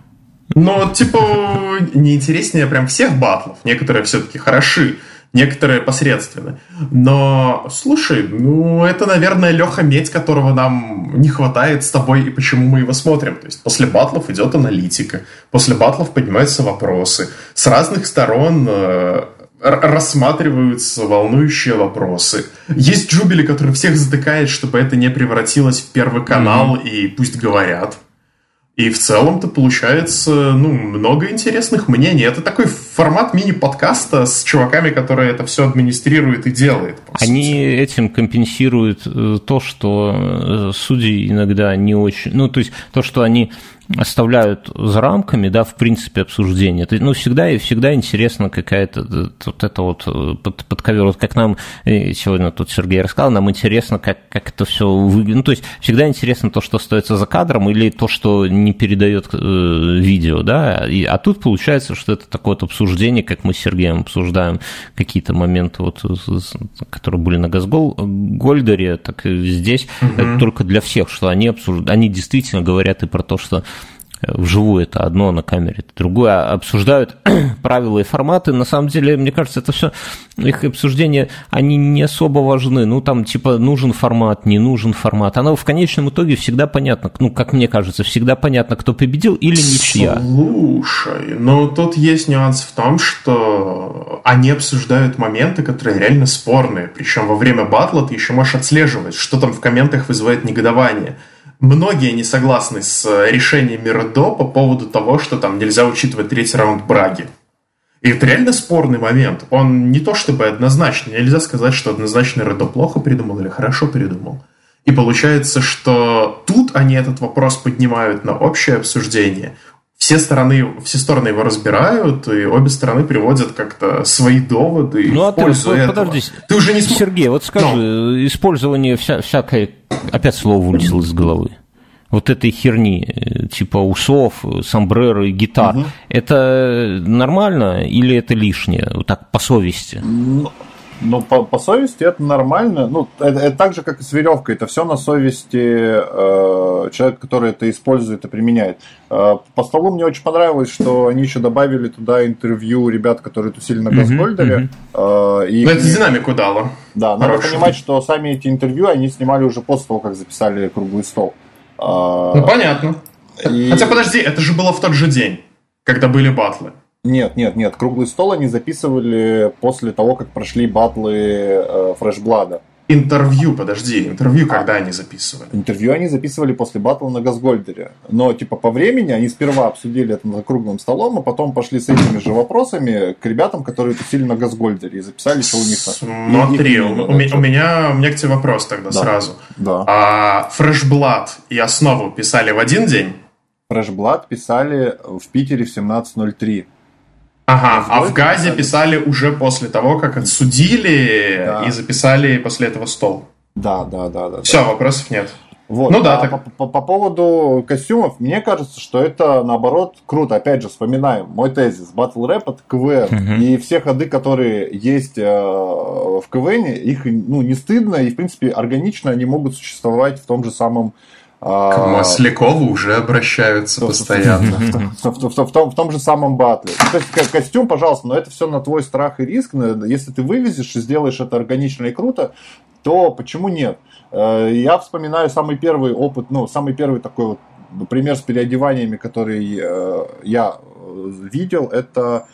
Ну, типа, не интереснее прям всех батлов. Некоторые все-таки хороши некоторые посредственны. Но, слушай, ну, это, наверное, Леха Медь, которого нам не хватает с тобой, и почему мы его смотрим. То есть после батлов идет аналитика, после батлов поднимаются вопросы. С разных сторон э, рассматриваются волнующие вопросы. Есть Джубили, который всех затыкает, чтобы это не превратилось в первый канал, mm-hmm. и пусть говорят. И в целом-то получается, ну, много интересных мнений. Это такой формат мини-подкаста с чуваками, которые это все администрируют и делают. Они сути. этим компенсируют э, то, что э, судьи иногда не очень... Ну, то есть то, что они оставляют за рамками, да, в принципе, обсуждения. Это, ну, всегда и всегда интересно какая-то вот это вот э, под, под ковер. Вот как нам э, сегодня тут Сергей рассказал, нам интересно, как, как это все выглядит. Ну, то есть всегда интересно то, что остается за кадром, или то, что не передает э, видео, да. И, а тут получается, что это такое вот обсуждение, как мы с Сергеем обсуждаем какие-то моменты, вот, которые были на Газгольдере, так и здесь угу. это только для всех, что они обсуждают, они действительно говорят и про то, что вживую это одно, на камере это другое, а обсуждают правила и форматы. На самом деле, мне кажется, это все, их обсуждения, они не особо важны. Ну, там, типа, нужен формат, не нужен формат. Оно в конечном итоге всегда понятно, ну, как мне кажется, всегда понятно, кто победил или ничья. Слушай, ну, тут есть нюанс в том, что они обсуждают моменты, которые реально спорные. Причем во время батла ты еще можешь отслеживать, что там в комментах вызывает негодование многие не согласны с э, решением Миродо по поводу того, что там нельзя учитывать третий раунд Браги. И это реально спорный момент. Он не то чтобы однозначный. Нельзя сказать, что однозначно Редо плохо придумал или хорошо придумал. И получается, что тут они этот вопрос поднимают на общее обсуждение. Все стороны, все стороны его разбирают, и обе стороны приводят как-то свои доводы. Ну а ты, подожди, ты уже не см... Сергей, вот скажи, Но. использование вся, всякой опять слово вылетело из головы. Вот этой херни, э, типа усов, сомбреро и гитар, угу. это нормально или это лишнее, вот так по совести? Ну, ну по, по совести это нормально. Ну, это, это так же, как и с веревкой. Это все на совести э, человека, который это использует и применяет. Э, по столу мне очень понравилось, что они еще добавили туда интервью ребят, которые тусили на Газгольдере. Uh-huh. Э, и, ну, это динамику дало. Да, надо Хорошо. понимать, что сами эти интервью они снимали уже после того, как записали круглый стол. Э, ну, понятно. И... Хотя, подожди, это же было в тот же день, когда были батлы. Нет, нет, нет. Круглый стол они записывали после того, как прошли батлы э, Фрешблада. Интервью, подожди, интервью а, когда они записывали? Интервью они записывали после батла на Газгольдере. Но, типа, по времени они сперва обсудили это за круглым столом, а потом пошли с этими же вопросами к ребятам, которые тусили на Газгольдере и записали, что у них... Смотри, у, у, у, меня, у меня к тебе вопрос тогда да. сразу. Да. А Фрешблад и Основу писали в один день? Фрешблад писали в Питере в 17.03. Ага, а в Газе писали уже после того, как отсудили да. и записали после этого стол. Да, да, да, да. Все, да. вопросов нет. Вот. Ну да. А так... по, по, по поводу костюмов, мне кажется, что это наоборот круто. Опять же, вспоминаем мой тезис. Battle Rap это КВН. Угу. И все ходы, которые есть э, в КВН, их ну, не стыдно, и в принципе органично они могут существовать в том же самом К Маслякову уже обращаются постоянно. В том же самом батле. То есть костюм, пожалуйста, но это все на твой страх и риск. Если ты вывезешь и сделаешь это органично и круто, то почему нет? Э, я вспоминаю самый первый опыт, ну, самый первый такой вот пример с переодеваниями, который э, я э, видел, это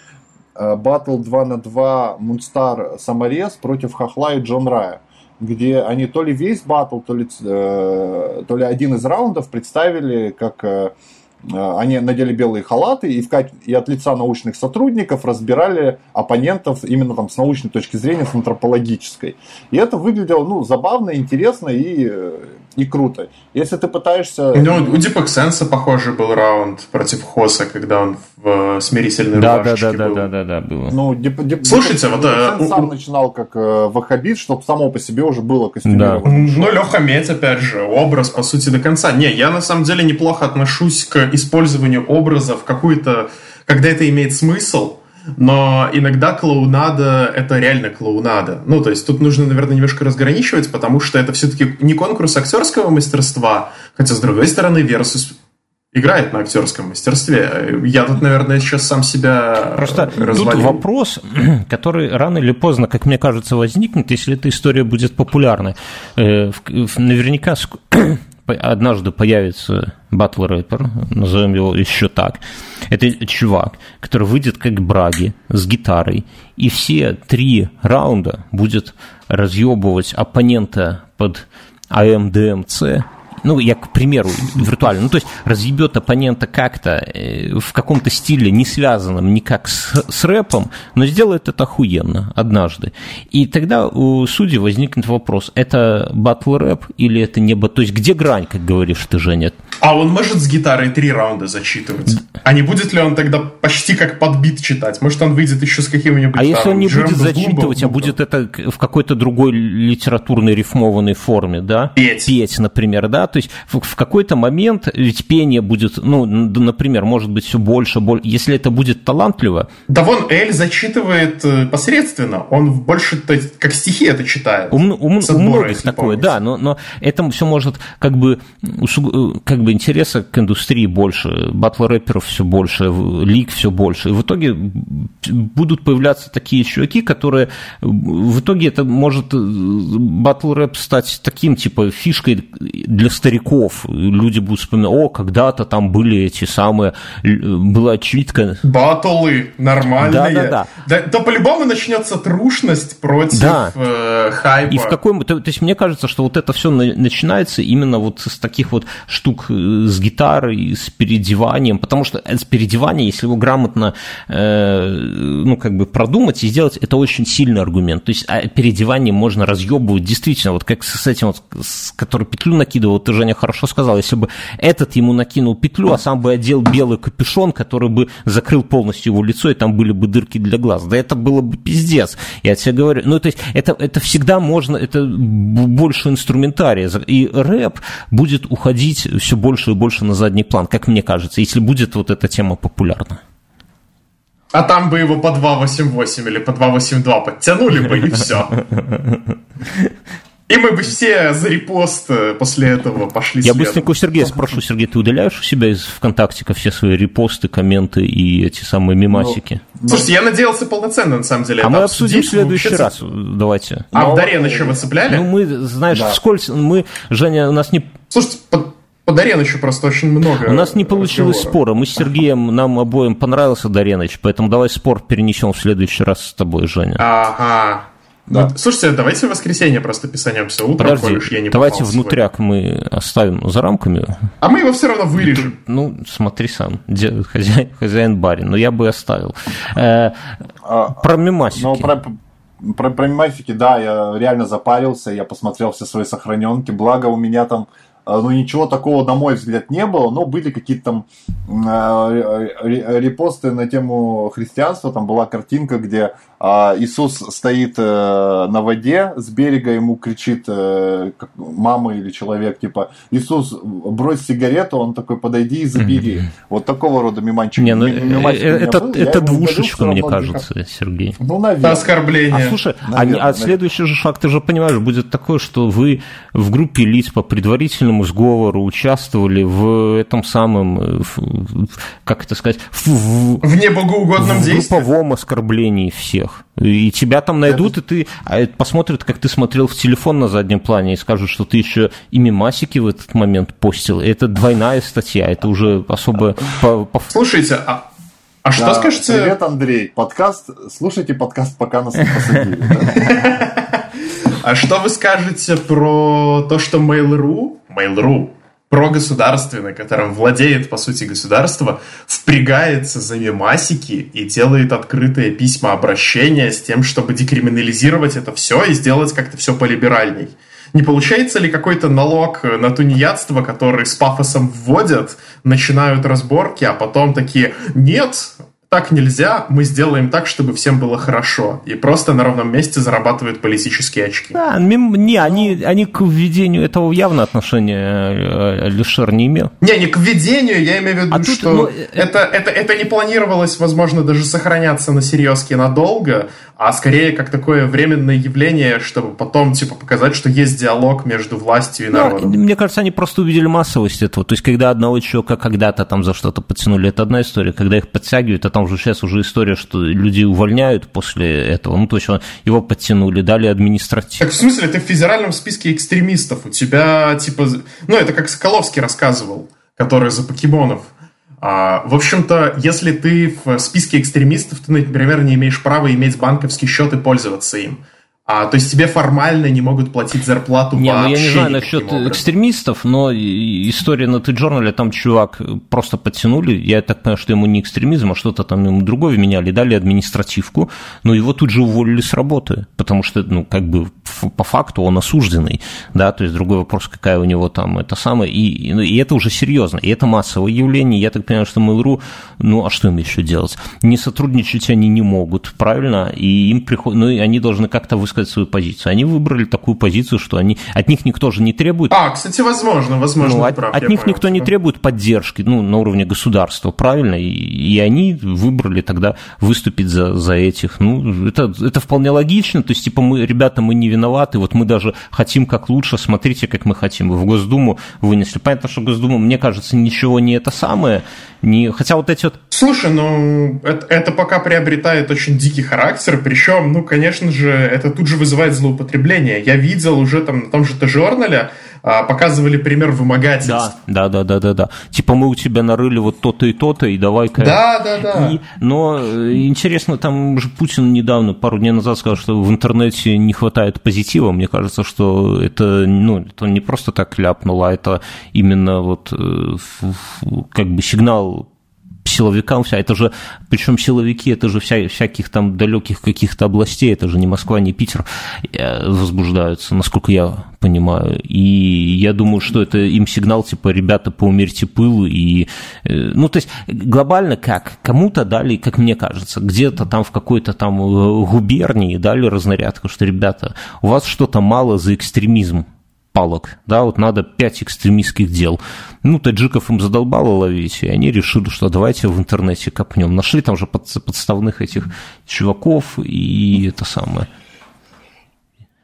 батл 2 на 2 Мунстар Саморез против Хохла и Джон Рая где они то ли весь батл, то ли, э, то ли один из раундов представили, как э, э, они надели белые халаты и, в, и от лица научных сотрудников разбирали оппонентов именно там с научной точки зрения, с антропологической. И это выглядело ну, забавно, интересно и и круто. Если ты пытаешься... Ну, у Deepak Sense, похоже, был раунд против Хоса, когда он в смирительной да, да, да, был. Да, да, да, да, было. Ну, Дип, Дип, Слушайте, вот... Sense сам начинал как э, вахабит, чтобы само по себе уже было костюмировано. Да. Ну, Леха Медь, опять же, образ, по сути, до конца. Не, я на самом деле неплохо отношусь к использованию образа в какую-то... Когда это имеет смысл, но иногда клоунада — это реально клоунада. Ну, то есть тут нужно, наверное, немножко разграничивать, потому что это все-таки не конкурс актерского мастерства, хотя, с другой стороны, Versus играет на актерском мастерстве. Я тут, наверное, сейчас сам себя Просто развалил. тут вопрос, который рано или поздно, как мне кажется, возникнет, если эта история будет популярной. Э, наверняка однажды появится батл рэпер, назовем его еще так. Это чувак, который выйдет как Браги с гитарой, и все три раунда будет разъебывать оппонента под АМДМЦ ну, я, к примеру, виртуально, ну, то есть разъебет оппонента как-то э, в каком-то стиле, не связанном никак с, с рэпом, но сделает это охуенно однажды. И тогда у судей возникнет вопрос, это батл рэп или это не батл? То есть где грань, как говоришь ты, Женя? А он может с гитарой три раунда зачитывать? А не будет ли он тогда почти как подбит читать? Может, он выйдет еще с каким-нибудь... А если он не будет зачитывать, а будет это в какой-то другой литературной рифмованной форме, да? Петь. Петь, например, да? То есть в, в какой-то момент ведь пение будет, ну, например, может быть все больше, больше, если это будет талантливо. Да вон Эль зачитывает э, посредственно, он больше как стихи это читает. У, у, у многих такое, да, но, но это все может как бы, как бы интереса к индустрии больше, батл рэперов все больше, лиг все больше. И в итоге будут появляться такие чуваки, которые в итоге это может батл рэп стать таким типа фишкой для стариков. Люди будут вспоминать, о, когда-то там были эти самые, была читка. Батлы нормальные. Да, да, да. да то по-любому начнется трушность против да. э, хайпа. И в какой то, то есть мне кажется, что вот это все начинается именно вот с таких вот штук э, с гитарой, с переодеванием, потому что с переодеванием, если его грамотно, э, ну, как бы продумать и сделать, это очень сильный аргумент. То есть а переодевание можно разъебывать действительно, вот как с этим вот, с, который петлю накидывал, ты, Женя, хорошо сказал, если бы этот ему накинул петлю, а сам бы одел белый капюшон, который бы закрыл полностью его лицо, и там были бы дырки для глаз. Да это было бы пиздец. Я тебе говорю, ну, то есть это, это всегда можно, это больше инструментария. И рэп будет уходить все больше и больше на задний план, как мне кажется, если будет вот эта тема популярна. А там бы его по 2.8.8 или по 2.8.2 подтянули бы, и все. И мы бы все за репост э, после этого пошли Я быстренько у Сергея спрошу. Сергей, ты удаляешь у себя из ВКонтакте все свои репосты, комменты и эти самые мемасики? Ну, слушайте, я надеялся полноценно, на самом деле. А мы обсудим в следующий раз. Давайте. А Но... в Дарен еще вы цепляли? Ну, мы, знаешь, да. вскользь, мы, Женя, у нас не... Слушайте, под, под Дарен еще просто очень много У нас не получилось спора. Мы с Сергеем, нам обоим понравился Дареныч, поэтому давай спор перенесем в следующий раз с тобой, Женя. Ага. Да. Вот, слушайте, давайте в воскресенье просто писанемся утром, Подожди, я не давайте внутряк мы оставим за рамками. А мы его все равно вырежем. Ну, смотри сам, хозяин, хозяин барин, но я бы оставил. Э, а, про мемасики. Ну, про, про, про мемасики, да, я реально запарился, я посмотрел все свои сохраненки, благо у меня там а, ну, ничего такого, на мой взгляд, не было, но были какие-то там э, репосты на тему христианства, там была картинка, где э, Иисус стоит э, на воде, с берега ему кричит э, мама или человек, типа, Иисус, брось сигарету, он такой, подойди и забери. Mm-hmm. Вот такого рода миманчик. Не, ну, миманчик это, был, это двушечка, мне кажется, как... Сергей. Ну, наверное. Оскорбление. А слушай, наверное, а, а следующий же шаг, ты же понимаешь, будет такое, что вы в группе лиц по предварительному мирному сговору участвовали в этом самом, э, в, как это сказать, в, в, в небогоугодном в действии. групповом оскорблении всех. И тебя там найдут, это... и ты а, посмотрят, как ты смотрел в телефон на заднем плане, и скажут, что ты еще и мимасики в этот момент постил. Это двойная статья, это уже особо... По, по... Слушайте, а, а что да, скажете? Привет, Андрей. Подкаст. Слушайте подкаст, пока нас не посадили. А что вы скажете про то, что Mail.ru, Mail.ru, прогосударственный, которым владеет, по сути, государство, впрягается за мемасики и делает открытые письма обращения с тем, чтобы декриминализировать это все и сделать как-то все полиберальней. Не получается ли какой-то налог на тунеядство, который с пафосом вводят, начинают разборки, а потом такие, нет, так нельзя, мы сделаем так, чтобы всем было хорошо. И просто на ровном месте зарабатывают политические очки. Да, не, они, они к введению этого явно отношения э, Люшер не имел. Не, не к введению, я имею в виду, а тут, что ну, э, это, это, это не планировалось, возможно, даже сохраняться на серьезке надолго, а скорее как такое временное явление, чтобы потом, типа, показать, что есть диалог между властью и ну, народом. Мне кажется, они просто увидели массовость этого. То есть, когда одного человека когда-то там за что-то подтянули, это одна история. Когда их подтягивают, а там уже сейчас уже история, что люди увольняют после этого. Ну, то есть его подтянули, дали административ. Так в смысле, ты в федеральном списке экстремистов. У тебя, типа, ну, это как Соколовский рассказывал, который за покемонов. А, в общем-то, если ты в списке экстремистов, ты, например, не имеешь права иметь банковский счет и пользоваться им. А, то есть тебе формально не могут платить зарплату не, вообще ну я не знаю насчет экстремистов, но история на T-Journal, там чувак просто подтянули, я так понимаю, что ему не экстремизм, а что-то там ему другое меняли, дали административку, но его тут же уволили с работы, потому что, ну, как бы по факту он осужденный, да, то есть другой вопрос, какая у него там это самое, и, и это уже серьезно, и это массовое явление, я так понимаю, что Mail.ru, ну, а что им еще делать? Не сотрудничать они не могут, правильно, и им приходит, ну, и они должны как-то высказать высказать свою позицию. Они выбрали такую позицию, что они от них никто же не требует. А, кстати, возможно, возможно. Ну, от, прав, от них понял, никто что... не требует поддержки, ну, на уровне государства, правильно? И, и они выбрали тогда выступить за, за этих. Ну, это, это вполне логично. То есть, типа, мы, ребята, мы не виноваты, вот мы даже хотим как лучше, смотрите, как мы хотим. Вы в Госдуму вынесли. Понятно, что Госдума, мне кажется, ничего не это самое, не... Хотя вот эти вот... Слушай, ну, это, это пока приобретает очень дикий характер, причем, ну, конечно же, это тут же вызывает злоупотребление. Я видел уже там на том же Т-журнале, а, показывали пример вымогательств. Да, да, да, да, да, Типа мы у тебя нарыли вот то-то и то-то, и давай-ка... Да, да, да. И, но э, интересно, там же Путин недавно, пару дней назад сказал, что в интернете не хватает позитива. Мне кажется, что это, ну, это не просто так ляпнул, а это именно вот э, как бы сигнал силовикам вся, это же, причем силовики, это же вся, всяких там далеких каких-то областей, это же не Москва, не Питер э, возбуждаются, насколько я понимаю. И я думаю, что это им сигнал, типа, ребята, поумерьте пыл. И, э, ну, то есть, глобально как? Кому-то дали, как мне кажется, где-то там в какой-то там э, губернии дали разнарядку, что, ребята, у вас что-то мало за экстремизм палок, да, вот надо пять экстремистских дел. Ну, таджиков им задолбало ловить, и они решили, что давайте в интернете копнем. Нашли там же подставных этих чуваков, и это самое.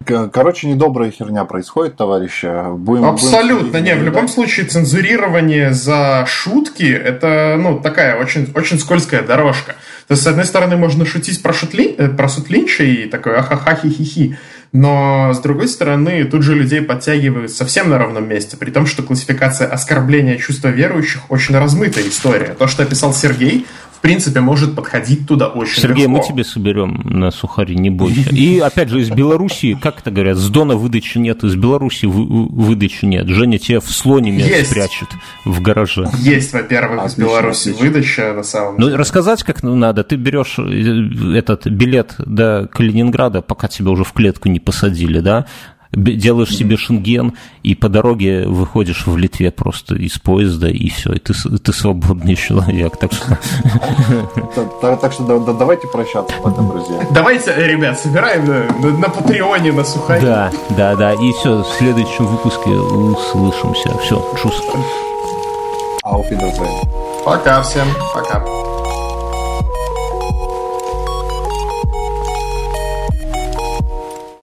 Короче, недобрая херня происходит, товарищи. Будем, Абсолютно, будем не, в любом случае цензурирование за шутки это, ну, такая очень, очень скользкая дорожка. То есть, с одной стороны, можно шутить про, шутли, э, про сутлинча и такой ахаха хи-хи-хи, но, с другой стороны, тут же людей подтягивают совсем на ровном месте, при том, что классификация оскорбления чувства верующих очень размытая история. То, что описал Сергей, в принципе, может подходить туда очень Сергей, легко. мы тебе соберем на сухари, не бойся. И, опять же, из Беларуси, как это говорят, с Дона выдачи нет, из Беларуси выдачи нет. Женя тебя в слоне Есть. спрячет в гараже. Есть, во-первых, из Беларуси выдача, на самом ну, деле. Ну, рассказать как надо. Ты берешь э, этот билет до Калининграда, пока тебя уже в клетку не посадили, да, делаешь себе шенген, и по дороге выходишь в Литве просто из поезда, и все, и ты, ты свободный человек. Так что... Так что давайте прощаться пока, друзья. Давайте, ребят, собираем на Патреоне, на Сухаре. Да, да, да, и все, в следующем выпуске услышимся. Все, чус. Auf Wiedersehen. Пока всем, пока.